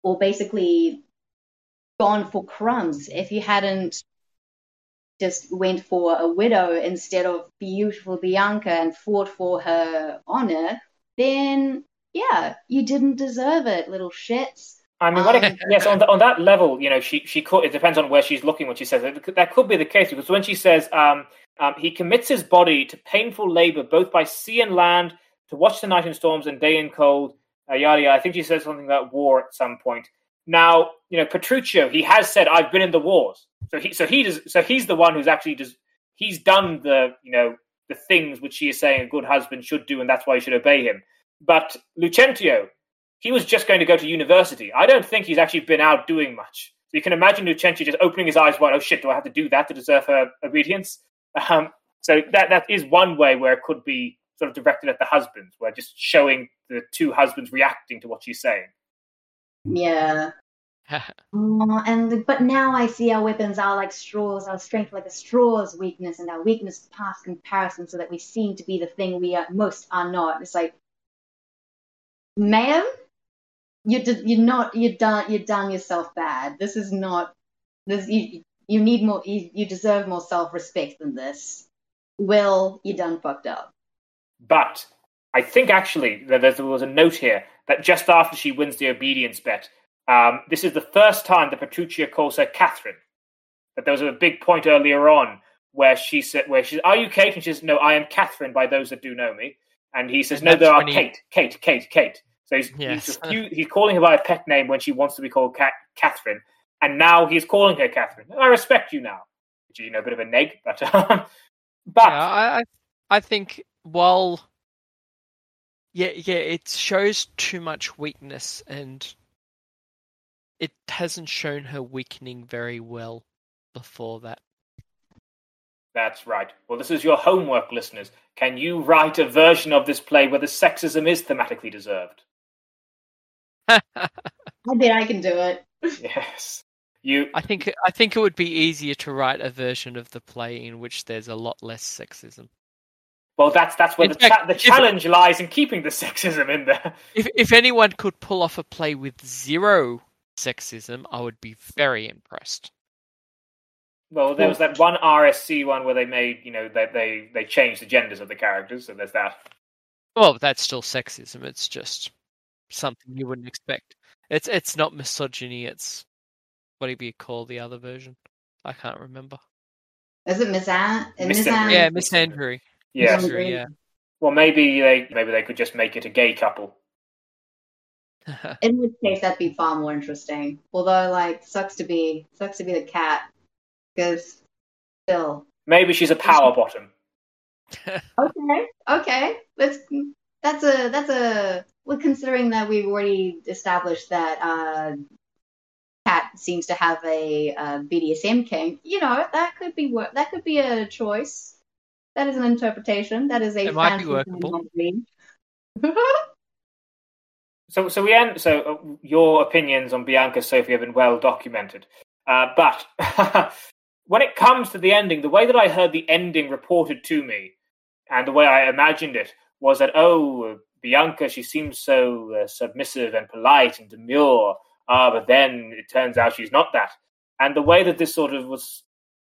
or basically gone for crumbs. If you hadn't just went for a widow instead of beautiful Bianca and fought for her honor, then yeah, you didn't deserve it, little shits. I mean, what um, yes, on, the, on that level, you know, she she could. It depends on where she's looking when she says it. That could be the case because when she says um, um, he commits his body to painful labor both by sea and land to watch the night in storms and day in cold. Uh, yada yada. I think she says something about war at some point. Now, you know, Petruchio, he has said, "I've been in the wars." So he, so he does, so he's the one who's actually does. He's done the, you know, the things which she is saying a good husband should do, and that's why you should obey him. But Lucentio, he was just going to go to university. I don't think he's actually been out doing much. So you can imagine Lucentio just opening his eyes wide. Oh shit! Do I have to do that to deserve her obedience? Um, so that that is one way where it could be sort of directed at the husbands, where just showing the two husbands reacting to what she's saying. Yeah. oh, and but now I see our weapons are like straws, our strength like a straw's weakness, and our weakness past comparison, so that we seem to be the thing we are most are not. It's like, ma'am, you did you're not you done you done yourself bad. This is not this you you need more you, you deserve more self respect than this. Will you done fucked up? But I think actually that there was a note here that just after she wins the obedience bet, um, this is the first time that Petruchio calls her Catherine. That there was a big point earlier on where she said, "Where she are you Kate?" And she says, "No, I am Catherine." By those that do know me, and he says, and "No, there are Kate, Kate, Kate, Kate." So he's, yes. he's, few, he's, calling her by a pet name when she wants to be called Cat, Catherine, and now he's calling her Catherine. I respect you now. which is You know, a bit of a neg, but but yeah, I I think while yeah yeah it shows too much weakness and it hasn't shown her weakening very well before that. That's right. Well, this is your homework, listeners. Can you write a version of this play where the sexism is thematically deserved? I bet I can do it. Yes. You I think I think it would be easier to write a version of the play in which there's a lot less sexism. Well, that's that's where the, fact, cha- the challenge if, lies in keeping the sexism in there. If if anyone could pull off a play with zero sexism, I would be very impressed. Well, there was that one RSC one where they made, you know, that they, they changed the genders of the characters, so there's that. Well, that's still sexism. It's just something you wouldn't expect. It's it's not misogyny. It's what do you call the other version? I can't remember. Is it Miss Anne? Miss Yeah, misandry. Yeah. yeah. Well, maybe they maybe they could just make it a gay couple. In which case, that'd be far more interesting. Although, like, sucks to be sucks to be the cat because still. Maybe she's a power bottom. okay, okay. Let's. That's a that's a well, considering that we've already established that uh, Cat seems to have a, uh BDSM kink. You know, that could be wor- that could be a choice. That is an interpretation. That is a It might be workable. So, so we end. So, uh, your opinions on Bianca Sophie have been well documented. Uh, but when it comes to the ending, the way that I heard the ending reported to me, and the way I imagined it, was that oh, Bianca, she seems so uh, submissive and polite and demure. Ah, but then it turns out she's not that. And the way that this sort of was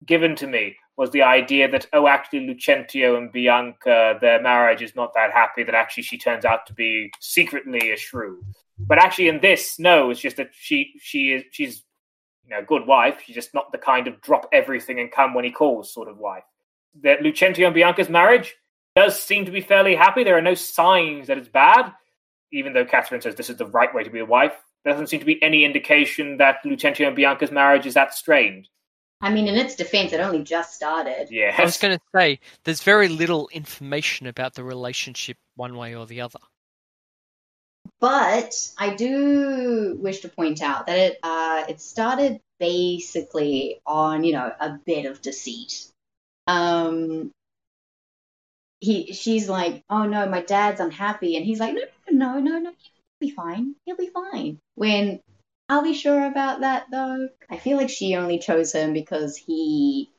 given to me was the idea that oh, actually, Lucentio and Bianca, their marriage is not that happy. That actually, she turns out to be secretly a shrew. But actually, in this, no, it's just that she she is she's you know a good wife. She's just not the kind of drop everything and come when he calls sort of wife. That Lucentio and Bianca's marriage does seem to be fairly happy. There are no signs that it's bad, even though Catherine says this is the right way to be a wife. There doesn't seem to be any indication that Lucentio and Bianca's marriage is that strained. I mean, in its defense, it only just started. Yeah. I was going to say, there's very little information about the relationship one way or the other. But I do wish to point out that it uh, it started basically on you know a bit of deceit. Um, he she's like, oh no, my dad's unhappy, and he's like, no, no, no, no, he'll be fine, he'll be fine. When are we sure about that though? I feel like she only chose him because he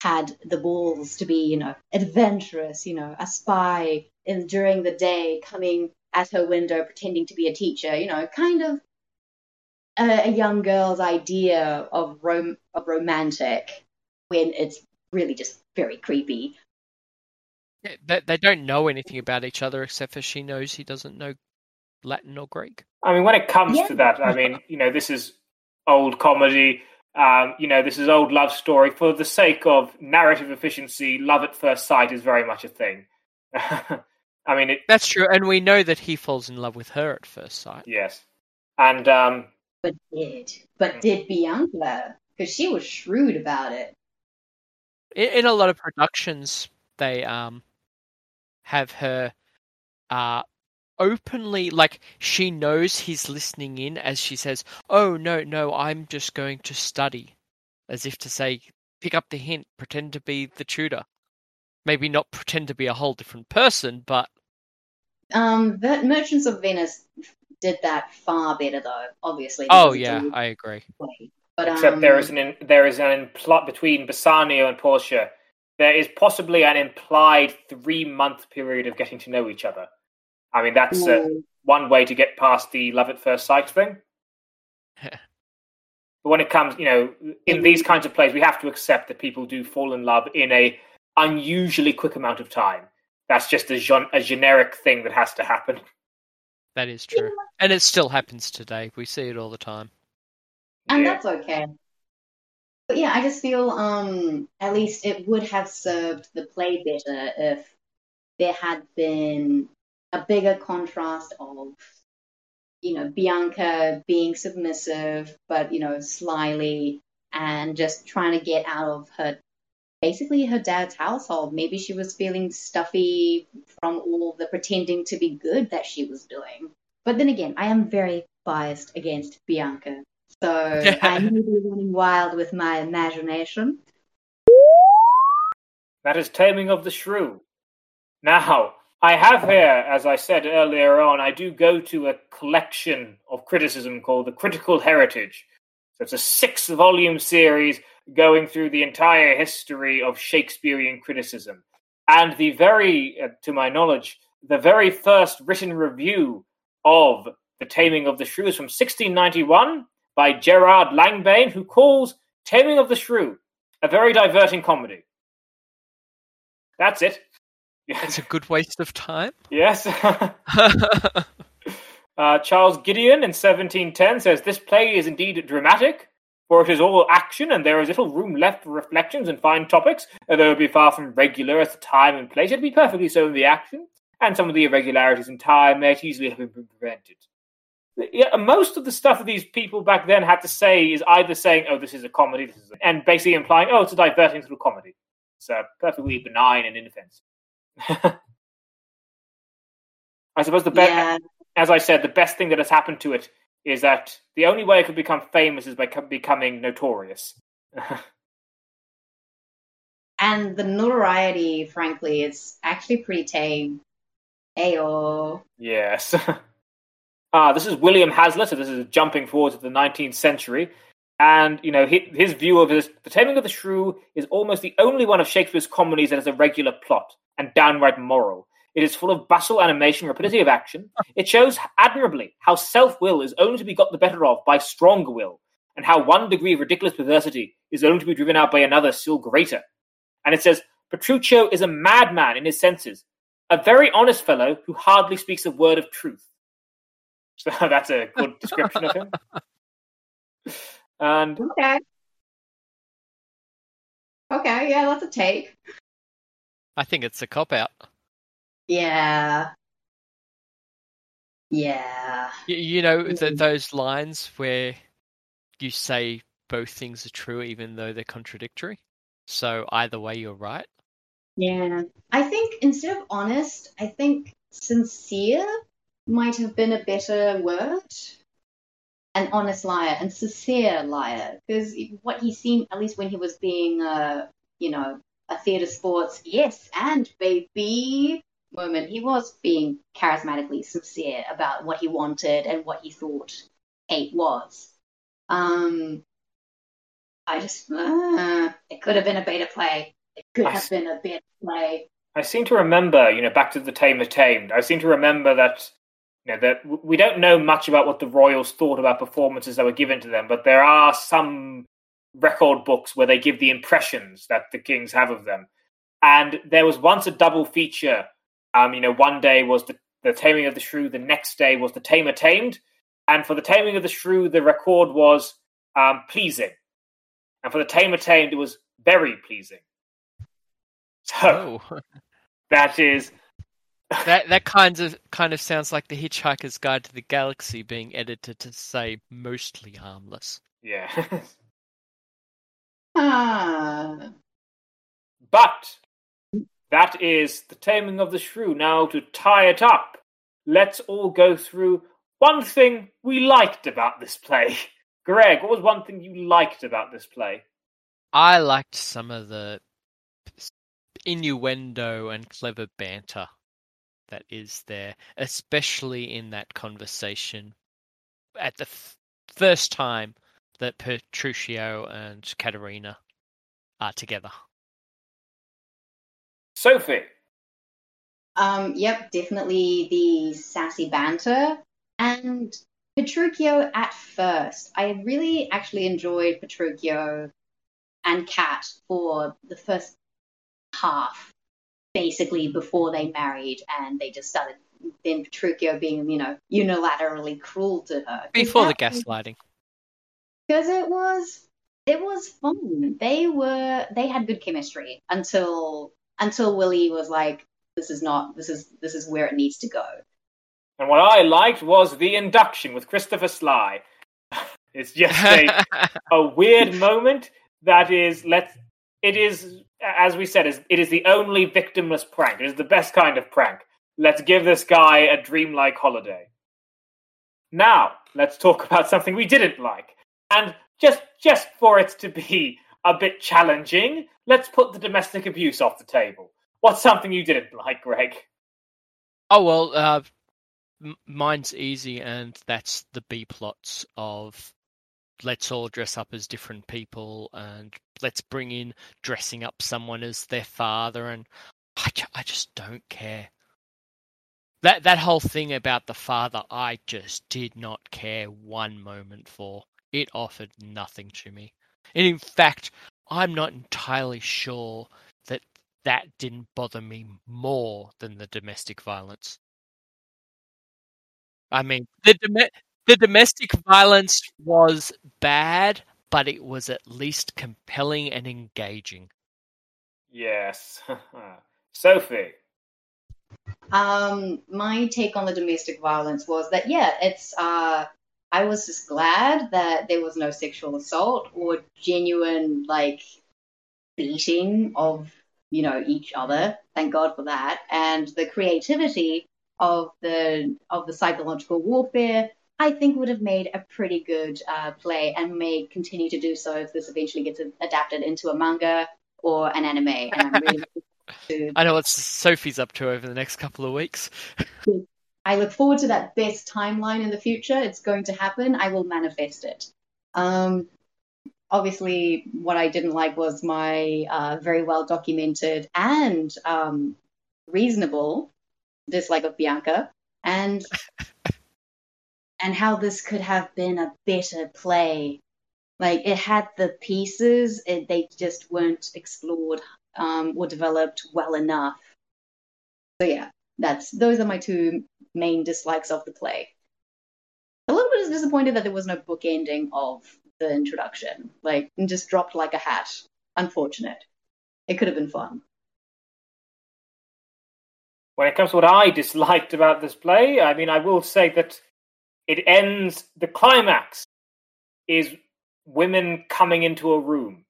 had the balls to be, you know, adventurous, you know, a spy in during the day coming at her window pretending to be a teacher, you know, kind of a, a young girl's idea of rom- of romantic when it's really just very creepy. Yeah, They, they don't know anything about each other except for she knows he doesn't know Latin or Greek. I mean, when it comes Yeah. to that, I mean, you know, this is old comedy. Um, you know, this is old love story. For the sake of narrative efficiency, love at first sight is very much a thing. I mean, it, That's true, and we know that he falls in love with her at first sight. yes, and um, But did but did Bianca because she was shrewd about it. In, in a lot of productions, they um have her uh openly like she knows he's listening in as she says, "Oh no, no, I'm just going to study," as if to say, "Pick up the hint, pretend to be the tutor." Maybe not pretend to be a whole different person, but Um, the Merchants of Venice did that far better though. Obviously. oh because it's a yeah, I agree. way. But except um, there is an in, there is an plot between Bassanio and Portia. There is possibly an implied three month period of getting to know each other. I mean, that's uh, mm, one way to get past the love at first sight thing. But when it comes, you know, in these kinds of plays, we have to accept that people do fall in love in a unusually quick amount of time. That's just a, gen- a generic thing that has to happen. That is true, and it still happens today. We see it all the time. and Yeah. that's okay. But yeah, I just feel um at least it would have served the play better if there had been a bigger contrast of you know Bianca being submissive but you know slyly and just trying to get out of her basically her dad's household. Maybe she was feeling stuffy from all the pretending to be good that she was doing. But then again, I am very biased against Bianca. So I may be running wild with my imagination. That is Taming of the Shrew. Now, I have here, as I said earlier on, I do go to a collection of criticism called The Critical Heritage. So it's a six volume series going through the entire history of Shakespearean criticism. And the very, uh, to my knowledge, the very first written review of The Taming of the Shrew is from 1691 by Gerard Langbaine, who calls Taming of the Shrew a very diverting comedy. That's it. It's a good waste of time. yes. uh, Charles Gildon in 1710 says this play is indeed dramatic, for it is all action and there is little room left for reflections and fine topics, although it would be far from regular as to time and place. It'd be perfectly so in the action, and some of the irregularities in time might easily have been prevented. Yeah, most of the stuff that these people back then had to say is either saying, "Oh, this is a comedy," this is a... and basically implying, "Oh, it's a diverting little comedy." It's uh, perfectly benign and inoffensive. I suppose the best, Yeah, as I said, the best thing that has happened to it is that the only way it could become famous is by co- becoming notorious. And the notoriety, frankly, is actually pretty tame. Ayo. yes. Ah, this is William Hazlitt, so this is jumping forward to the 19th century. And, you know, hi- his view of this, The Taming of the Shrew is almost the only one of Shakespeare's comedies that has a regular plot and downright moral. It is full of bustle, animation, rapidity of action. It shows admirably how self will is only to be got the better of by stronger will, and how one degree of ridiculous perversity is only to be driven out by another still greater. And it says, Petruchio is a madman in his senses, a very honest fellow who hardly speaks a word of truth. So that's a good description of him. And Okay. Okay, yeah, that's a take. I think it's a cop out. Yeah. Yeah. You, you know th- Mm. those lines where you say both things are true even though they're contradictory. So either way, you're right. Yeah. I think instead of honest, I think sincere might have been a better word. An honest liar and sincere liar. Because what he seemed, at least when he was being, uh, you know, a theatre sports, yes, and baby moment, he was being charismatically sincere about what he wanted and what he thought hate was. Um, I just, uh, it could have been a better play. It could I have s- been a better play. I seem to remember, you know, back to the Tamer Tamed, I seem to remember that, you know, that we don't know much about what the royals thought about performances that were given to them, but there are some record books where they give the impressions that the kings have of them. And there was once a double feature. Um, you know, one day was the, the Taming of the Shrew, the next day was the Tamer Tamed. And for the Taming of the Shrew, the record was um, pleasing. And for the Tamer Tamed, it was very pleasing. So Oh, that is that that kind of kind of sounds like the Hitchhiker's Guide to the Galaxy being edited to say mostly harmless. Yeah. Ah. but that is the taming of the shrew. Now to tie it up, let's all go through one thing we liked about this play. Greg, what was one thing you liked about this play? I liked some of the innuendo and clever banter that is there, especially in that conversation at the f- first time that Petruchio and Katerina are together. Sophie. Um, yep, definitely the sassy banter. And Petruchio at first. I really actually enjoyed Petruchio and Kat for the first half, basically before they married and they just started then Petruchio being, you know, unilaterally cruel to her. Before the gaslighting. Because it was it was fun. They were they had good chemistry until until Willie was like, This is not this is this is where it needs to go. And what I liked was the induction with Christopher Sly. it's just a, a weird moment that is let's it is as we said it is the only victimless prank. It is the best kind of prank. Let's give this guy a dreamlike holiday. Now, let's talk about something we didn't like. And just just for it to be a bit challenging, let's put the domestic abuse off the table. What's something you didn't like, Greg? Oh well, uh, m- mine's easy, and that's the B plots of let's all dress up as different people, and let's bring in dressing up someone as their father, and I, ju- I just don't care. That that whole thing about the father, I just did not care one moment for. It offered nothing to me, and in fact, I'm not entirely sure that that didn't bother me more than the domestic violence. I mean, the the domestic violence was bad, but it was at least compelling and engaging. Yes. Sophie. Um, my take on the domestic violence was that yeah, it's uh I was just glad that there was no sexual assault or genuine like beating of you know each other. Thank God for that. And the creativity of the of the psychological warfare I think would have made a pretty good uh, play and may continue to do so if this eventually gets adapted into a manga or an anime. And I'm really to... I know what Sophie's up to over the next couple of weeks. I look forward to that best timeline in the future. It's going to happen. I will manifest it. Um, obviously, what I didn't like was my uh, very well documented and um, reasonable dislike of Bianca, and and how this could have been a better play. Like it had the pieces, it, they just weren't explored um, or developed well enough. So yeah, that's those are my two main dislikes of the play. A little bit disappointed that there was no book ending of the introduction, like just dropped like a hat. Unfortunate. It could have been fun. When it comes to what I disliked about this play, I mean, I will say that it ends, the climax is women coming into a room.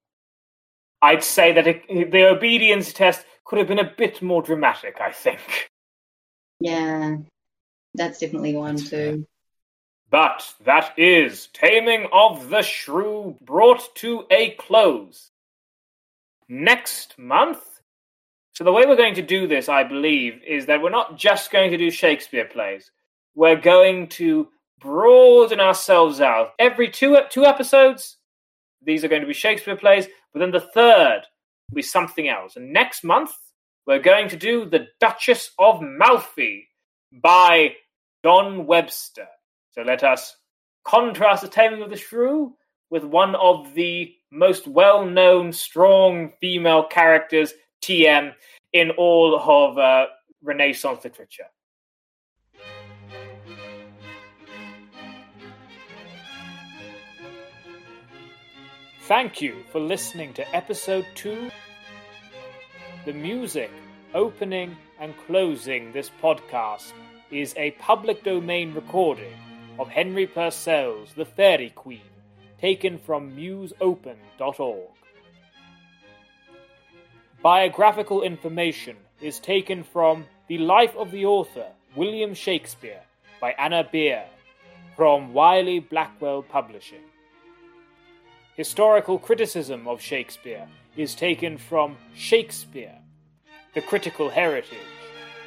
I'd say that it, the obedience test could have been a bit more dramatic, I think. Yeah, that's definitely one too. But that is Taming of the Shrew brought to a close. Next month, so the way we're going to do this, I believe, is that we're not just going to do Shakespeare plays. We're going to broaden ourselves out. Every two two episodes, these are going to be Shakespeare plays, but then the third will be something else. And next month, we're going to do The Duchess of Malfi by John Webster. So let us contrast the Taming of the Shrew with one of the most well known, strong female characters, TM, in all of uh, Renaissance literature. Thank you for listening to episode 2. The music opening and closing this podcast is a public domain recording of Henry Purcell's The Fairy Queen, taken from musopen.org. Biographical information is taken from The Life of the Author, William Shakespeare, by Anna Beer, from Wiley Blackwell Publishing. Historical criticism of Shakespeare is taken from Shakespeare, The Critical Heritage,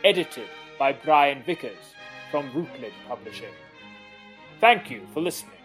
edited by Brian Vickers from Routledge Publishing. Thank you for listening.